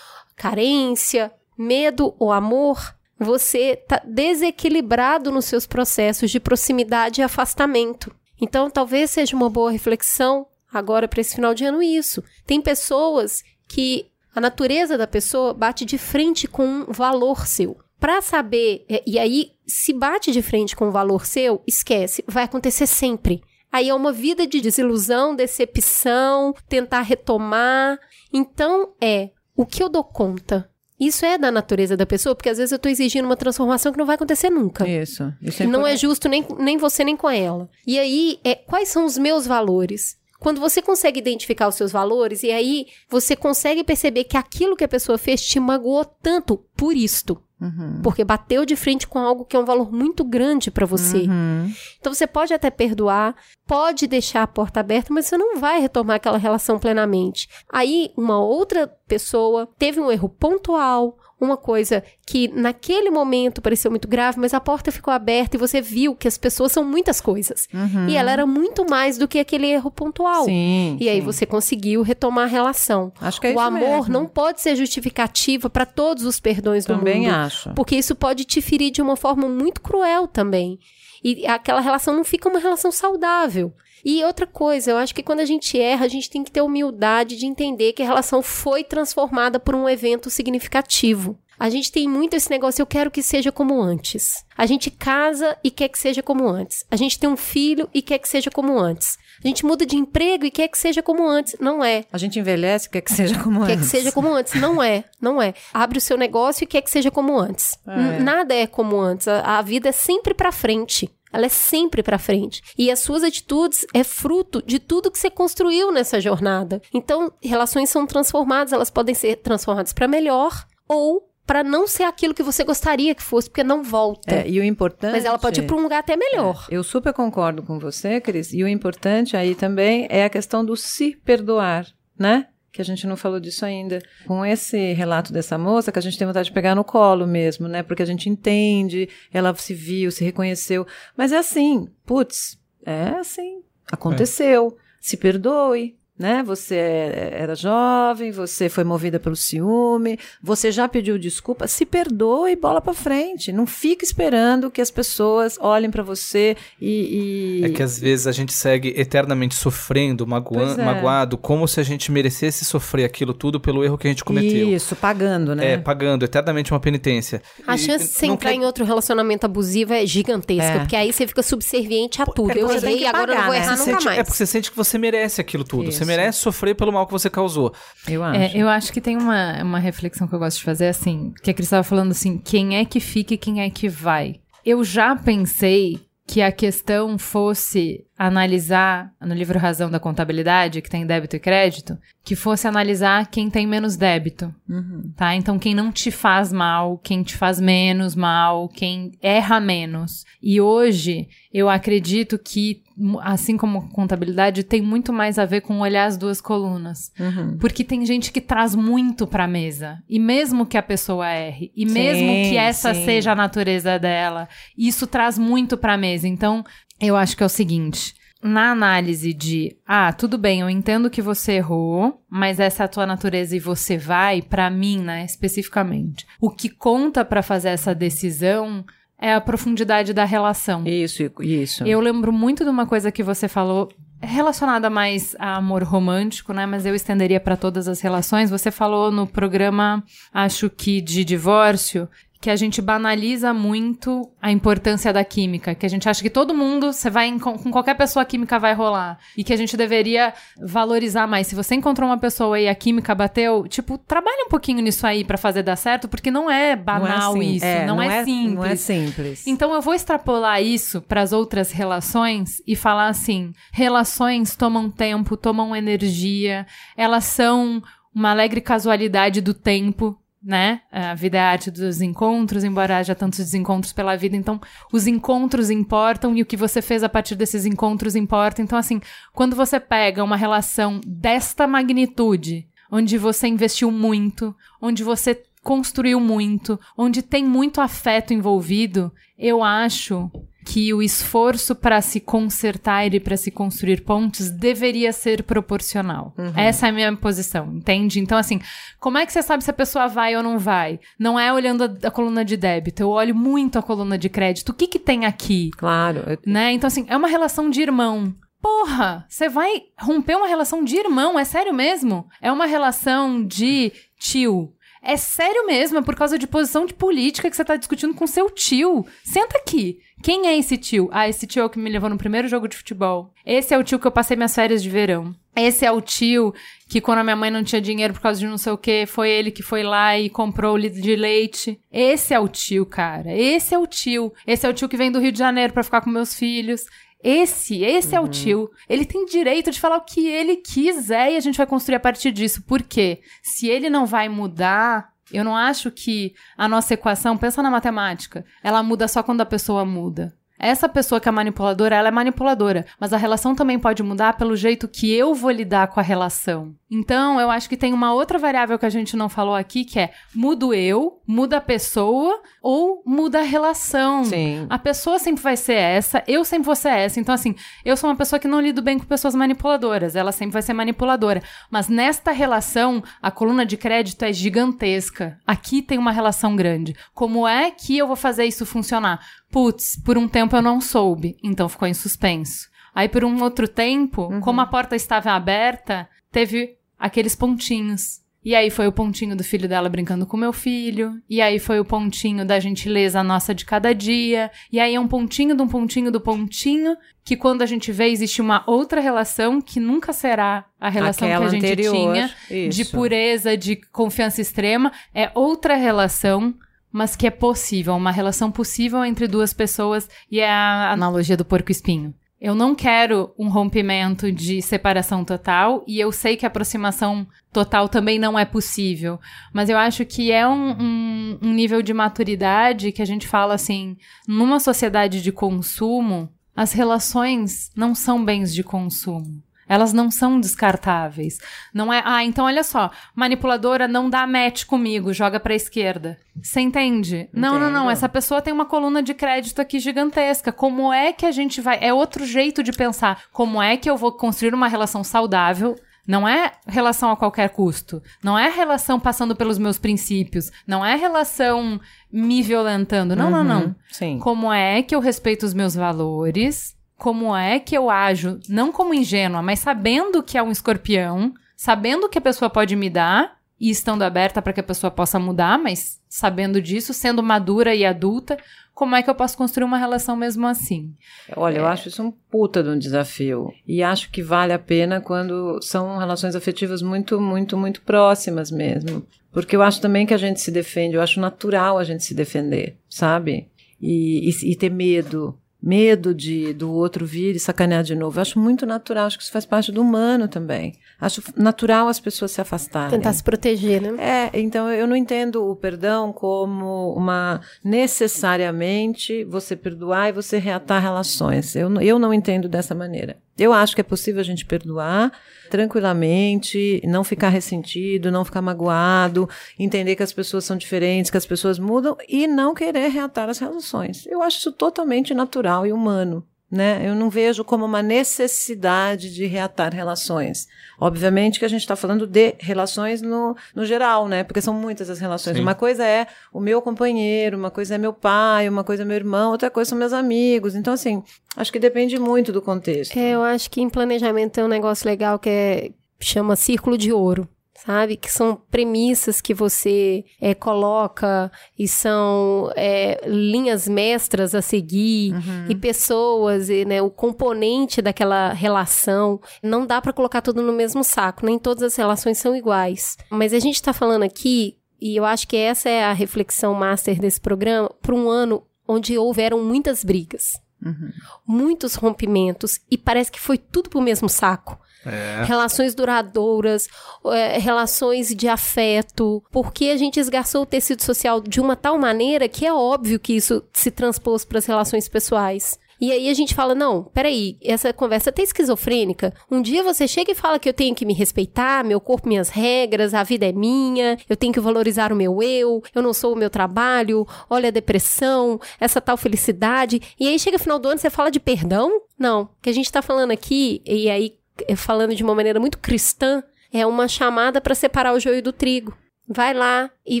Speaker 5: carência, medo ou amor, você tá desequilibrado nos seus processos de proximidade e afastamento. Então, talvez seja uma boa reflexão agora para esse final de ano isso. Tem pessoas que a natureza da pessoa bate de frente com um valor seu. Para saber, é, e aí se bate de frente com um valor seu, esquece, vai acontecer sempre. Aí é uma vida de desilusão, decepção, tentar retomar. Então é o que eu dou conta. Isso é da natureza da pessoa, porque às vezes eu tô exigindo uma transformação que não vai acontecer nunca.
Speaker 6: Isso. Isso
Speaker 5: E não é justo nem, nem você nem com ela. E aí, é, quais são os meus valores? Quando você consegue identificar os seus valores, e aí você consegue perceber que aquilo que a pessoa fez te magoou tanto por isto.
Speaker 6: Uhum.
Speaker 5: Porque bateu de frente com algo que é um valor muito grande pra você.
Speaker 6: Uhum.
Speaker 5: Então você pode até perdoar, pode deixar a porta aberta, mas você não vai retomar aquela relação plenamente. Aí uma outra pessoa teve um erro pontual, uma coisa que naquele momento pareceu muito grave, mas a porta ficou aberta e você viu que as pessoas são muitas coisas.
Speaker 6: Uhum.
Speaker 5: E ela era muito mais do que aquele erro pontual.
Speaker 6: Sim,
Speaker 5: E aí
Speaker 6: sim.
Speaker 5: você conseguiu retomar a relação.
Speaker 6: Acho que é
Speaker 5: o
Speaker 6: isso
Speaker 5: amor
Speaker 6: mesmo.
Speaker 5: não pode ser justificativa para todos os perdões do
Speaker 6: Também
Speaker 5: mundo.
Speaker 6: acho.
Speaker 5: Porque isso pode te ferir de uma forma muito cruel também. E aquela relação não fica uma relação saudável. E outra coisa, eu acho que quando a gente erra, a gente tem que ter humildade de entender que a relação foi transformada por um evento significativo. A gente tem muito esse negócio, eu quero que seja como antes. A gente casa e quer que seja como antes. A gente tem um filho e quer que seja como antes. A gente muda de emprego e quer que seja como antes. Não é.
Speaker 6: A gente envelhece, quer que seja como
Speaker 5: Quer
Speaker 6: antes.
Speaker 5: que seja como antes. Não é, não é. Abre o seu negócio e quer que seja como antes.
Speaker 6: É.
Speaker 5: Nada é como antes. A, a vida é sempre pra frente. Ela é sempre pra frente. E as suas atitudes é fruto de tudo que você construiu nessa jornada. Então, relações são transformadas, elas podem ser transformadas pra melhor ou pra não ser aquilo que você gostaria que fosse, porque não volta.
Speaker 6: É, e o importante.
Speaker 5: Mas ela pode ir pra um lugar até melhor.
Speaker 6: Eu super concordo com você, Cris. E o importante aí também é a questão do se perdoar, né? Que a gente não falou disso ainda. Com esse relato dessa moça, que a gente tem vontade de pegar no colo mesmo, né? Porque a gente entende, ela se viu, se reconheceu. Mas é assim, putz, é assim. Aconteceu. Se perdoe. Né? Você é- era jovem, você foi movida pelo ciúme, você já pediu desculpa, se perdoe e bola pra frente. Não fica esperando que as pessoas olhem pra você e, e-
Speaker 7: É que às vezes a gente segue eternamente sofrendo, magoan-
Speaker 6: Pois é.
Speaker 7: magoado, como se a gente merecesse sofrer aquilo tudo pelo erro que a gente cometeu.
Speaker 6: Isso, pagando, né?
Speaker 7: É, pagando eternamente uma penitência.
Speaker 5: A
Speaker 7: E-
Speaker 5: chance de você entrar
Speaker 7: quer-
Speaker 5: em outro relacionamento abusivo é gigantesca,
Speaker 6: É.
Speaker 5: porque aí você fica subserviente a tudo.
Speaker 6: porque
Speaker 5: eu
Speaker 6: você
Speaker 5: errei, agora eu não
Speaker 6: pagar,
Speaker 5: vou
Speaker 6: né?
Speaker 5: errar
Speaker 7: Você
Speaker 5: nunca
Speaker 7: sente-
Speaker 5: mais.
Speaker 7: É porque você sente que você merece aquilo tudo. Você
Speaker 6: Isso.
Speaker 7: Merece sofrer pelo mal que você causou.
Speaker 6: Eu acho.
Speaker 2: É, eu acho que tem uma, uma reflexão que eu gosto de fazer, assim, que a Cris estava falando assim, quem é que fica e quem é que vai. Eu já pensei que a questão fosse analisar, no livro Razão da Contabilidade, que tem débito e crédito, que fosse analisar quem tem menos débito,
Speaker 6: Uhum.
Speaker 2: tá? Então, quem não te faz mal, quem te faz menos mal, quem erra menos. E hoje, eu acredito que, assim como contabilidade, tem muito mais a ver com olhar as duas colunas.
Speaker 6: Uhum.
Speaker 2: Porque tem gente que traz muito pra mesa. E mesmo que a pessoa erre, e
Speaker 6: Sim,
Speaker 2: mesmo que essa
Speaker 6: sim.
Speaker 2: seja a natureza dela, isso traz muito pra mesa. Então, eu acho que é o seguinte. Na análise de, ah, tudo bem, eu entendo que você errou, mas essa é a tua natureza e você vai, pra mim, né, especificamente. O que conta pra fazer essa decisão é a profundidade da relação.
Speaker 6: Isso, isso.
Speaker 2: Eu lembro muito de uma coisa que você falou relacionada mais a amor romântico, né? Mas eu estenderia para todas as relações. Você falou no programa, acho que de divórcio, que a gente banaliza muito a importância da química, que a gente acha que todo mundo, você vai com qualquer pessoa a química vai rolar, e que a gente deveria valorizar mais. Se você encontrou uma pessoa e a química bateu, tipo, trabalha um pouquinho nisso aí para fazer dar certo, porque não é banal
Speaker 6: não é
Speaker 2: isso,
Speaker 6: é,
Speaker 2: não,
Speaker 6: não,
Speaker 2: é,
Speaker 6: é,
Speaker 2: simples.
Speaker 6: Não é simples.
Speaker 2: Então eu vou extrapolar isso para as outras relações e falar assim: relações tomam tempo, tomam energia, elas são uma alegre casualidade do tempo, né? A vida é a arte dos encontros, embora haja tantos desencontros pela vida. Então, os encontros importam e o que você fez a partir desses encontros importa. Então, assim, quando você pega uma relação desta magnitude, onde você investiu muito, onde você construiu muito, onde tem muito afeto envolvido, eu acho que o esforço para se consertar e para se construir pontes deveria ser proporcional.
Speaker 6: Uhum.
Speaker 2: Essa é a minha posição, entende? Então, assim, como é que você sabe se a pessoa vai ou não vai? Não é olhando a, a coluna de débito, eu olho muito a coluna de crédito. O que que tem aqui?
Speaker 6: Claro. Eu...
Speaker 2: Né? Então, assim, é uma relação de irmão. Porra, você vai romper uma relação de irmão, é sério mesmo? É uma relação de tio, é sério mesmo, é por causa de posição de política que você tá discutindo com seu tio. Senta aqui. Quem é esse tio? Ah, esse tio é o que me levou no primeiro jogo de futebol. Esse é o tio que eu passei minhas férias de verão. Esse é o tio que quando a minha mãe não tinha dinheiro por causa de não sei o que, foi ele que foi lá e comprou o litro de leite. Esse é o tio, cara. Esse é o tio. Esse é o tio que vem do Rio de Janeiro para ficar com meus filhos. Esse, esse é o tio. Ele tem direito de falar o que ele quiser e a gente vai construir a partir disso. Por quê? Se ele não vai mudar, eu não acho que a nossa equação, pensa na matemática, ela muda só quando a pessoa muda. Essa pessoa que é manipuladora, ela é manipuladora, mas a relação também pode mudar pelo jeito que eu vou lidar com a relação. Então, eu acho que tem uma outra variável que a gente não falou aqui, que é mudo eu, muda a pessoa ou muda a relação.
Speaker 6: Sim.
Speaker 2: A pessoa sempre vai ser essa, eu sempre vou ser essa. Então, assim, eu sou uma pessoa que não lido bem com pessoas manipuladoras, ela sempre vai ser manipuladora. Mas nesta relação, a coluna de crédito é gigantesca. Aqui tem uma relação grande. Como é que eu vou fazer isso funcionar? Putz, por um tempo eu não soube, então ficou em suspenso. Aí, por um outro tempo,
Speaker 6: Uhum.
Speaker 2: como a porta estava aberta, teve aqueles pontinhos. E aí foi o pontinho do filho dela brincando com meu filho. E aí foi o pontinho da gentileza nossa de cada dia. E aí é um pontinho de um pontinho do pontinho. Que quando a gente vê, existe uma outra relação que nunca será a relação
Speaker 6: Aquela
Speaker 2: que a gente
Speaker 6: anterior,
Speaker 2: tinha. De
Speaker 6: isso.
Speaker 2: pureza, de confiança extrema. É outra relação mas que é possível, uma relação possível entre duas pessoas e é a analogia do porco-espinho. Eu não quero um rompimento de separação total e eu sei que a aproximação total também não é possível, mas eu acho que é um, um, um nível de maturidade que a gente fala assim, numa sociedade de consumo, as relações não são bens de consumo. Elas não são descartáveis. Não é, ah, então olha só, manipuladora não dá match comigo, joga pra esquerda. Você entende? Não, não, não.
Speaker 6: Entendo.
Speaker 2: Essa pessoa tem uma coluna de crédito aqui gigantesca. Como é que a gente vai. É outro jeito de pensar. Como é que eu vou construir uma relação saudável? Não é relação a qualquer custo. Não é relação passando pelos meus princípios. Não é relação me violentando. Não, não, não.
Speaker 6: Uhum, Sim.
Speaker 2: Como é que eu respeito os meus valores? Como é que eu ajo, não como ingênua, mas sabendo que é um escorpião, sabendo que a pessoa pode me dar e estando aberta para que a pessoa possa mudar, mas sabendo disso, sendo madura e adulta, como é que eu posso construir uma relação mesmo assim?
Speaker 6: Olha, eu acho isso um puta de um desafio. E acho que vale a pena quando são relações afetivas muito, muito, muito próximas mesmo. Porque eu acho também que a gente se defende, eu acho natural a gente se defender, sabe? E, e, e ter medo. Medo de do outro vir e sacanear de novo. Eu acho muito natural, acho que isso faz parte do humano também. Acho natural as pessoas se afastarem.
Speaker 5: Tentar se proteger, né?
Speaker 6: É, então eu não entendo o perdão como uma necessariamente você perdoar e você reatar relações. Eu, eu não entendo dessa maneira. Eu acho que é possível a gente perdoar tranquilamente, não ficar ressentido, não ficar magoado, entender que as pessoas são diferentes, que as pessoas mudam e não querer reatar as relações. Eu acho isso totalmente natural e humano. Né? Eu não vejo como uma necessidade de reatar relações. Obviamente que a gente está falando de relações no, no geral, né? Porque são muitas as relações.
Speaker 7: Sim.
Speaker 6: Uma coisa é o meu companheiro, uma coisa é meu pai, uma coisa é meu irmão, outra coisa são meus amigos. Então, assim, acho que depende muito do contexto.
Speaker 5: É, eu acho que em planejamento tem um negócio legal que é chama círculo de ouro. Sabe? Que são premissas que você é, coloca e são é, linhas mestras a seguir
Speaker 2: Uhum.
Speaker 5: e pessoas e né, o componente daquela relação. Não dá para colocar tudo no mesmo saco. Nem todas as relações são iguais. Mas a gente está falando aqui e eu acho que essa é a reflexão master desse programa para um ano onde houveram muitas brigas,
Speaker 6: Uhum.
Speaker 5: muitos rompimentos e parece que foi tudo pro mesmo saco.
Speaker 7: É.
Speaker 5: Relações duradouras, é, relações de afeto, porque a gente esgarçou o tecido social de uma tal maneira que é óbvio que isso se transpôs para as relações pessoais. E aí a gente fala, não, peraí, essa conversa até esquizofrênica. Um dia você chega e fala que eu tenho que me respeitar, meu corpo, minhas regras, a vida é minha, eu tenho que valorizar o meu eu, eu não sou o meu trabalho, olha a depressão, essa tal felicidade. E aí chega final do ano e você fala de perdão? Não, o que a gente tá falando aqui, e aí falando de uma maneira muito cristã, é uma chamada para separar o joio do trigo. Vai lá e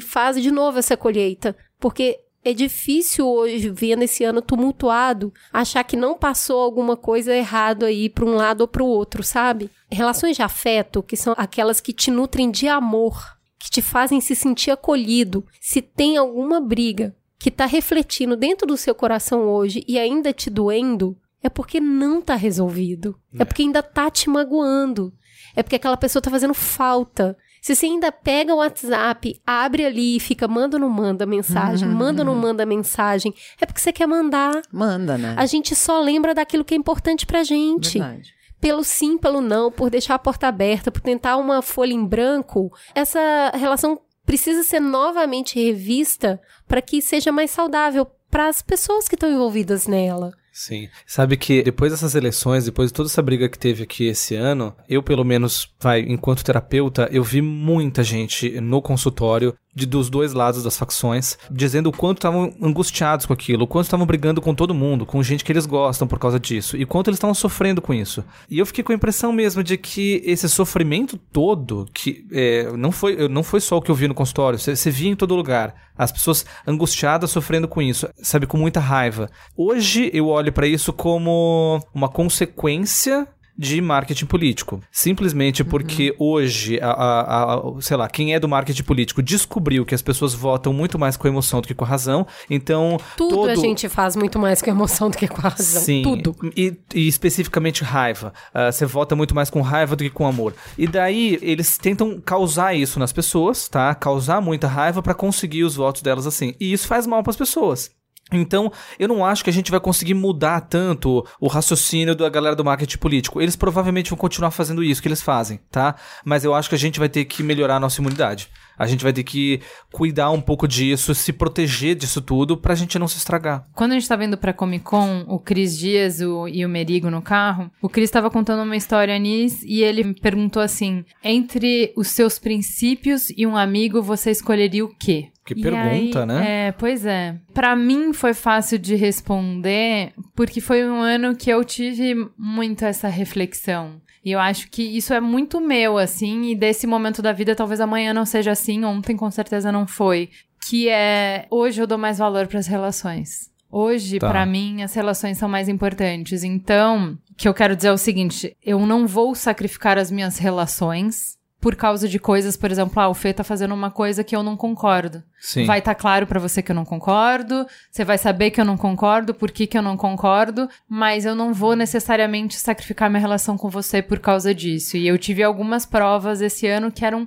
Speaker 5: faz de novo essa colheita, porque é difícil hoje, vendo esse ano tumultuado, achar que não passou alguma coisa errado aí para um lado ou para o outro, sabe? Relações de afeto, que são aquelas que te nutrem de amor, que te fazem se sentir acolhido. Se tem alguma briga que tá refletindo dentro do seu coração hoje e ainda te doendo, é porque não tá resolvido. É, porque ainda tá te magoando. É porque aquela pessoa tá fazendo falta. Se você ainda pega o WhatsApp, abre ali e fica manda ou não manda mensagem,
Speaker 6: Uhum,
Speaker 5: manda ou não manda mensagem, é porque você quer mandar.
Speaker 6: Manda, né?
Speaker 5: A gente só lembra daquilo que é importante pra gente.
Speaker 6: Verdade.
Speaker 5: Pelo sim, pelo não, por deixar a porta aberta, por tentar uma folha em branco, essa relação precisa ser novamente revista para que seja mais saudável para as pessoas que estão envolvidas nela.
Speaker 7: Sim. Sabe que depois dessas eleições, depois de toda essa briga que teve aqui esse ano, eu, pelo menos, vai, enquanto terapeuta, eu vi muita gente no consultório, de, dos dois lados das facções, dizendo o quanto estavam angustiados com aquilo, o quanto estavam brigando com todo mundo, com gente que eles gostam por causa disso, e quanto eles estavam sofrendo com isso. E eu fiquei com a impressão mesmo de que esse sofrimento todo, que é, não, foi, não foi só o que eu vi no consultório, você, você via em todo lugar. As pessoas angustiadas sofrendo com isso, sabe, com muita raiva. Hoje eu olho pra isso como uma consequência de marketing político. Simplesmente porque hoje, a, a- a- sei lá, quem é do marketing político descobriu que as pessoas votam muito mais com emoção do que com a razão. Então.
Speaker 5: Tudo
Speaker 7: todo...
Speaker 5: a gente faz muito mais com emoção do que com a razão.
Speaker 7: Sim,
Speaker 5: Tudo.
Speaker 7: E, e especificamente raiva. Ah, você vota muito mais com raiva do que com amor. E daí eles tentam causar isso nas pessoas, tá? Causar muita raiva pra conseguir os votos delas assim. E isso faz mal pras pessoas. Então, eu não acho que a gente vai conseguir mudar tanto o raciocínio da galera do marketing político. Eles provavelmente vão continuar fazendo isso que eles fazem, tá? Mas eu acho que a gente vai ter que melhorar a nossa imunidade. A gente vai ter que cuidar um pouco disso, se proteger disso tudo pra gente não se estragar.
Speaker 2: Quando a gente tava indo pra Comic Con, o Cris Dias o- e o Merigo no carro, o Cris tava contando uma história nisso e ele me perguntou assim: entre os seus princípios e um amigo, você escolheria o quê?
Speaker 7: Que
Speaker 2: E
Speaker 7: pergunta,
Speaker 2: aí-
Speaker 7: né?
Speaker 2: É, pois é. Pra mim foi fácil de responder, porque foi um ano que eu tive muito essa reflexão. E eu acho que isso é muito meu, assim, e desse momento da vida, talvez amanhã não seja assim, ontem com certeza não foi. Que é, hoje eu dou mais valor pras relações. Hoje,
Speaker 7: Tá.
Speaker 2: pra mim, as relações são mais importantes. Então, o que eu quero dizer é o seguinte: eu não vou sacrificar as minhas relações por causa de coisas, por exemplo, ah, o Fê tá fazendo uma coisa que eu não concordo.
Speaker 7: Sim.
Speaker 2: Vai estar claro pra você que eu não concordo, você vai saber que eu não concordo, por que, que eu não concordo, mas eu não vou necessariamente sacrificar minha relação com você por causa disso. E eu tive algumas provas esse ano que eram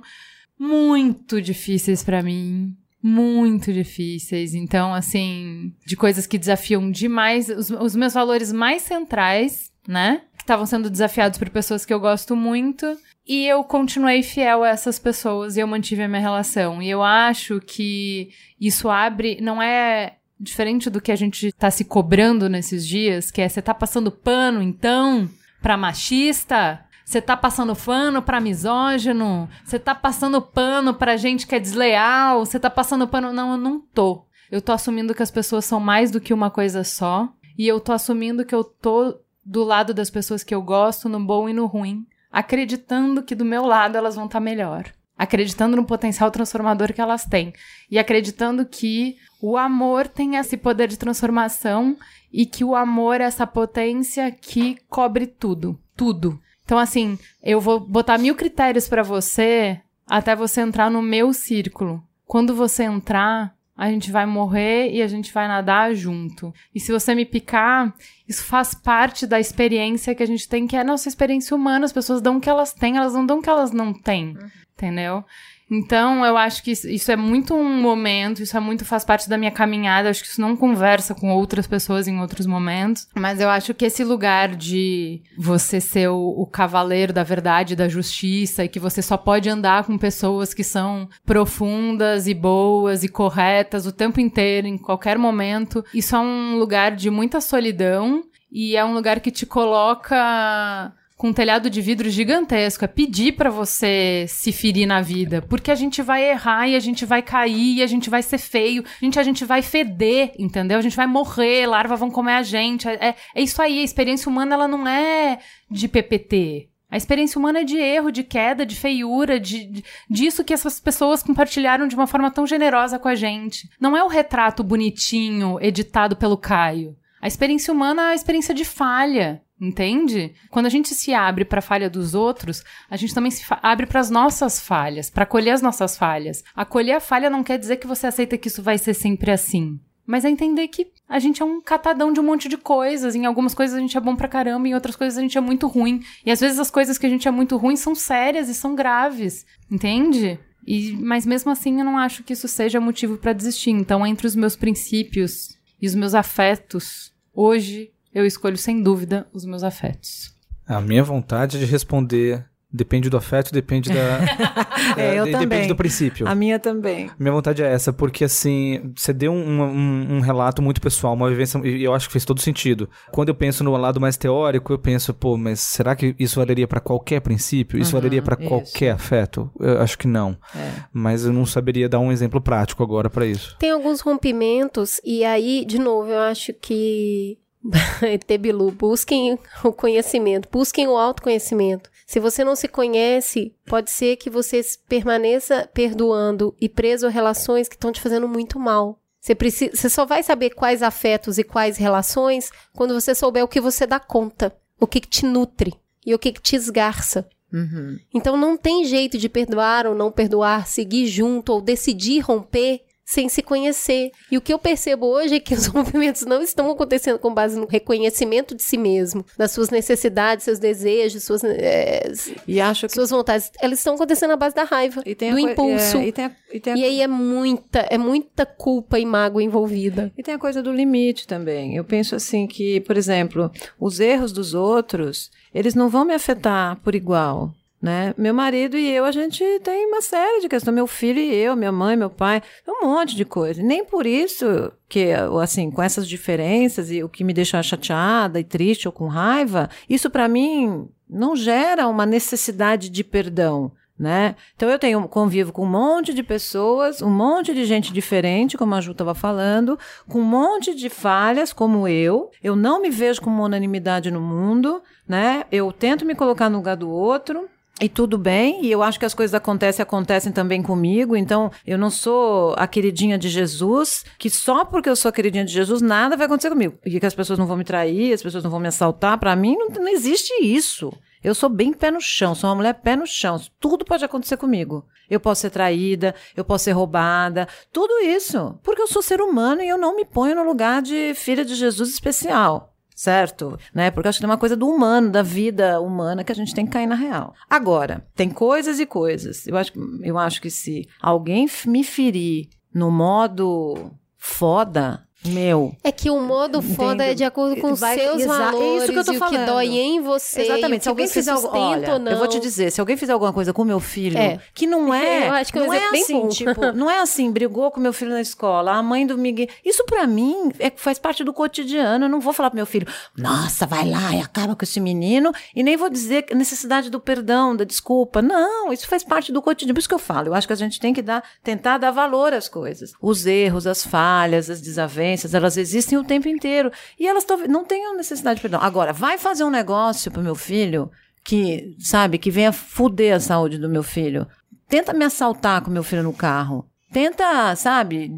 Speaker 2: muito difíceis pra mim. Muito difíceis. Então, assim, de coisas que desafiam demais os, os meus valores mais centrais, né? Que estavam sendo desafiados por pessoas que eu gosto muito. E eu continuei fiel a essas pessoas e eu mantive a minha relação. E eu acho que isso abre. Não é diferente do que a gente tá se cobrando nesses dias, que é você tá passando pano, então, pra machista? Você tá passando pano pra misógino? Você tá passando pano pra gente que é desleal? Você tá passando pano. Não, eu não tô. Eu tô assumindo que as pessoas são mais do que uma coisa só. E eu tô assumindo que eu tô do lado das pessoas que eu gosto, no bom e no ruim. Acreditando que do meu lado elas vão estar melhor. Acreditando no potencial transformador que elas têm. E acreditando que o amor tem esse poder de transformação e que o amor é essa potência que cobre tudo. Tudo. Então, assim, eu vou botar mil critérios pra você até você entrar no meu círculo. Quando você entrar, a gente vai morrer e a gente vai nadar junto. E se você me picar, isso faz parte da experiência que a gente tem, que é a nossa experiência humana. As pessoas dão o que elas têm, elas não dão o que elas não têm. Entendeu? Então, eu acho que isso- é muito um momento, isso é muito faz parte da minha caminhada. Acho que isso não conversa com outras pessoas em outros momentos. Mas eu acho que esse lugar de você ser o, o cavaleiro da verdade, da justiça, e que você só pode andar com pessoas que são profundas e boas e corretas o tempo inteiro, em qualquer momento, isso é um lugar de muita solidão e é um lugar que te coloca com um telhado de vidro gigantesco. É pedir pra você se ferir na vida. Porque a gente vai errar e a gente vai cair e a gente vai ser feio. Gente, a gente vai feder, entendeu? A gente vai morrer, larvas vão comer a gente. É, é- é isso aí. A experiência humana, ela não é de PPT. A experiência humana é de erro, de queda, de feiura, de, de- disso que essas pessoas compartilharam de uma forma tão generosa com a gente. Não é o retrato bonitinho, editado pelo Caio. A experiência humana é a experiência de falha, entende? Quando a gente se abre para a falha dos outros, a gente também se abre para as nossas falhas, para acolher as nossas falhas. Acolher a falha não quer dizer que você aceita que isso vai ser sempre assim. Mas é entender que a gente é um catadão de um monte de coisas. Em algumas coisas a gente é bom pra caramba, em outras coisas a gente é muito ruim. E às vezes as coisas que a gente é muito ruim são sérias e são graves. Entende? E, mas mesmo assim eu não acho que isso seja motivo pra desistir. Então, entre os meus princípios e os meus afetos, hoje eu escolho sem dúvida os meus afetos.
Speaker 7: A minha vontade de responder depende do afeto, depende da.
Speaker 6: É, eu
Speaker 7: de-
Speaker 6: também.
Speaker 7: Depende do princípio.
Speaker 6: A minha também.
Speaker 7: Minha vontade é essa, porque assim, você deu um, um- um relato muito pessoal, uma vivência, e eu acho que fez todo sentido. Quando eu penso no lado mais teórico, eu penso, pô, mas será que isso valeria pra qualquer princípio? Isso
Speaker 6: Uhum,
Speaker 7: valeria pra
Speaker 6: isso.
Speaker 7: qualquer afeto? Eu acho que não.
Speaker 6: É.
Speaker 7: Mas eu não saberia dar um exemplo prático agora pra isso.
Speaker 5: Tem alguns rompimentos, e aí, de novo, eu acho que. ET Bilu, busquem o conhecimento, busquem o autoconhecimento. Se você não se conhece, pode ser que você permaneça perdoando e preso a relações que estão te fazendo muito mal. Você, precisa, você só vai saber quais afetos e quais relações quando você souber o que você dá conta, o que, que te nutre e o que, que te esgarça.
Speaker 6: Uhum.
Speaker 5: Então não tem jeito de perdoar ou não perdoar, seguir junto ou decidir romper sem se conhecer. E o que eu percebo hoje é que os rompimentos não estão acontecendo com base no reconhecimento de si mesmo, das suas necessidades, seus desejos, suas, eh,
Speaker 6: E acho que
Speaker 5: suas vontades. Elas estão acontecendo na base da raiva,
Speaker 6: E
Speaker 5: do impulso.
Speaker 6: é, e tem a- e a-
Speaker 5: E aí é muita, é muita culpa e mágoa envolvida.
Speaker 6: E tem a coisa do limite também. Eu penso assim que, por exemplo, os erros dos outros, eles não vão me afetar por igual. Né? Meu marido e eu, a gente tem uma série de questões. Meu filho e eu, minha mãe, meu pai, um monte de coisa. Nem por isso que, assim, com essas diferenças e o que me deixa chateada e triste ou com raiva, isso para mim não gera uma necessidade de perdão. Né? Então eu tenho convivo com um monte de pessoas, um monte de gente diferente, como a Ju estava falando, com um monte de falhas, como eu. Eu não me vejo uma unanimidade no mundo, né? Eu tento me colocar no lugar do outro. E tudo bem, e eu acho que as coisas acontecem, acontecem também comigo, então eu não sou a queridinha de Jesus, que só porque eu sou a queridinha de Jesus, nada vai acontecer comigo. E que as pessoas não vão me trair, as pessoas não vão me assaltar, para mim não, não existe isso. Eu sou bem pé no chão, sou uma mulher pé no chão. Tudo pode acontecer comigo. Eu posso ser traída, eu posso ser roubada, tudo isso. Porque eu sou ser humano e eu não me ponho no lugar de filha de Jesus especial. Certo? Né? Porque eu acho que tem uma coisa do humano, da vida humana, que a gente tem que cair na real. Agora, tem coisas e coisas. Eu acho, eu acho que se alguém me ferir no modo foda, meu,
Speaker 5: É que o modo foda é de acordo com os seus
Speaker 6: exa- é
Speaker 5: valores
Speaker 6: isso que eu tô
Speaker 5: e o que
Speaker 6: falando.
Speaker 5: dói em você.
Speaker 6: Exatamente. Se alguém fizer algo, olha,
Speaker 5: ou não.
Speaker 6: eu vou te dizer, se alguém fizer alguma coisa com meu filho,
Speaker 5: É.
Speaker 6: que não é,
Speaker 5: Eu acho que é
Speaker 6: não é
Speaker 5: bem
Speaker 6: assim,
Speaker 5: bom.
Speaker 6: tipo, não é assim, brigou com meu filho na escola, a mãe do Miguel, isso pra mim é, faz parte do cotidiano, eu não vou falar pro meu filho, nossa, vai lá e acaba com esse menino, e nem vou dizer necessidade do perdão, da desculpa, não, isso faz parte do cotidiano, por isso que eu falo, eu acho que a gente tem que dar, tentar dar valor às coisas, os erros, as falhas, as desavenças, elas existem o tempo inteiro, e elas talvez não tenham necessidade de perdão. Agora, vai fazer um negócio pro meu filho que, sabe, que venha fuder a saúde do meu filho. Tenta me assaltar com meu filho no carro. Tenta, sabe,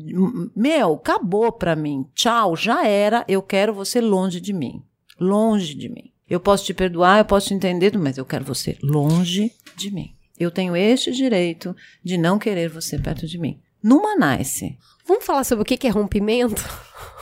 Speaker 6: meu, acabou pra mim. Tchau, já era. Eu quero você longe de mim. Longe de mim. Eu posso te perdoar, eu posso te entender, mas eu quero você longe de mim. Eu tenho este direito de não querer você perto de mim. Numa nice.
Speaker 5: Vamos falar sobre o que é rompimento?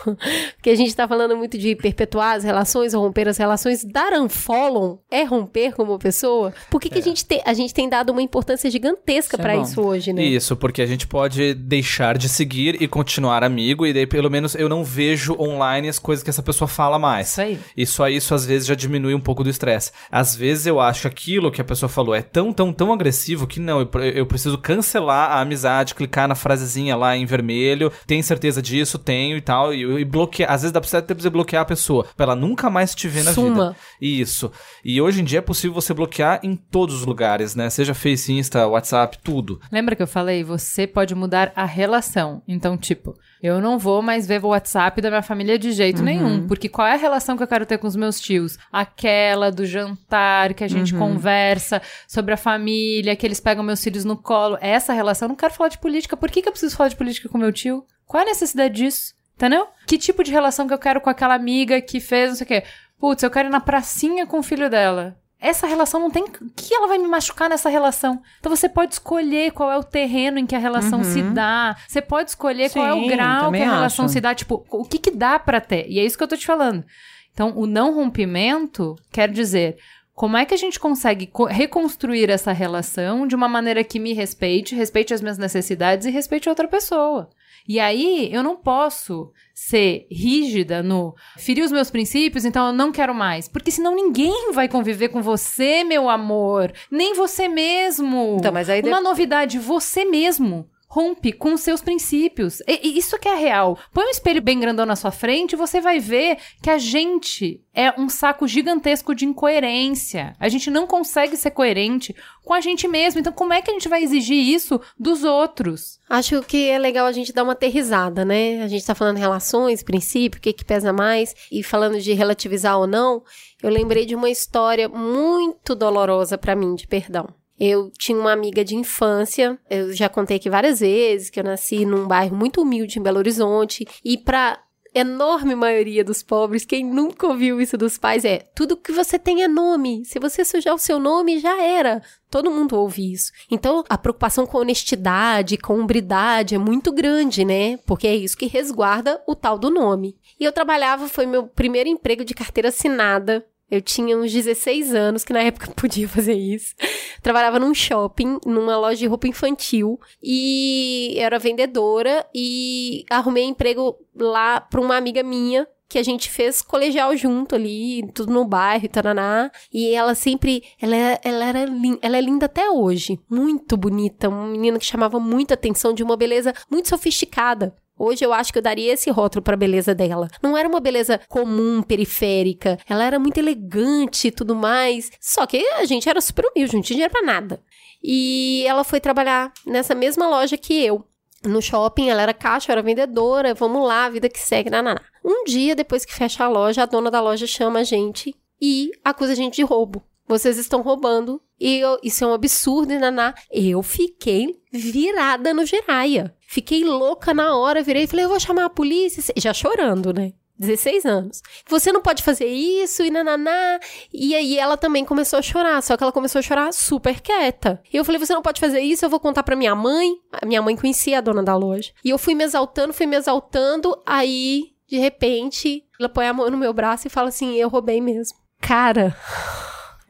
Speaker 5: Porque a gente está falando muito de perpetuar as relações ou romper as relações. Dar unfollow é romper como pessoa? Por que, que a, gente te, a gente tem dado uma importância gigantesca
Speaker 7: é
Speaker 5: para
Speaker 7: bom.
Speaker 5: isso hoje, né?
Speaker 7: Isso, porque a gente pode deixar de seguir e continuar amigo, e daí pelo menos eu não vejo online as coisas que essa pessoa fala mais.
Speaker 2: Isso aí.
Speaker 7: E só isso às vezes já diminui um pouco do estresse. Às vezes eu acho que aquilo que a pessoa falou é tão, tão, tão agressivo que não, eu, eu preciso cancelar a amizade, clicar na frasezinha lá em vermelho, tem certeza disso? Tenho e tal, e, e bloquear. Às vezes dá pra você bloquear a pessoa, pra ela nunca mais te ver na
Speaker 5: Suma.
Speaker 7: vida. Isso. E hoje em dia é possível você bloquear em todos os lugares, né? Seja Face, Insta, WhatsApp, tudo.
Speaker 2: Lembra que eu falei? Você pode mudar a relação. Então, tipo, eu não vou mais ver o WhatsApp da minha família de jeito
Speaker 6: Uhum.
Speaker 2: nenhum. Porque qual é a relação que eu quero ter com os meus tios? Aquela do jantar, que a gente
Speaker 6: Uhum.
Speaker 2: conversa sobre a família, que eles pegam meus filhos no colo. Essa relação, eu não quero falar de política. Por que, que eu preciso falar de política com meu tio? Qual é a necessidade disso? Entendeu? Que tipo de relação que eu quero com aquela amiga que fez não sei o quê? Putz, eu quero ir na pracinha com o filho dela. Essa relação não tem. O que ela vai me machucar nessa relação? Então você pode escolher qual é o terreno em que a relação
Speaker 6: Uhum.
Speaker 2: se dá. Você pode escolher qual é o
Speaker 6: Sim,
Speaker 2: grau que a relação
Speaker 6: acho.
Speaker 2: se dá. Tipo, o que, que dá pra ter? E é isso que eu tô te falando. Então, o não rompimento quer dizer. Como é que a gente consegue co- reconstruir essa relação de uma maneira que me respeite, respeite as minhas necessidades e respeite a outra pessoa? E aí, eu não posso ser rígida no ferir os meus princípios, então eu não quero mais. Porque senão ninguém vai conviver com você, meu amor. Nem você mesmo.
Speaker 6: Então, mas aí de-
Speaker 2: Uma novidade, você mesmo. Rompe com seus princípios. E, e isso que é real. Põe um espelho bem grandão na sua frente e você vai ver que a gente é um saco gigantesco de incoerência. A gente não consegue ser coerente com a gente mesmo. Então, como é que a gente vai exigir isso dos outros?
Speaker 5: Acho que é legal a gente dar uma aterrizada, né? A gente tá falando relações, princípio, o que que pesa mais, e falando de relativizar ou não, eu lembrei de uma história muito dolorosa pra mim de perdão. Eu tinha uma amiga de infância, eu já contei aqui várias vezes que eu nasci num bairro muito humilde em Belo Horizonte, e pra enorme maioria dos pobres, quem nunca ouviu isso dos pais é: tudo que você tem é nome. Se você sujar o seu nome, já era. Todo mundo ouve isso. Então, a preocupação com honestidade, com hombridade é muito grande, né? Porque é isso que resguarda o tal do nome. E eu trabalhava, foi meu primeiro emprego de carteira assinada. Eu tinha uns 16 anos, que na época podia fazer isso. Trabalhava num shopping, numa loja de roupa infantil, e era vendedora, e arrumei emprego lá pra uma amiga minha, que a gente fez colegial junto ali, tudo no bairro, taraná. E ela sempre, ela, ela era ela é linda até hoje, muito bonita, uma menina que chamava muita atenção, de uma beleza muito sofisticada. Hoje eu acho que eu daria esse rótulo pra beleza dela. Não era uma beleza comum, periférica. Ela era muito elegante e tudo mais. Só que a gente era super humilde, não tinha dinheiro pra nada. E ela foi trabalhar nessa mesma loja que eu. No shopping, ela era caixa, eu era vendedora, vamos lá, vida que segue, nananá. Um dia, depois que fecha a loja, a dona da loja chama a gente e acusa a gente de roubo. Vocês estão roubando e eu- isso é um absurdo, e naná. Eu fiquei virada no giraia. Fiquei louca na hora, virei e falei, eu vou chamar a polícia. Já chorando, né? 16 anos. Você não pode fazer isso e nananá. E aí ela também começou a chorar, só que ela começou a chorar super quieta. E eu falei, você não pode fazer isso, eu vou contar pra minha mãe. A minha mãe conhecia a dona da loja. E eu fui me exaltando, fui me exaltando, aí, de repente, ela põe a mão no meu braço e fala assim, eu roubei mesmo. Cara,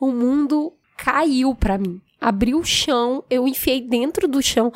Speaker 5: o mundo caiu pra mim. Abriu o chão, eu enfiei dentro do chão.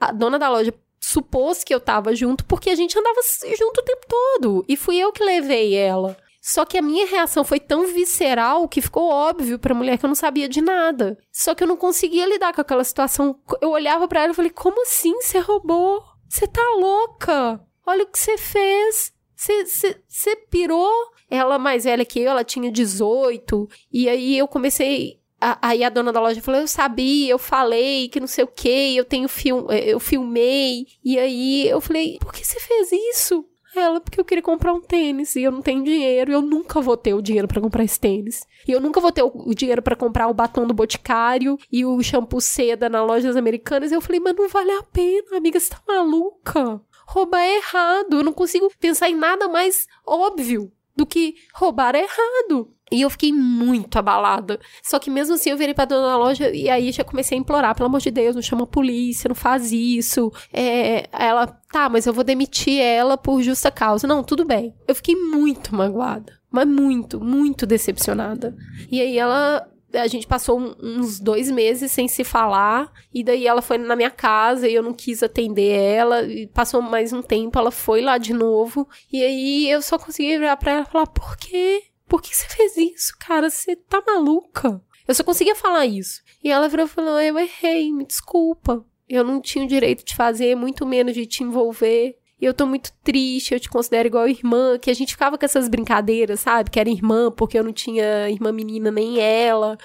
Speaker 5: A dona da loja supôs que eu tava junto porque a gente andava junto o tempo todo. E fui eu que levei ela. Só que a minha reação foi tão visceral que ficou óbvio pra mulher que eu não sabia de nada. Só que eu não conseguia lidar com aquela situação. Eu olhava pra ela e falei: Como assim você roubou? Você tá louca? Olha o que você fez. Você pirou? Ela mais velha que eu, ela tinha 18. E aí eu comecei. Aí a dona da loja falou: Eu sabia, eu falei que não sei o que, eu tenho film, eu filmei. E aí eu falei: Por que você fez isso? Ela, porque eu queria comprar um tênis e eu não tenho dinheiro, eu nunca vou ter o dinheiro pra comprar esse tênis. E eu nunca vou ter o, dinheiro pra comprar o batom do Boticário e o shampoo seda na lojas americanas. E eu falei, mas não vale a pena, amiga, você tá maluca? Roubar é errado. Eu não consigo pensar em nada mais óbvio do que roubar errado. E eu fiquei muito abalada. Só que mesmo assim eu virei pra dona da loja e aí já comecei a implorar, pelo amor de Deus, não chama a polícia, não faz isso. É, ela, tá, mas eu vou demitir ela por justa causa. Não, tudo bem. Eu fiquei muito magoada. Mas muito, muito decepcionada. E aí ela a gente passou uns dois meses sem se falar, e daí ela foi na minha casa e eu não quis atender ela, e passou mais um tempo, ela foi lá de novo, e aí eu só consegui virar pra ela e falar, por quê? Por que você fez isso, cara? Você tá maluca? Eu só conseguia falar isso. E ela virou e falou, eu errei, me desculpa. Eu não tinha o direito de fazer, muito menos de te envolver. Eu tô muito triste, eu te considero igual irmã, que a gente ficava com essas brincadeiras, sabe? Que era irmã, porque eu não tinha irmã menina nem ela.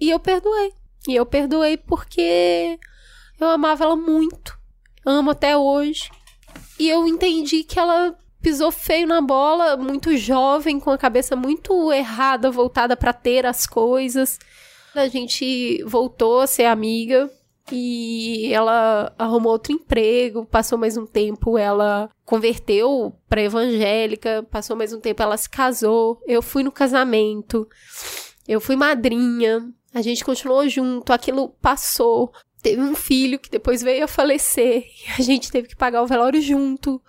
Speaker 5: E eu perdoei. E eu perdoei porque eu amava ela muito. Amo até hoje. E eu entendi que ela pisou feio na bola, muito jovem, com a cabeça muito errada, voltada para ter as coisas. A gente voltou a ser amiga, e ela arrumou outro emprego, passou mais um tempo, ela converteu para evangélica, passou mais um tempo, ela se casou. Eu fui no casamento, eu fui madrinha, a gente continuou junto, aquilo passou. Teve um filho que depois veio a falecer a gente teve que pagar o velório junto.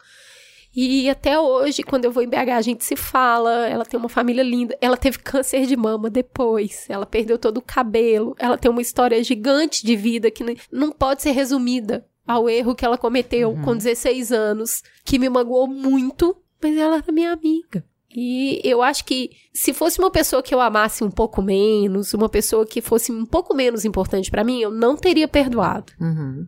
Speaker 5: E até hoje, quando eu vou em BH, a gente se fala. Ela tem uma família linda. Ela teve câncer de mama depois. Ela perdeu todo o cabelo. Ela tem uma história gigante de vida que não pode ser resumida ao erro que ela cometeu uhum. com 16 anos, que me magoou muito, mas ela era minha amiga. E eu acho que se fosse uma pessoa que eu amasse um pouco menos, uma pessoa que fosse um pouco menos importante para mim, eu não teria perdoado.
Speaker 6: Uhum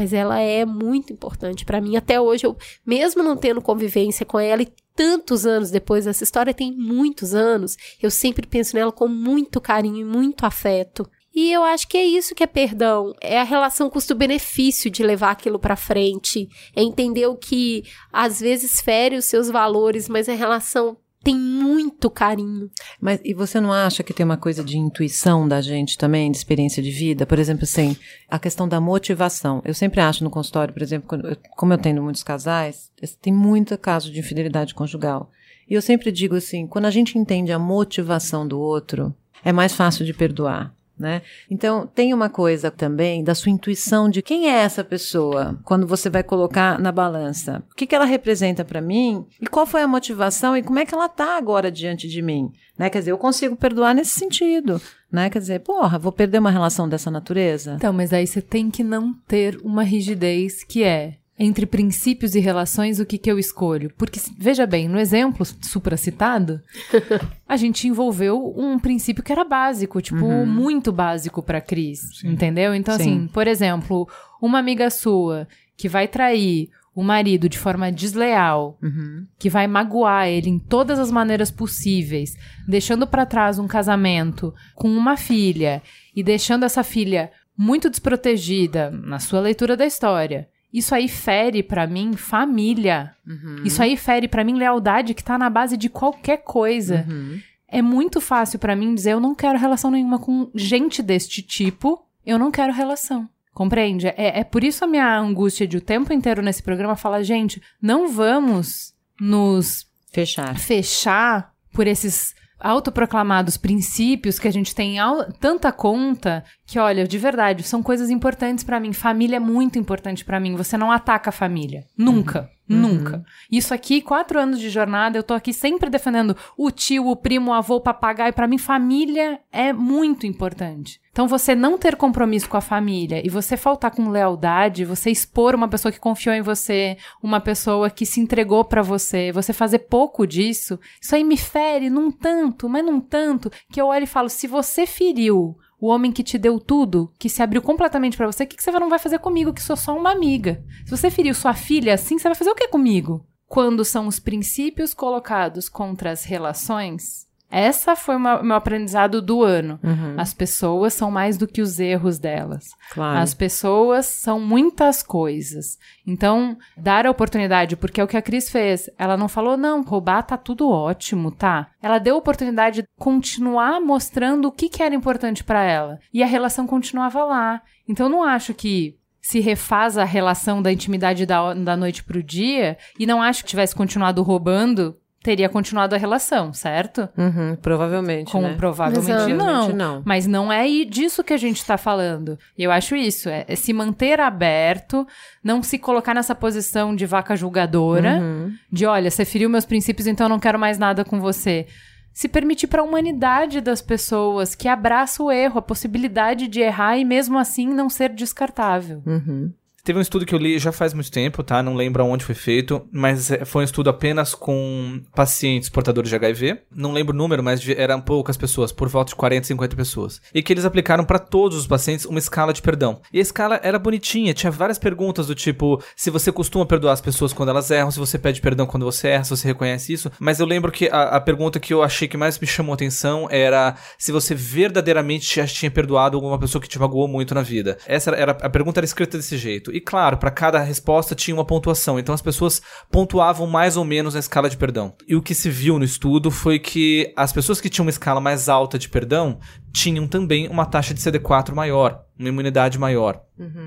Speaker 5: mas ela é muito importante para mim. Até hoje, eu, mesmo não tendo convivência com ela e tantos anos depois, essa história tem muitos anos, eu sempre penso nela com muito carinho e muito afeto. E eu acho que é isso que é perdão, é a relação custo-benefício de levar aquilo para frente, é entender o que às vezes fere os seus valores, mas a relação tem muito carinho.
Speaker 6: Mas e você não acha que tem uma coisa de intuição da gente também, de experiência de vida? Por exemplo, assim, a questão da motivação. Eu sempre acho no consultório, por exemplo, como eu tenho muitos casais, tem muito caso de infidelidade conjugal. E eu sempre digo assim, quando a gente entende a motivação do outro, é mais fácil de perdoar né? Então, tem uma coisa também da sua intuição de quem é essa pessoa quando você vai colocar na balança. O que, que ela representa para mim e qual foi a motivação e como é que ela tá agora diante de mim, né? Quer dizer, eu consigo perdoar nesse sentido, né? Quer dizer, porra, vou perder uma relação dessa natureza?
Speaker 2: Então, mas aí você tem que não ter uma rigidez que é entre princípios e relações, o que, que eu escolho? Porque, veja bem, no exemplo supracitado, a gente envolveu um princípio que era básico, tipo, uhum. muito básico para Cris, Sim. entendeu? Então, Sim. assim, por exemplo, uma amiga sua que vai trair o marido de forma desleal,
Speaker 6: uhum.
Speaker 2: que vai magoar ele em todas as maneiras possíveis, deixando para trás um casamento com uma filha e deixando essa filha muito desprotegida na sua leitura da história isso aí fere para mim família.
Speaker 6: Uhum.
Speaker 2: Isso aí fere para mim lealdade que tá na base de qualquer coisa.
Speaker 6: Uhum.
Speaker 2: É muito fácil para mim dizer eu não quero relação nenhuma com gente deste tipo. Eu não quero relação. Compreende? É, é por isso a minha angústia de o tempo inteiro nesse programa falar, gente, não vamos nos
Speaker 6: fechar,
Speaker 2: fechar por esses autoproclamados princípios que a gente tem tanta conta que, olha, de verdade, são coisas importantes para mim. Família é muito importante para mim. Você não ataca a família. Nunca. Uhum. Nunca. Isso aqui, quatro anos de jornada, eu tô aqui sempre defendendo o tio, o primo, o avô, o papagaio. Para mim, família é muito importante. Então, você não ter compromisso com a família e você faltar com lealdade, você expor uma pessoa que confiou em você, uma pessoa que se entregou para você, você fazer pouco disso, isso aí me fere num tanto, mas num tanto, que eu olho e falo: se você feriu o homem que te deu tudo, que se abriu completamente para você, o que, que você não vai fazer comigo, que sou só uma amiga? Se você feriu sua filha assim, você vai fazer o que comigo? Quando são os princípios colocados contra as relações, essa foi o meu aprendizado do ano.
Speaker 6: Uhum.
Speaker 2: As pessoas são mais do que os erros delas.
Speaker 6: Claro.
Speaker 2: As pessoas são muitas coisas. Então, dar a oportunidade, porque é o que a Cris fez. Ela não falou, não, roubar tá tudo ótimo, tá? Ela deu a oportunidade de continuar mostrando o que, que era importante para ela. E a relação continuava lá. Então, eu não acho que se refaz a relação da intimidade da, da noite pro dia e não acho que tivesse continuado roubando teria continuado a relação, certo?
Speaker 6: Uhum, provavelmente,
Speaker 2: Com
Speaker 6: né?
Speaker 2: provavelmente
Speaker 6: Exato.
Speaker 2: não.
Speaker 6: Não.
Speaker 2: Mas não é disso que a gente tá falando. E eu acho isso, é, é se manter aberto, não se colocar nessa posição de vaca julgadora,
Speaker 6: Uhum.
Speaker 2: de olha, você feriu meus princípios, então eu não quero mais nada com você. Se permitir para a humanidade das pessoas que abraça o erro, a possibilidade de errar e mesmo assim não ser descartável.
Speaker 6: Uhum.
Speaker 7: Teve um estudo que eu li já faz muito tempo, tá? Não lembro aonde foi feito, mas é, foi um estudo apenas com pacientes portadores de HIV. Não lembro o número, mas eram poucas pessoas, por volta de 40, 50 pessoas. E que eles aplicaram para todos os pacientes uma escala de perdão. E a escala era bonitinha, tinha várias perguntas do tipo: se você costuma perdoar as pessoas quando elas erram, se você pede perdão quando você erra, se você reconhece isso. Mas eu lembro que a, a pergunta que eu achei que mais me chamou atenção era se você verdadeiramente já tinha perdoado alguma pessoa que te magoou muito na vida. Essa era, era- a pergunta era escrita desse jeito. E claro, para cada resposta tinha uma pontuação. Então as pessoas pontuavam mais ou menos na escala de perdão. E o que se viu no estudo foi que as pessoas que tinham uma escala mais alta de perdão tinham também uma taxa de CD4 maior, uma imunidade maior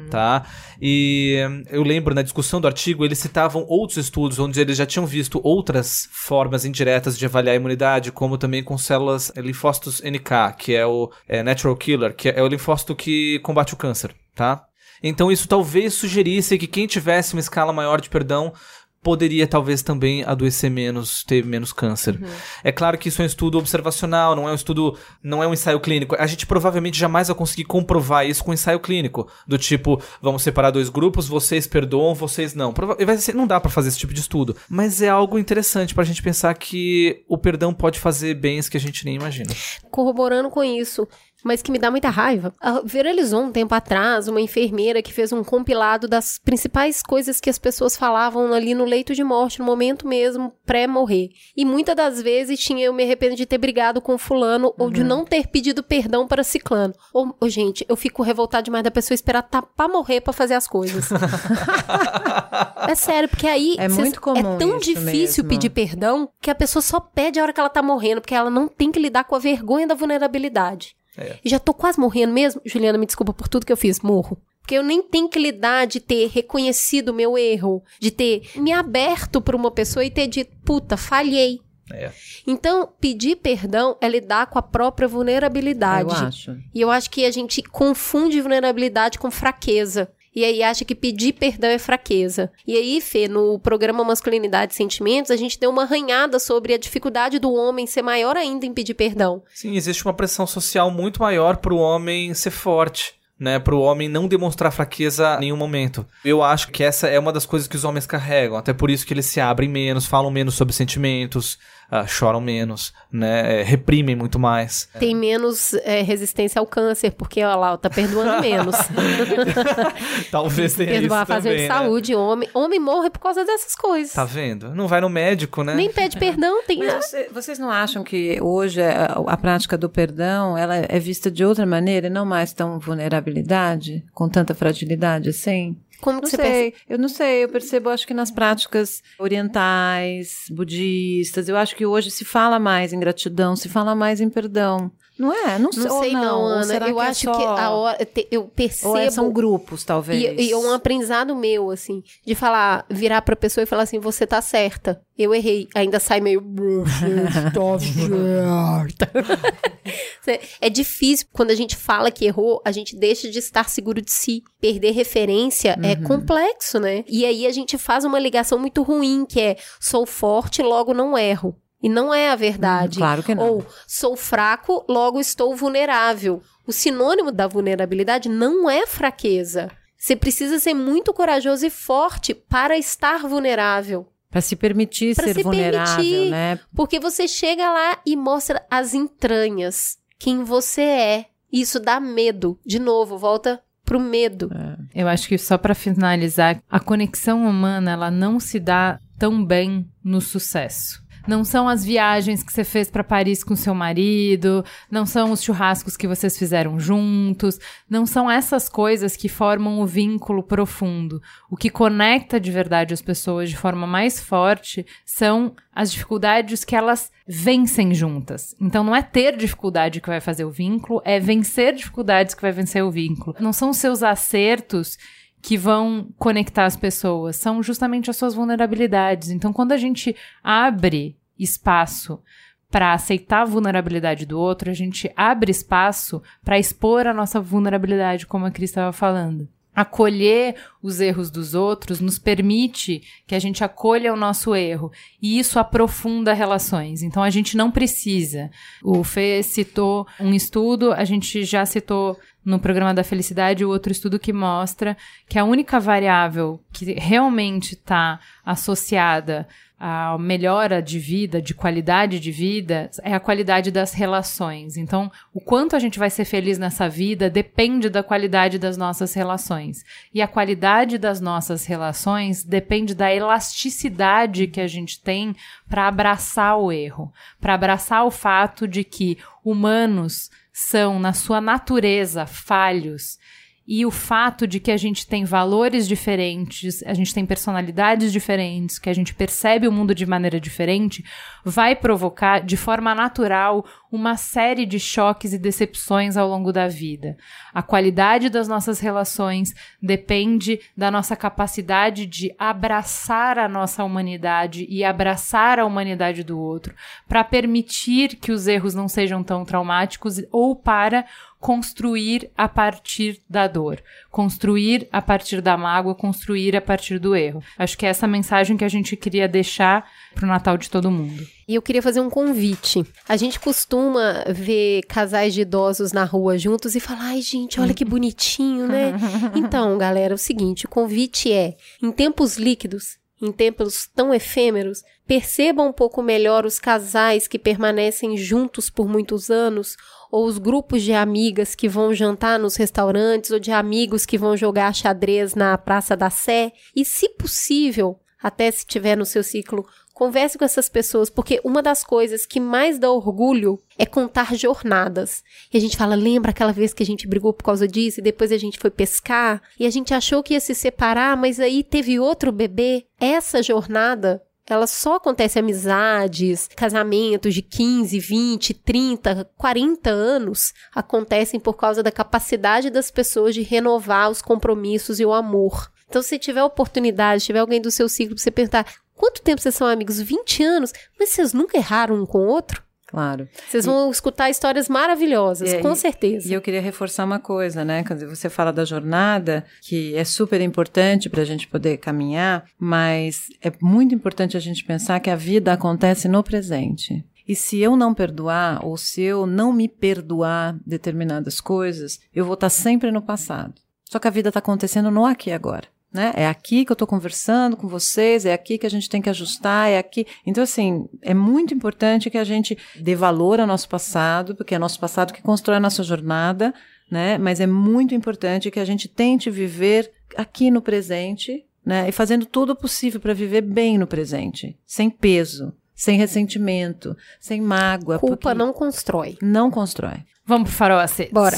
Speaker 7: tá? E hum, eu lembro na discussão do artigo, eles citavam outros estudos onde eles já tinham visto outras formas indiretas de avaliar a imunidade, como também com células linfócitos NK, que é o é, natural killer, que é o linfócito que combate o câncer, tá? Então isso talvez sugerisse que quem tivesse uma escala maior de perdão poderia talvez também adoecer menos, ter menos câncer. É claro que isso é um estudo observacional, não é um estudo, não é um ensaio clínico. A gente provavelmente jamais vai conseguir comprovar isso com ensaio clínico, do tipo, vamos separar dois grupos, vocês perdoam, vocês não. Vai ser- não dá pra fazer esse tipo de estudo, mas é algo interessante pra gente pensar que o perdão pode fazer bens que a gente nem imagina.
Speaker 5: corroborando com isso, mas que me dá muita raiva. Ah, Viralizou um tempo atrás uma enfermeira que fez um compilado das principais coisas que as pessoas falavam ali no leito de morte, no momento mesmo, pré-morrer. E muitas das vezes tinha eu me arrependo de ter brigado com fulano ou de não ter pedido perdão para ciclano. Ou, gente, eu fico revoltada demais da pessoa esperar tá pra morrer pra fazer as coisas. é sério, porque aí
Speaker 6: É muito comum
Speaker 5: é tão difícil
Speaker 6: mesmo.
Speaker 5: pedir perdão que a pessoa só pede a hora que ela tá morrendo, porque ela não tem que lidar com a vergonha da vulnerabilidade.
Speaker 7: É.
Speaker 5: E já tô quase morrendo mesmo. Juliana, me desculpa por tudo que eu fiz, morro. Porque eu nem tenho que lidar de ter reconhecido o meu erro, de ter me aberto pra uma pessoa e ter dito, puta, falhei.
Speaker 7: É.
Speaker 5: Então, pedir perdão é lidar com a própria vulnerabilidade.
Speaker 6: Eu acho.
Speaker 5: E eu acho que a gente confunde vulnerabilidade com fraqueza. E aí acha que pedir perdão é fraqueza. E aí, Fê, no programa Masculinidade e Sentimentos, a gente deu uma arranhada sobre a dificuldade do homem ser maior ainda em pedir perdão.
Speaker 7: Sim, existe uma pressão social muito maior pro homem ser forte. Né, pro homem não demonstrar fraqueza em nenhum momento. Eu acho que essa é uma das coisas que os homens carregam, até por isso que eles se abrem menos, falam menos sobre sentimentos, ah, choram menos, né, é, reprimem muito mais.
Speaker 5: Tem menos é, resistência ao câncer, porque, ó lá, tá perdoando menos.
Speaker 7: Talvez tenha isso
Speaker 5: Perdoar fazendo
Speaker 7: também,
Speaker 5: de
Speaker 7: né?
Speaker 5: saúde. Homem, homem morre por causa dessas coisas.
Speaker 7: Tá vendo? Não vai no médico, né?
Speaker 5: Nem pede perdão, tem.
Speaker 6: Mas você- vocês não acham que hoje a, a prática do perdão ela é vista de outra maneira e não mais tão vulnerabilidade, com tanta fragilidade assim?
Speaker 5: Como que
Speaker 6: Não
Speaker 5: você
Speaker 6: sei, eu não sei, eu percebo, acho que nas práticas orientais, budistas, eu acho que hoje se fala mais em gratidão, se fala mais em perdão. Não é? Não, sei,
Speaker 5: Não sei não,
Speaker 6: ou
Speaker 5: Ana.
Speaker 6: será
Speaker 5: Eu
Speaker 6: que é
Speaker 5: acho
Speaker 6: só-
Speaker 5: que a hora eu percebo
Speaker 6: Ou é, são grupos, talvez.
Speaker 5: E, e um aprendizado meu, assim, de falar, virar pra pessoa e falar assim, você tá certa. Eu errei. Ainda sai meio. "Você tá certa." É difícil. Quando a gente fala que errou, a gente deixa de estar seguro de si. Perder referência é
Speaker 6: Uhum.
Speaker 5: complexo, né? E aí a gente faz uma ligação muito ruim, que é sou forte, logo não erro. E não é a verdade.
Speaker 6: Hum, claro que não.
Speaker 5: Ou sou fraco, logo estou vulnerável. O sinônimo da vulnerabilidade não é fraqueza. Você precisa ser muito corajoso e forte para estar vulnerável.
Speaker 6: Para se permitir
Speaker 5: Pra
Speaker 6: ser
Speaker 5: se
Speaker 6: vulnerável,
Speaker 5: permitir.
Speaker 6: né?
Speaker 5: Porque você chega lá e mostra as entranhas, quem você é. Isso dá medo. De novo, volta pro medo.
Speaker 2: Eu acho que só pra finalizar, a conexão humana, ela não se dá tão bem no sucesso. Não são as viagens que você fez pra Paris com seu marido, não são os churrascos que vocês fizeram juntos, não são essas coisas que formam o vínculo profundo. O que conecta de verdade as pessoas de forma mais forte são as dificuldades que elas vencem juntas. Então não é ter dificuldade que vai fazer o vínculo, é vencer dificuldades que vai vencer o vínculo. Não são seus acertos que vão conectar as pessoas, são justamente as suas vulnerabilidades. Então, quando a gente abre espaço para aceitar a vulnerabilidade do outro, a gente abre espaço para expor a nossa vulnerabilidade, como a Cris estava falando. Acolher os erros dos outros nos permite que a gente acolha o nosso erro e isso aprofunda relações. Então a gente não precisa. O Fê citou um estudo, a gente já citou no programa da felicidade o outro estudo que mostra que a única variável que realmente está associada a melhora de vida, de qualidade de vida, é a qualidade das relações. Então, o quanto a gente vai ser feliz nessa vida depende da qualidade das nossas relações. E a qualidade das nossas relações depende da elasticidade que a gente tem para abraçar o erro, para abraçar o fato de que humanos são, na sua natureza, falhos e o fato de que a gente tem valores diferentes, a gente tem personalidades diferentes, que a gente percebe o mundo de maneira diferente, vai provocar de forma natural uma série de choques e decepções ao longo da vida. A qualidade das nossas relações depende da nossa capacidade de abraçar a nossa humanidade e abraçar a humanidade do outro, para permitir que os erros não sejam tão traumáticos ou para construir a partir da dor, construir a partir da mágoa, construir a partir do erro. Acho que é essa mensagem que a gente queria deixar pro Natal de todo mundo.
Speaker 5: E eu queria fazer um convite. A gente costuma ver casais de idosos na rua juntos e falar: ai, gente, olha que bonitinho, né? então, galera, é o seguinte: o convite é, em tempos líquidos, em tempos tão efêmeros, perceba um pouco melhor os casais que permanecem juntos por muitos anos ou os grupos de amigas que vão jantar nos restaurantes, ou de amigos que vão jogar xadrez na Praça da Sé, e, se possível, até se tiver no seu ciclo, converse com essas pessoas, porque uma das coisas que mais dá orgulho é contar jornadas. E a gente fala, lembra aquela vez que a gente brigou por causa disso, e depois a gente foi pescar, e a gente achou que ia se separar, mas aí teve outro bebê. Essa jornada ela só acontece amizades, casamentos de 15, 20, 30, 40 anos acontecem por causa da capacidade das pessoas de renovar os compromissos e o amor. Então, se tiver oportunidade, se tiver alguém do seu ciclo, você perguntar quanto tempo vocês são amigos? 20 anos? Mas vocês nunca erraram um com o outro?
Speaker 6: Claro.
Speaker 5: Vocês vão e, escutar histórias maravilhosas, é, com certeza.
Speaker 6: E eu queria reforçar uma coisa, né? Quando você fala da jornada, que é super importante para a gente poder caminhar, mas é muito importante a gente pensar que a vida acontece no presente. E se eu não perdoar, ou se eu não me perdoar determinadas coisas, eu vou estar sempre no passado. Só que a vida está acontecendo no aqui e agora né? É aqui que eu estou conversando com vocês, é aqui que a gente tem que ajustar, é aqui. Então, assim, é muito importante que a gente dê valor ao nosso passado, porque é nosso passado que constrói a nossa jornada, né? Mas é muito importante que a gente tente viver aqui no presente, né? E fazendo tudo o possível para viver bem no presente, sem peso, sem ressentimento, sem mágoa.
Speaker 5: Culpa não constrói.
Speaker 6: Não constrói.
Speaker 2: Vamos pro farol aceso.
Speaker 5: Bora.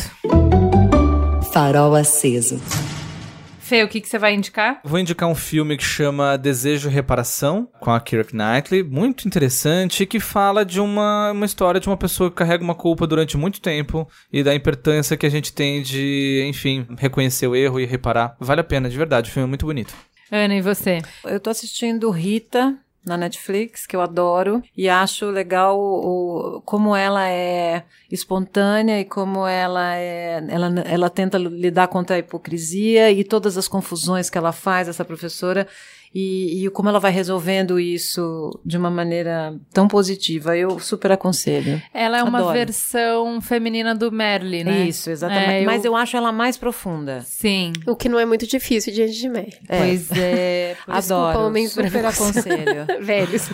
Speaker 4: Farol aceso.
Speaker 2: Fê, o que, que você vai indicar?
Speaker 7: Vou indicar um filme que chama Desejo e Reparação, com a Kirk Knightley, muito interessante, que fala de uma, uma história de uma pessoa que carrega uma culpa durante muito tempo e da importância que a gente tem de, enfim, reconhecer o erro e reparar. Vale a pena, de verdade, o filme é muito bonito.
Speaker 2: Ana, e você?
Speaker 6: Eu tô assistindo Rita, na Netflix, que eu adoro, e acho legal o, como ela é espontânea e como ela é, ela, ela tenta lidar contra a hipocrisia e todas as confusões que ela faz, essa professora, e, e, como ela vai resolvendo isso de uma maneira tão positiva. Eu super aconselho.
Speaker 2: Ela é
Speaker 6: Adoro.
Speaker 2: uma versão feminina do Merle, né?
Speaker 6: Isso, exatamente. É, Mas eu... eu... acho ela mais profunda.
Speaker 2: Sim.
Speaker 5: O que não é muito difícil diante de Merle.
Speaker 6: É.
Speaker 2: Pois é.
Speaker 6: Adoro. Homens super aconselho.
Speaker 5: Velhos.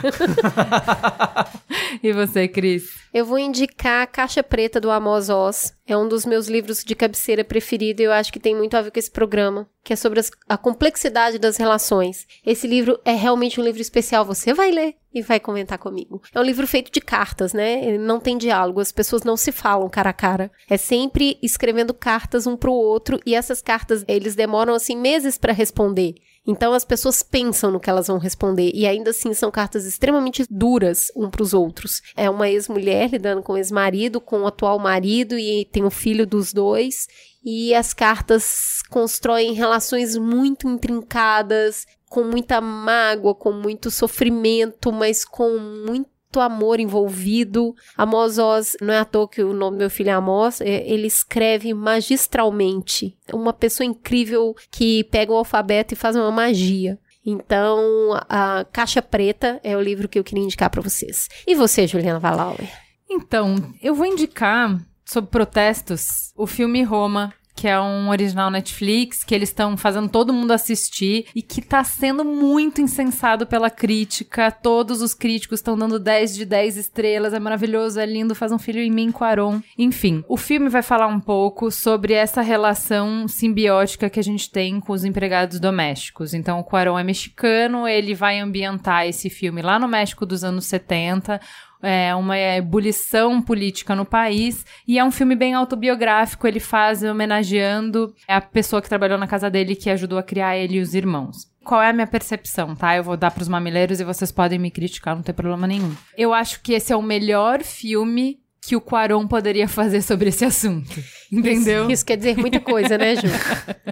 Speaker 2: e você, Cris?
Speaker 5: Eu vou indicar a Caixa Preta do Amos Oz. É um dos meus livros de cabeceira preferido e eu acho que tem muito a ver com esse programa, que é sobre as, a complexidade das relações. Esse livro é realmente um livro especial. Você vai ler e vai comentar comigo. É um livro feito de cartas, né? Ele não tem diálogo, as pessoas não se falam cara a cara. É sempre escrevendo cartas um pro outro e essas cartas eles demoram assim meses para responder. Então as pessoas pensam no que elas vão responder e ainda assim são cartas extremamente duras um para os outros. É uma ex-mulher lidando com o ex-marido, com o atual marido e tem o filho dos dois. E as cartas constroem relações muito intrincadas, com muita mágoa, com muito sofrimento, mas com muito muito amor envolvido. Amos Oz, não é à toa que o nome do meu filho é Amos, é, ele escreve magistralmente. Uma pessoa incrível que pega o alfabeto e faz uma magia. Então, a Caixa Preta é o livro que eu queria indicar para vocês. E você, Juliana Valauer?
Speaker 2: Então, eu vou indicar sobre protestos o filme Roma, que é um original Netflix, que eles estão fazendo todo mundo assistir e que tá sendo muito insensado pela crítica. Todos os críticos estão dando 10 de 10 estrelas, é maravilhoso, é lindo, faz um filho em mim, Quaron. Enfim, o filme vai falar um pouco sobre essa relação simbiótica que a gente tem com os empregados domésticos. Então, o Quaron é mexicano, ele vai ambientar esse filme lá no México dos anos 70 é, uma ebulição política no país. E é um filme bem autobiográfico. Ele faz homenageando a pessoa que trabalhou na casa dele que ajudou a criar ele e os irmãos. Qual é a minha percepção, tá? Eu vou dar pros mamileiros e vocês podem me criticar, não tem problema nenhum. Eu acho que esse é o melhor filme que o Quaron poderia fazer sobre esse assunto. Entendeu?
Speaker 5: Isso, isso quer dizer muita coisa, né, Ju?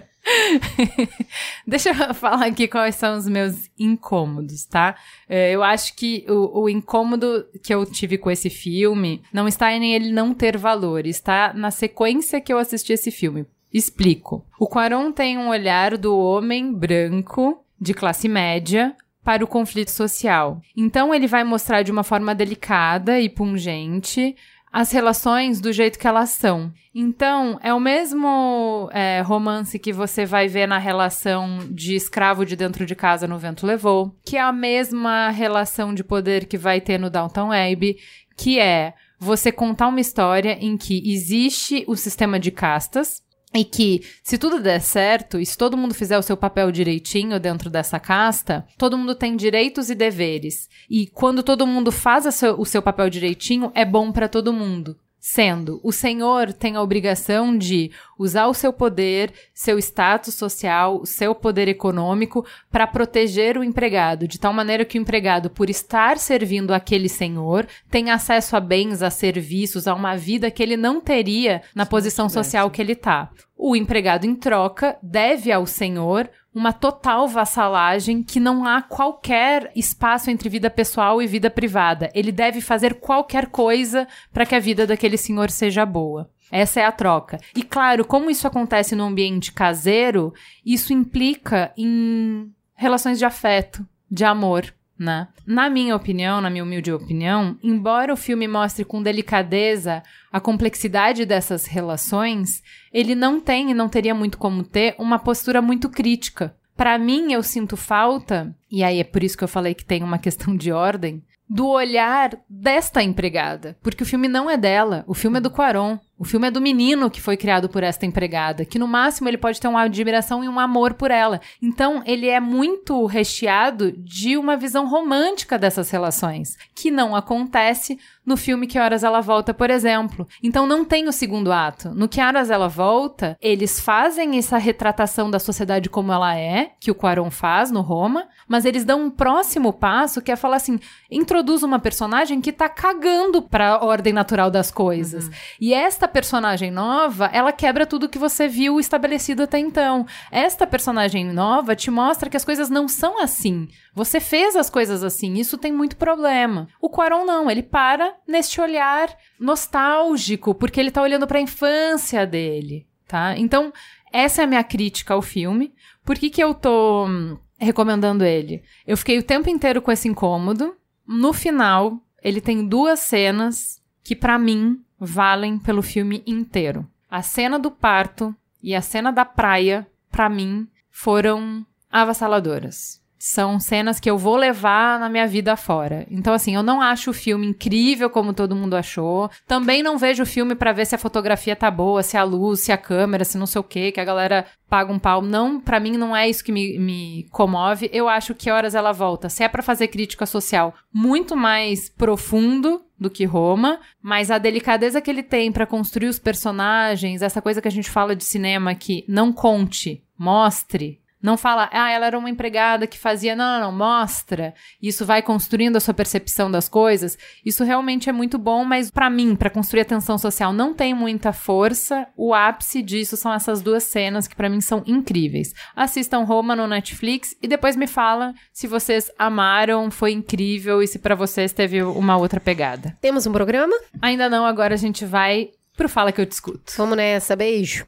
Speaker 2: Deixa eu falar aqui quais são os meus incômodos, tá? É, eu acho que o, o, incômodo que eu tive com esse filme não está em ele não ter valor, está na sequência que eu assisti esse filme. Explico. O Quaron tem um olhar do homem branco, de classe média, para o conflito social. Então ele vai mostrar de uma forma delicada e pungente as relações do jeito que elas são. Então, é o mesmo é, romance que você vai ver na relação de escravo de dentro de casa no Vento Levou, que é a mesma relação de poder que vai ter no Downtown Abbey, que é você contar uma história em que existe o sistema de castas, e que, se tudo der certo, e se todo mundo fizer o seu papel direitinho dentro dessa casta, todo mundo tem direitos e deveres. E quando todo mundo faz o seu papel direitinho, é bom para todo mundo. Sendo, o senhor tem a obrigação de usar o seu poder, seu status social, seu poder econômico para proteger o empregado, de tal maneira que o empregado, por estar servindo aquele senhor, tem acesso a bens, a serviços, a uma vida que ele não teria na posição social que ele está. O empregado, em troca, deve ao senhor uma total vassalagem que não há qualquer espaço entre vida pessoal e vida privada. Ele deve fazer qualquer coisa para que a vida daquele senhor seja boa. Essa é a troca. E claro, como isso acontece no ambiente caseiro, isso implica em relações de afeto, de amor né? Na minha opinião, na minha humilde opinião, embora o filme mostre com delicadeza a complexidade dessas relações, ele não tem e não teria muito como ter uma postura muito crítica. Para mim, eu sinto falta, e aí é por isso que eu falei que tem uma questão de ordem, do olhar desta empregada, porque o filme não é dela, o filme é do Quaron. O filme é do menino que foi criado por esta empregada, que no máximo ele pode ter uma admiração e um amor por ela. Então, ele é muito recheado de uma visão romântica dessas relações, que não acontece no filme Que Horas Ela Volta, por exemplo. Então, não tem o segundo ato. No Que Horas Ela Volta, eles fazem essa retratação da sociedade como ela é, que o Quaron faz no Roma, mas eles dão um próximo passo que é falar assim: introduz uma personagem que tá cagando para a ordem natural das coisas. Uhum. E esta personagem nova, ela quebra tudo que você viu estabelecido até então. Esta personagem nova te mostra que as coisas não são assim. Você fez as coisas assim, isso tem muito problema. O Quaron não, ele para neste olhar nostálgico, porque ele tá olhando para a infância dele, tá? Então, essa é a minha crítica ao filme. Por que que eu tô hum, recomendando ele? Eu fiquei o tempo inteiro com esse incômodo. No final, ele tem duas cenas que para mim valem pelo filme inteiro. A cena do parto e a cena da praia, para mim, foram avassaladoras. São cenas que eu vou levar na minha vida fora. Então, assim, eu não acho o filme incrível como todo mundo achou. Também não vejo o filme para ver se a fotografia tá boa, se a luz, se a câmera, se não sei o que, que a galera paga um pau. Não, para mim não é isso que me, me comove. Eu acho que horas ela volta. Se é para fazer crítica social muito mais profundo do que Roma, mas a delicadeza que ele tem para construir os personagens, essa coisa que a gente fala de cinema que não conte, mostre, Não fala, ah, ela era uma empregada que fazia. Não, não, não, mostra. Isso vai construindo a sua percepção das coisas. Isso realmente é muito bom, mas para mim, para construir a tensão social, não tem muita força. O ápice disso são essas duas cenas que para mim são incríveis. Assistam Roma no Netflix e depois me fala se vocês amaram, foi incrível e se para vocês teve uma outra pegada.
Speaker 5: Temos um programa?
Speaker 2: Ainda não, agora a gente vai pro Fala que eu te escuto.
Speaker 5: Vamos nessa, beijo.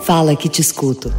Speaker 4: Fala que te escuto.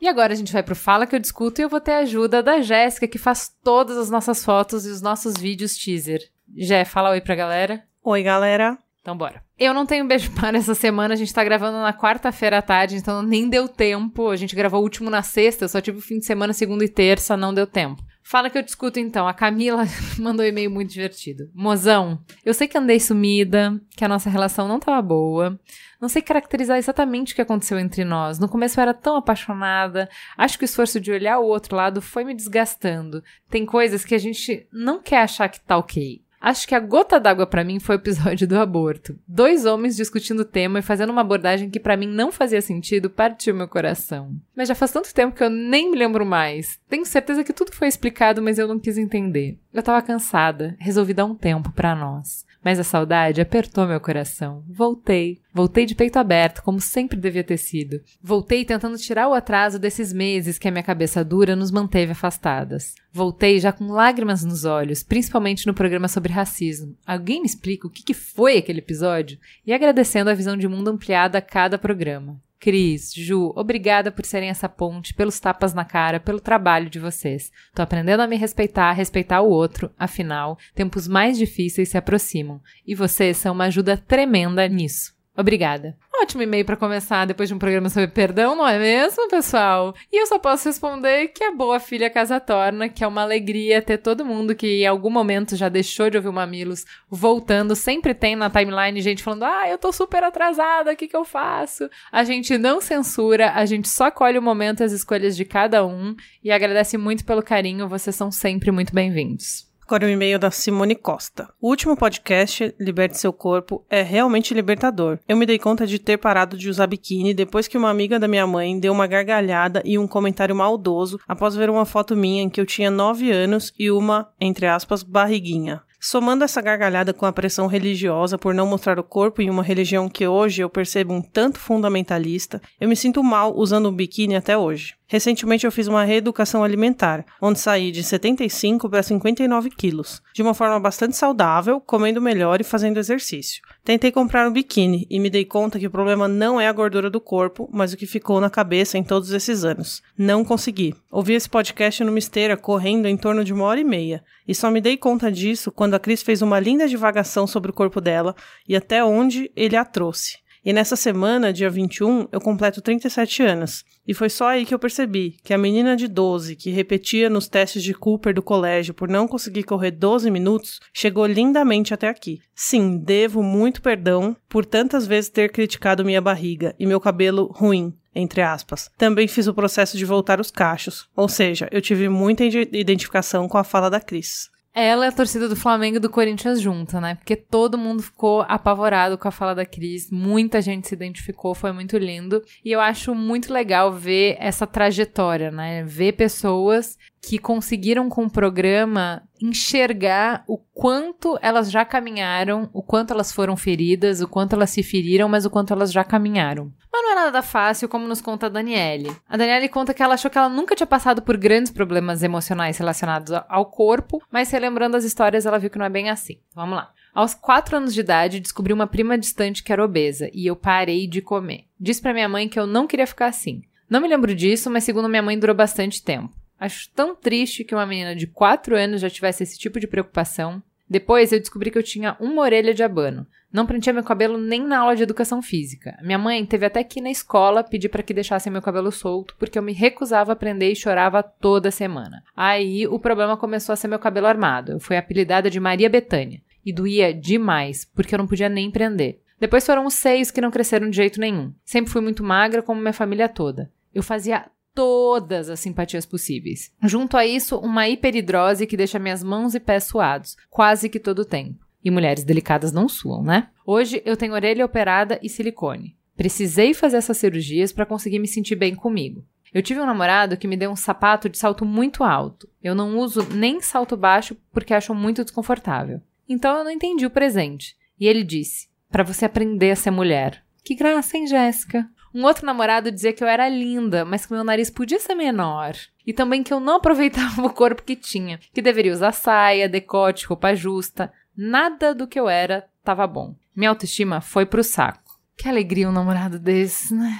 Speaker 2: E agora a gente vai pro Fala que eu discuto e eu vou ter a ajuda da Jéssica, que faz todas as nossas fotos e os nossos vídeos teaser. Jé, fala oi pra galera.
Speaker 16: Oi, galera.
Speaker 2: Então bora. Eu não tenho beijo para essa semana, a gente tá gravando na quarta-feira à tarde, então nem deu tempo. A gente gravou o último na sexta, eu só tive o fim de semana, segunda e terça, não deu tempo. Fala que eu discuto então. A Camila mandou um e-mail muito divertido. Mozão, eu sei que andei sumida, que a nossa relação não tava boa. Não sei caracterizar exatamente o que aconteceu entre nós. No começo eu era tão apaixonada. Acho que o esforço de olhar o outro lado foi me desgastando. Tem coisas que a gente não quer achar que tá ok. Acho que a gota d'água para mim foi o episódio do aborto. Dois homens discutindo o tema e fazendo uma abordagem que para mim não fazia sentido partiu meu coração. Mas já faz tanto tempo que eu nem me lembro mais. Tenho certeza que tudo foi explicado, mas eu não quis entender. Eu tava cansada, resolvi dar um tempo para nós. Mas a saudade apertou meu coração. Voltei. Voltei de peito aberto, como sempre devia ter sido. Voltei tentando tirar o atraso desses meses que a minha cabeça dura nos manteve afastadas. Voltei já com lágrimas nos olhos, principalmente no programa sobre racismo. Alguém me explica o que, foi aquele episódio? E agradecendo a visão de mundo ampliada a cada programa. Cris, Ju, obrigada por serem essa ponte, pelos tapas na cara, pelo trabalho de vocês. Tô aprendendo a me respeitar, a respeitar o outro, afinal, tempos mais difíceis se aproximam. E vocês são uma ajuda tremenda nisso. Obrigada. Ótimo e-mail para começar depois de um programa sobre perdão, não é mesmo, pessoal? E eu só posso responder que é boa filha casa torna, que é uma alegria ter todo mundo que em algum momento já deixou de ouvir o Mamilos voltando. Sempre tem na timeline gente falando: ah, eu tô super atrasada, o que, que eu faço? A gente não censura, a gente só colhe o momento e as escolhas de cada um e agradece muito pelo carinho, vocês são sempre muito bem-vindos.
Speaker 16: Agora o um e-mail da Simone Costa. O último podcast, Liberte Seu Corpo, é realmente libertador. Eu me dei conta de ter parado de usar biquíni depois que uma amiga da minha mãe deu uma gargalhada e um comentário maldoso após ver uma foto minha em que eu tinha 9 anos e uma, entre aspas, barriguinha. Somando essa gargalhada com a pressão religiosa por não mostrar o corpo em uma religião que hoje eu percebo um tanto fundamentalista, eu me sinto mal usando um biquíni até hoje. Recentemente eu fiz uma reeducação alimentar, onde saí de 75 para 59 quilos, de uma forma bastante saudável, comendo melhor e fazendo exercício. Tentei comprar um biquíni e me dei conta que o problema não é a gordura do corpo, mas o que ficou na cabeça em todos esses anos. Não consegui. Ouvi esse podcast numa esteira correndo em torno de uma hora e meia, e só me dei conta disso quando a Cris fez uma linda divagação sobre o corpo dela e até onde ele a trouxe. E nessa semana, dia 21, eu completo 37 anos. E foi só aí que eu percebi que a menina de 12, que repetia nos testes de Cooper do colégio por não conseguir correr 12 minutos, chegou lindamente até aqui. Sim, devo muito perdão por tantas vezes ter criticado minha barriga e meu cabelo ruim entre aspas. Também fiz o processo de voltar os cachos, ou seja, eu tive muita identificação com a fala da Cris.
Speaker 2: Ela é a torcida do Flamengo e do Corinthians junto, né? Porque todo mundo ficou apavorado com a fala da Cris, muita gente se identificou, foi muito lindo. E eu acho muito legal ver essa trajetória, né? Ver pessoas que conseguiram com o programa enxergar o quanto elas já caminharam, o quanto elas foram feridas, o quanto elas se feriram, mas o quanto elas já caminharam. Mas não é nada fácil, como nos conta a Daniele. A Daniele conta que ela achou que ela nunca tinha passado por grandes problemas emocionais relacionados ao corpo, mas relembrando as histórias, ela viu que não é bem assim. Então, vamos lá. Aos quatro anos de idade, descobri uma prima distante que era obesa e eu parei de comer. Disse para minha mãe que eu não queria ficar assim. Não me lembro disso, mas segundo minha mãe durou bastante tempo. Acho tão triste que uma menina de 4 anos já tivesse esse tipo de preocupação. Depois eu descobri que eu tinha uma orelha de abano. Não prentia meu cabelo nem na aula de educação física. Minha mãe teve até que ir na escola pedir para que deixassem meu cabelo solto, porque eu me recusava a prender e chorava toda semana. Aí o problema começou a ser meu cabelo armado. Eu fui apelidada de Maria Betânia. E doía demais, porque eu não podia nem prender. Depois foram os seios que não cresceram de jeito nenhum. Sempre fui muito magra, como minha família toda. Eu fazia todas as simpatias possíveis. Junto a isso, uma hiperidrose que deixa minhas mãos e pés suados, quase que todo o tempo. E mulheres delicadas não suam, né? Hoje eu tenho orelha operada e silicone. Precisei fazer essas cirurgias para conseguir me sentir bem comigo. Eu tive um namorado que me deu um sapato de salto muito alto. Eu não uso nem salto baixo porque acho muito desconfortável. Então eu não entendi o presente. E ele disse: para você aprender a ser mulher. Que graça, hein, Jéssica? Um outro namorado dizia que eu era linda, mas que meu nariz podia ser menor. E também que eu não aproveitava o corpo que tinha, que deveria usar saia, decote, roupa justa. Nada do que eu era estava bom. Minha autoestima foi pro saco. Que alegria um namorado desse, né?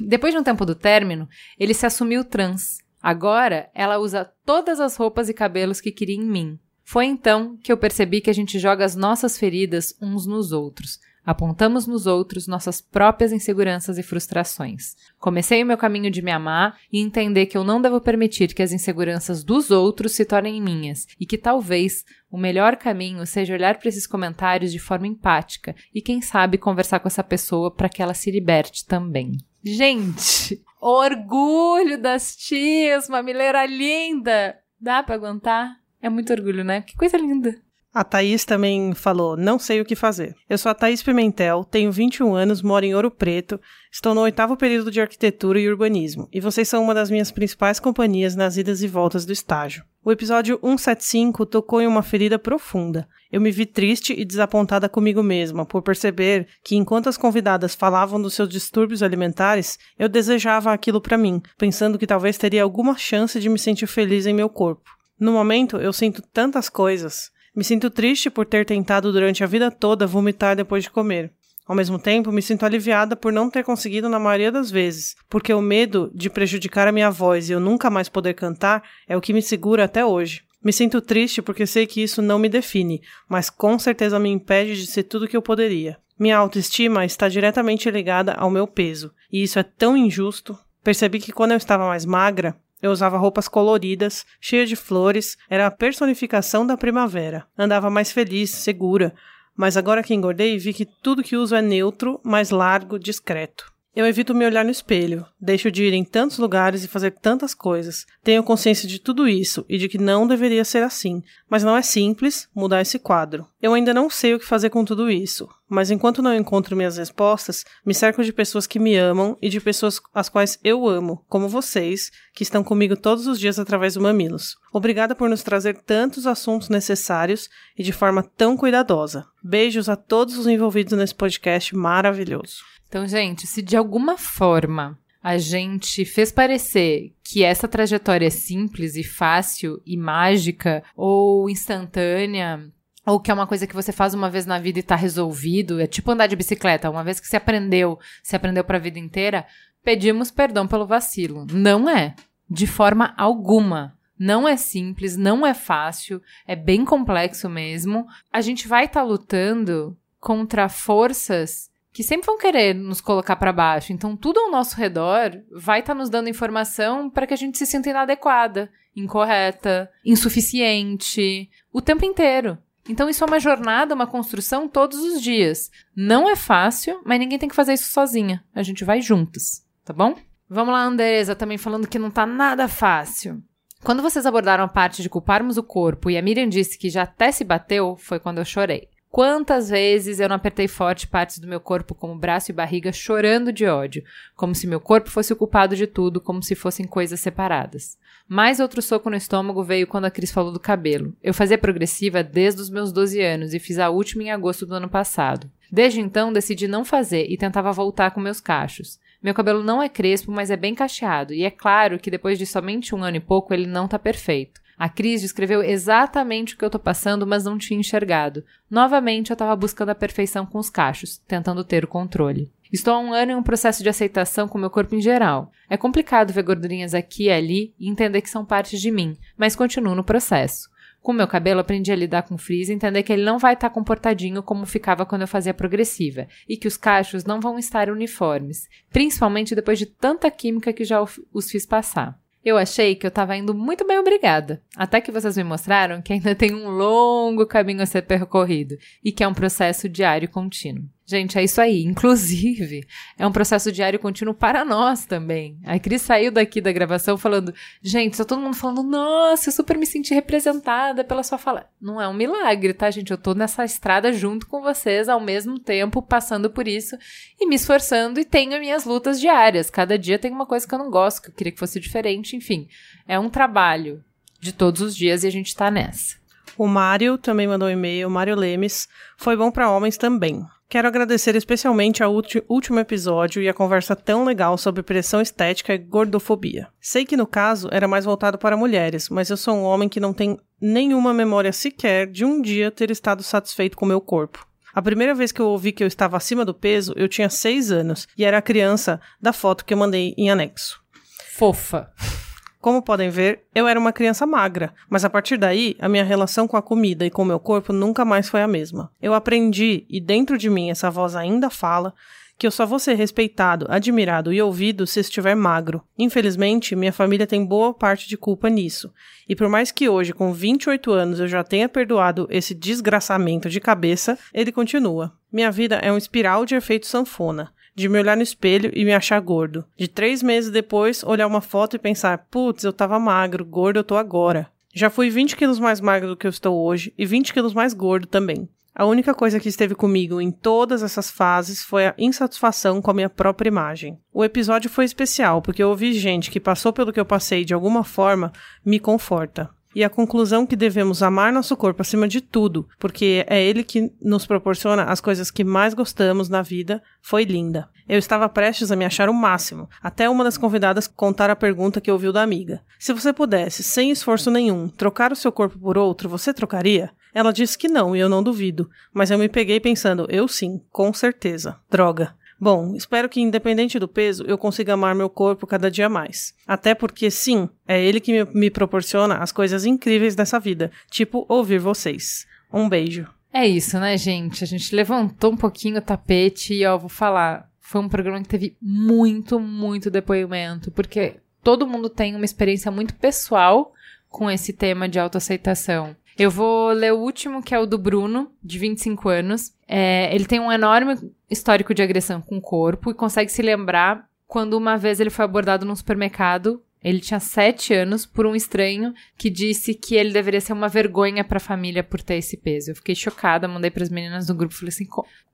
Speaker 2: Depois de um tempo do término, ele se assumiu trans. Agora, ela usa todas as roupas e cabelos que queria em mim. Foi então que eu percebi que a gente joga as nossas feridas uns nos outros. Apontamos nos outros nossas próprias inseguranças e frustrações. Comecei o meu caminho de me amar e entender que eu não devo permitir que as inseguranças dos outros se tornem minhas e que talvez o melhor caminho seja olhar para esses comentários de forma empática e, quem sabe, conversar com essa pessoa para que ela se liberte também. Gente, orgulho das tias, mamileira linda! Dá para aguentar? É muito orgulho, né? Que coisa linda!
Speaker 16: A Thaís também falou: Não sei o que fazer. Eu sou a Thaís Pimentel, tenho 21 anos, moro em Ouro Preto, estou no oitavo período de arquitetura e urbanismo, e vocês são uma das minhas principais companhias nas idas e voltas do estágio. O episódio 175 tocou em uma ferida profunda. Eu me vi triste e desapontada comigo mesma por perceber que, enquanto as convidadas falavam dos seus distúrbios alimentares, eu desejava aquilo para mim, pensando que talvez teria alguma chance de me sentir feliz em meu corpo. No momento, eu sinto tantas coisas. Me sinto triste por ter tentado durante a vida toda vomitar depois de comer. Ao mesmo tempo, me sinto aliviada por não ter conseguido na maioria das vezes, porque o medo de prejudicar a minha voz e eu nunca mais poder cantar é o que me segura até hoje. Me sinto triste porque sei que isso não me define, mas com certeza me impede de ser tudo o que eu poderia. Minha autoestima está diretamente ligada ao meu peso, e isso é tão injusto. Percebi que quando eu estava mais magra, eu usava roupas coloridas, cheias de flores, era a personificação da primavera. Andava mais feliz, segura, mas agora que engordei, vi que tudo que uso é neutro, mais largo, discreto. Eu evito me olhar no espelho, deixo de ir em tantos lugares e fazer tantas coisas. Tenho consciência de tudo isso e de que não deveria ser assim, mas não é simples mudar esse quadro. Eu ainda não sei o que fazer com tudo isso, mas enquanto não encontro minhas respostas, me cerco de pessoas que me amam e de pessoas as quais eu amo, como vocês, que estão comigo todos os dias através do Mamilos. Obrigada por nos trazer tantos assuntos necessários e de forma tão cuidadosa. Beijos a todos os envolvidos nesse podcast maravilhoso.
Speaker 2: Então, gente, se de alguma forma a gente fez parecer que essa trajetória é simples e fácil e mágica ou instantânea, ou que é uma coisa que você faz uma vez na vida e tá resolvido, é tipo andar de bicicleta, uma vez que você aprendeu, você aprendeu para a vida inteira, pedimos perdão pelo vacilo. Não é, de forma alguma. Não é simples, não é fácil, é bem complexo mesmo. A gente vai estar tá lutando contra forças que sempre vão querer nos colocar para baixo. Então, tudo ao nosso redor vai estar tá nos dando informação para que a gente se sinta inadequada, incorreta, insuficiente, o tempo inteiro. Então, isso é uma jornada, uma construção todos os dias. Não é fácil, mas ninguém tem que fazer isso sozinha. A gente vai juntas, tá bom? Vamos lá, Andresa, também falando que não tá nada fácil. Quando vocês abordaram a parte de culparmos o corpo e a Miriam disse que já até se bateu, foi quando eu chorei. Quantas vezes eu não apertei forte partes do meu corpo, como braço e barriga, chorando de ódio, como se meu corpo fosse o culpado de tudo, como se fossem coisas separadas. Mais outro soco no estômago veio quando a Cris falou do cabelo. Eu fazia progressiva desde os meus 12 anos e fiz a última em agosto do ano passado. Desde então decidi não fazer e tentava voltar com meus cachos. Meu cabelo não é crespo, mas é bem cacheado, e é claro que depois de somente um ano e pouco ele não tá perfeito. A Cris descreveu exatamente o que eu tô passando, mas não tinha enxergado. Novamente, eu estava buscando a perfeição com os cachos, tentando ter o controle. Estou há um ano em um processo de aceitação com meu corpo em geral. É complicado ver gordurinhas aqui e ali e entender que são partes de mim, mas continuo no processo. Com meu cabelo, aprendi a lidar com frizz e entender que ele não vai estar comportadinho como ficava quando eu fazia progressiva, e que os cachos não vão estar uniformes, principalmente depois de tanta química que já os fiz passar. Eu achei que eu estava indo muito bem, obrigada. Até que vocês me mostraram que ainda tem um longo caminho a ser percorrido e que é um processo diário e contínuo. Gente, é isso aí. Inclusive, é um processo diário contínuo para nós também. A Cris saiu daqui da gravação falando: gente, só todo mundo falando, nossa, eu super me senti representada pela sua fala. Não é um milagre, tá, gente? Eu tô nessa estrada junto com vocês ao mesmo tempo, passando por isso e me esforçando e tenho minhas lutas diárias. Cada dia tem uma coisa que eu não gosto, que eu queria que fosse diferente, enfim. É um trabalho de todos os dias e a gente tá nessa.
Speaker 16: O Mário também mandou um e-mail, Mário Lemes. Foi bom para homens também. Quero agradecer especialmente ao último episódio e a conversa tão legal sobre pressão estética e gordofobia. Sei que no caso era mais voltado para mulheres, mas eu sou um homem que não tem nenhuma memória sequer de um dia ter estado satisfeito com meu corpo. A primeira vez que eu ouvi que eu estava acima do peso, eu tinha seis anos e era a criança da foto que eu mandei em anexo.
Speaker 2: Fofa.
Speaker 16: Como podem ver, eu era uma criança magra, mas a partir daí, a minha relação com a comida e com o meu corpo nunca mais foi a mesma. Eu aprendi, e dentro de mim essa voz ainda fala, que eu só vou ser respeitado, admirado e ouvido se estiver magro. Infelizmente, minha família tem boa parte de culpa nisso. E por mais que hoje, com 28 anos, eu já tenha perdoado esse desgraçamento de cabeça, ele continua. Minha vida é um espiral de efeito sanfona de me olhar no espelho e me achar gordo. De três meses depois, olhar uma foto e pensar: putz, eu tava magro, gordo eu tô agora. Já fui 20 quilos mais magro do que eu estou hoje e 20 quilos mais gordo também. A única coisa que esteve comigo em todas essas fases foi a insatisfação com a minha própria imagem. O episódio foi especial porque eu ouvi gente que passou pelo que eu passei de alguma forma me conforta e a conclusão que devemos amar nosso corpo acima de tudo, porque é ele que nos proporciona as coisas que mais gostamos na vida, foi linda. Eu estava prestes a me achar o máximo, até uma das convidadas contar a pergunta que ouviu da amiga. Se você pudesse, sem esforço nenhum, trocar o seu corpo por outro, você trocaria? Ela disse que não, e eu não duvido, mas eu me peguei pensando, eu sim, com certeza. Droga. Bom, espero que, independente do peso, eu consiga amar meu corpo cada dia mais. Até porque, sim, é ele que me, me proporciona as coisas incríveis dessa vida, tipo ouvir vocês. Um beijo.
Speaker 2: É isso, né, gente? A gente levantou um pouquinho o tapete e, ó, vou falar, foi um programa que teve muito, muito depoimento, porque todo mundo tem uma experiência muito pessoal com esse tema de autoaceitação. Eu vou ler o último, que é o do Bruno, de 25 anos. É, ele tem um enorme histórico de agressão com o corpo e consegue se lembrar quando uma vez ele foi abordado num supermercado. Ele tinha sete anos por um estranho que disse que ele deveria ser uma vergonha para a família por ter esse peso. Eu fiquei chocada, mandei para as meninas do grupo, falei assim: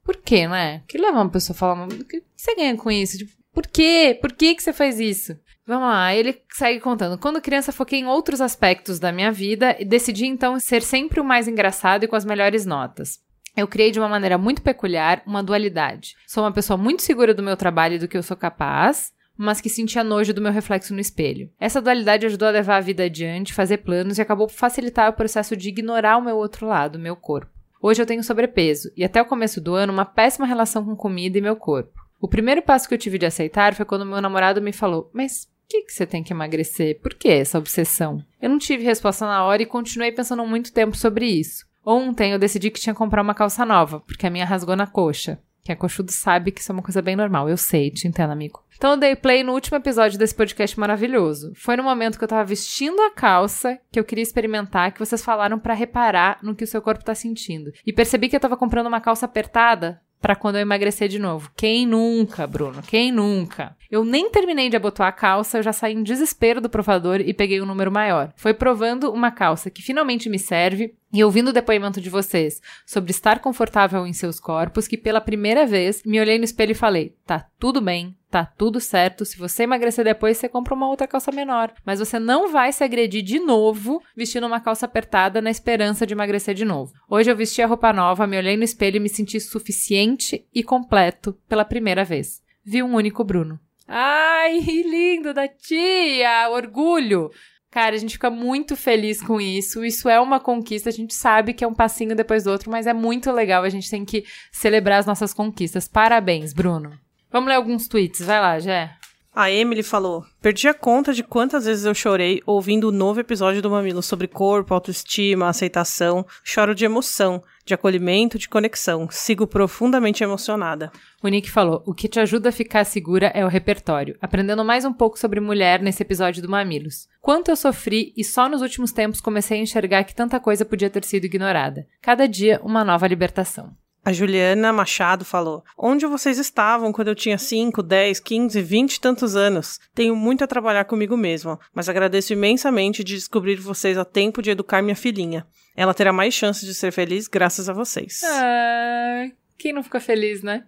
Speaker 2: por quê, né? Que leva uma pessoa a falar, o que você ganha com isso? Tipo, por quê? Por que, que você faz isso? Vamos lá, ele segue contando. Quando criança, foquei em outros aspectos da minha vida e decidi então ser sempre o mais engraçado e com as melhores notas. Eu criei de uma maneira muito peculiar uma dualidade. Sou uma pessoa muito segura do meu trabalho e do que eu sou capaz, mas que sentia nojo do meu reflexo no espelho. Essa dualidade ajudou a levar a vida adiante, fazer planos e acabou por facilitar o processo de ignorar o meu outro lado, meu corpo. Hoje eu tenho sobrepeso e até o começo do ano uma péssima relação com comida e meu corpo. O primeiro passo que eu tive de aceitar foi quando meu namorado me falou: Mas que, que você tem que emagrecer? Por que essa obsessão? Eu não tive resposta na hora e continuei pensando muito tempo sobre isso. Ontem eu decidi que tinha que comprar uma calça nova, porque a minha rasgou na coxa. Quem é coxudo sabe que isso é uma coisa bem normal. Eu sei, te entendo, amigo. Então eu dei play no último episódio desse podcast maravilhoso. Foi no momento que eu tava vestindo a calça que eu queria experimentar que vocês falaram para reparar no que o seu corpo tá sentindo. E percebi que eu tava comprando uma calça apertada para quando eu emagrecer de novo. Quem nunca, Bruno? Quem nunca? Eu nem terminei de abotoar a calça, eu já saí em desespero do provador e peguei um número maior. Foi provando uma calça que finalmente me serve e ouvindo o depoimento de vocês sobre estar confortável em seus corpos que pela primeira vez me olhei no espelho e falei: "Tá tudo bem, tá tudo certo. Se você emagrecer depois, você compra uma outra calça menor. Mas você não vai se agredir de novo vestindo uma calça apertada na esperança de emagrecer de novo. Hoje eu vesti a roupa nova, me olhei no espelho e me senti suficiente e completo pela primeira vez. Vi um único Bruno. Ai, lindo da tia! Orgulho! Cara, a gente fica muito feliz com isso. Isso é uma conquista. A gente sabe que é um passinho depois do outro, mas é muito legal. A gente tem que celebrar as nossas conquistas. Parabéns, Bruno. Vamos ler alguns tweets. Vai lá, Jé.
Speaker 16: A Emily falou: Perdi a conta de quantas vezes eu chorei ouvindo o novo episódio do Mamilo sobre corpo, autoestima, aceitação. Choro de emoção, de acolhimento, de conexão. Sigo profundamente emocionada.
Speaker 2: O Nick falou: O que te ajuda a ficar segura é o repertório. Aprendendo mais um pouco sobre mulher nesse episódio do Mamilos. Quanto eu sofri e só nos últimos tempos comecei a enxergar que tanta coisa podia ter sido ignorada. Cada dia, uma nova libertação.
Speaker 16: A Juliana Machado falou: Onde vocês estavam quando eu tinha 5, 10, 15, 20 e tantos anos? Tenho muito a trabalhar comigo mesma, mas agradeço imensamente de descobrir vocês a tempo de educar minha filhinha. Ela terá mais chances de ser feliz graças a vocês.
Speaker 2: Ah, quem não fica feliz, né?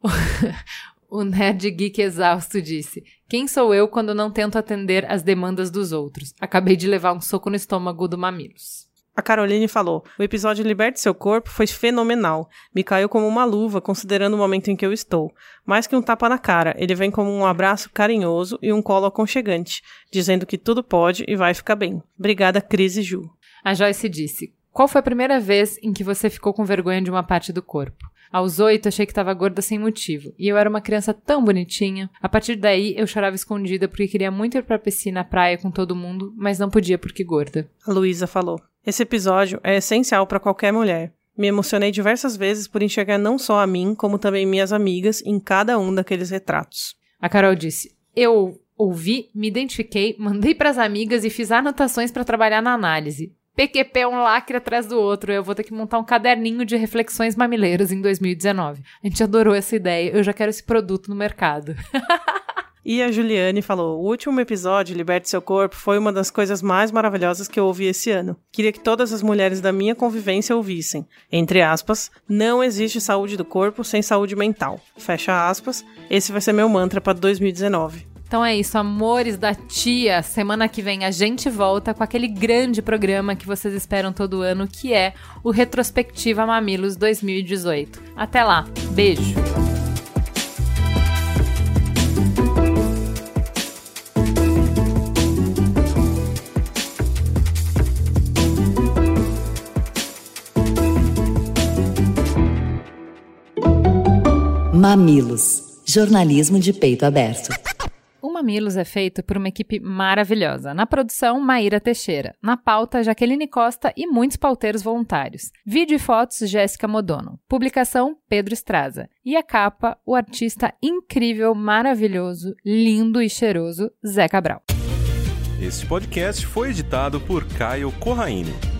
Speaker 2: O Nerd Geek exausto disse: Quem sou eu quando não tento atender às demandas dos outros? Acabei de levar um soco no estômago do Mamilos.
Speaker 16: A Caroline falou: O episódio Liberte Seu Corpo foi fenomenal. Me caiu como uma luva, considerando o momento em que eu estou. Mais que um tapa na cara, ele vem como um abraço carinhoso e um colo aconchegante, dizendo que tudo pode e vai ficar bem. Obrigada, Cris e Ju.
Speaker 2: A Joyce disse: Qual foi a primeira vez em que você ficou com vergonha de uma parte do corpo? Aos oito, achei que estava gorda sem motivo. E eu era uma criança tão bonitinha. A partir daí, eu chorava escondida porque queria muito ir pra piscina, praia com todo mundo, mas não podia porque gorda.
Speaker 16: A Luísa falou: Esse episódio é essencial para qualquer mulher. Me emocionei diversas vezes por enxergar não só a mim, como também minhas amigas em cada um daqueles retratos.
Speaker 2: A Carol disse: Eu ouvi, me identifiquei, mandei para as amigas e fiz anotações para trabalhar na análise. PQP é um lacre atrás do outro. Eu vou ter que montar um caderninho de reflexões mamileiras em 2019. A gente adorou essa ideia. Eu já quero esse produto no mercado.
Speaker 16: E a Juliane falou: o último episódio, Liberte Seu Corpo, foi uma das coisas mais maravilhosas que eu ouvi esse ano. Queria que todas as mulheres da minha convivência ouvissem. Entre aspas, não existe saúde do corpo sem saúde mental. Fecha aspas. Esse vai ser meu mantra para 2019.
Speaker 2: Então é isso, amores da tia. Semana que vem a gente volta com aquele grande programa que vocês esperam todo ano, que é o Retrospectiva Mamilos 2018. Até lá, beijo!
Speaker 4: Mamilos. Jornalismo de peito aberto.
Speaker 2: O Mamilos é feito por uma equipe maravilhosa. Na produção, Maíra Teixeira. Na pauta, Jaqueline Costa e muitos pauteiros voluntários. Vídeo e fotos, Jéssica Modono. Publicação, Pedro Estraza. E a capa, o artista incrível, maravilhoso, lindo e cheiroso, Zé Cabral.
Speaker 17: Este podcast foi editado por Caio Corraine.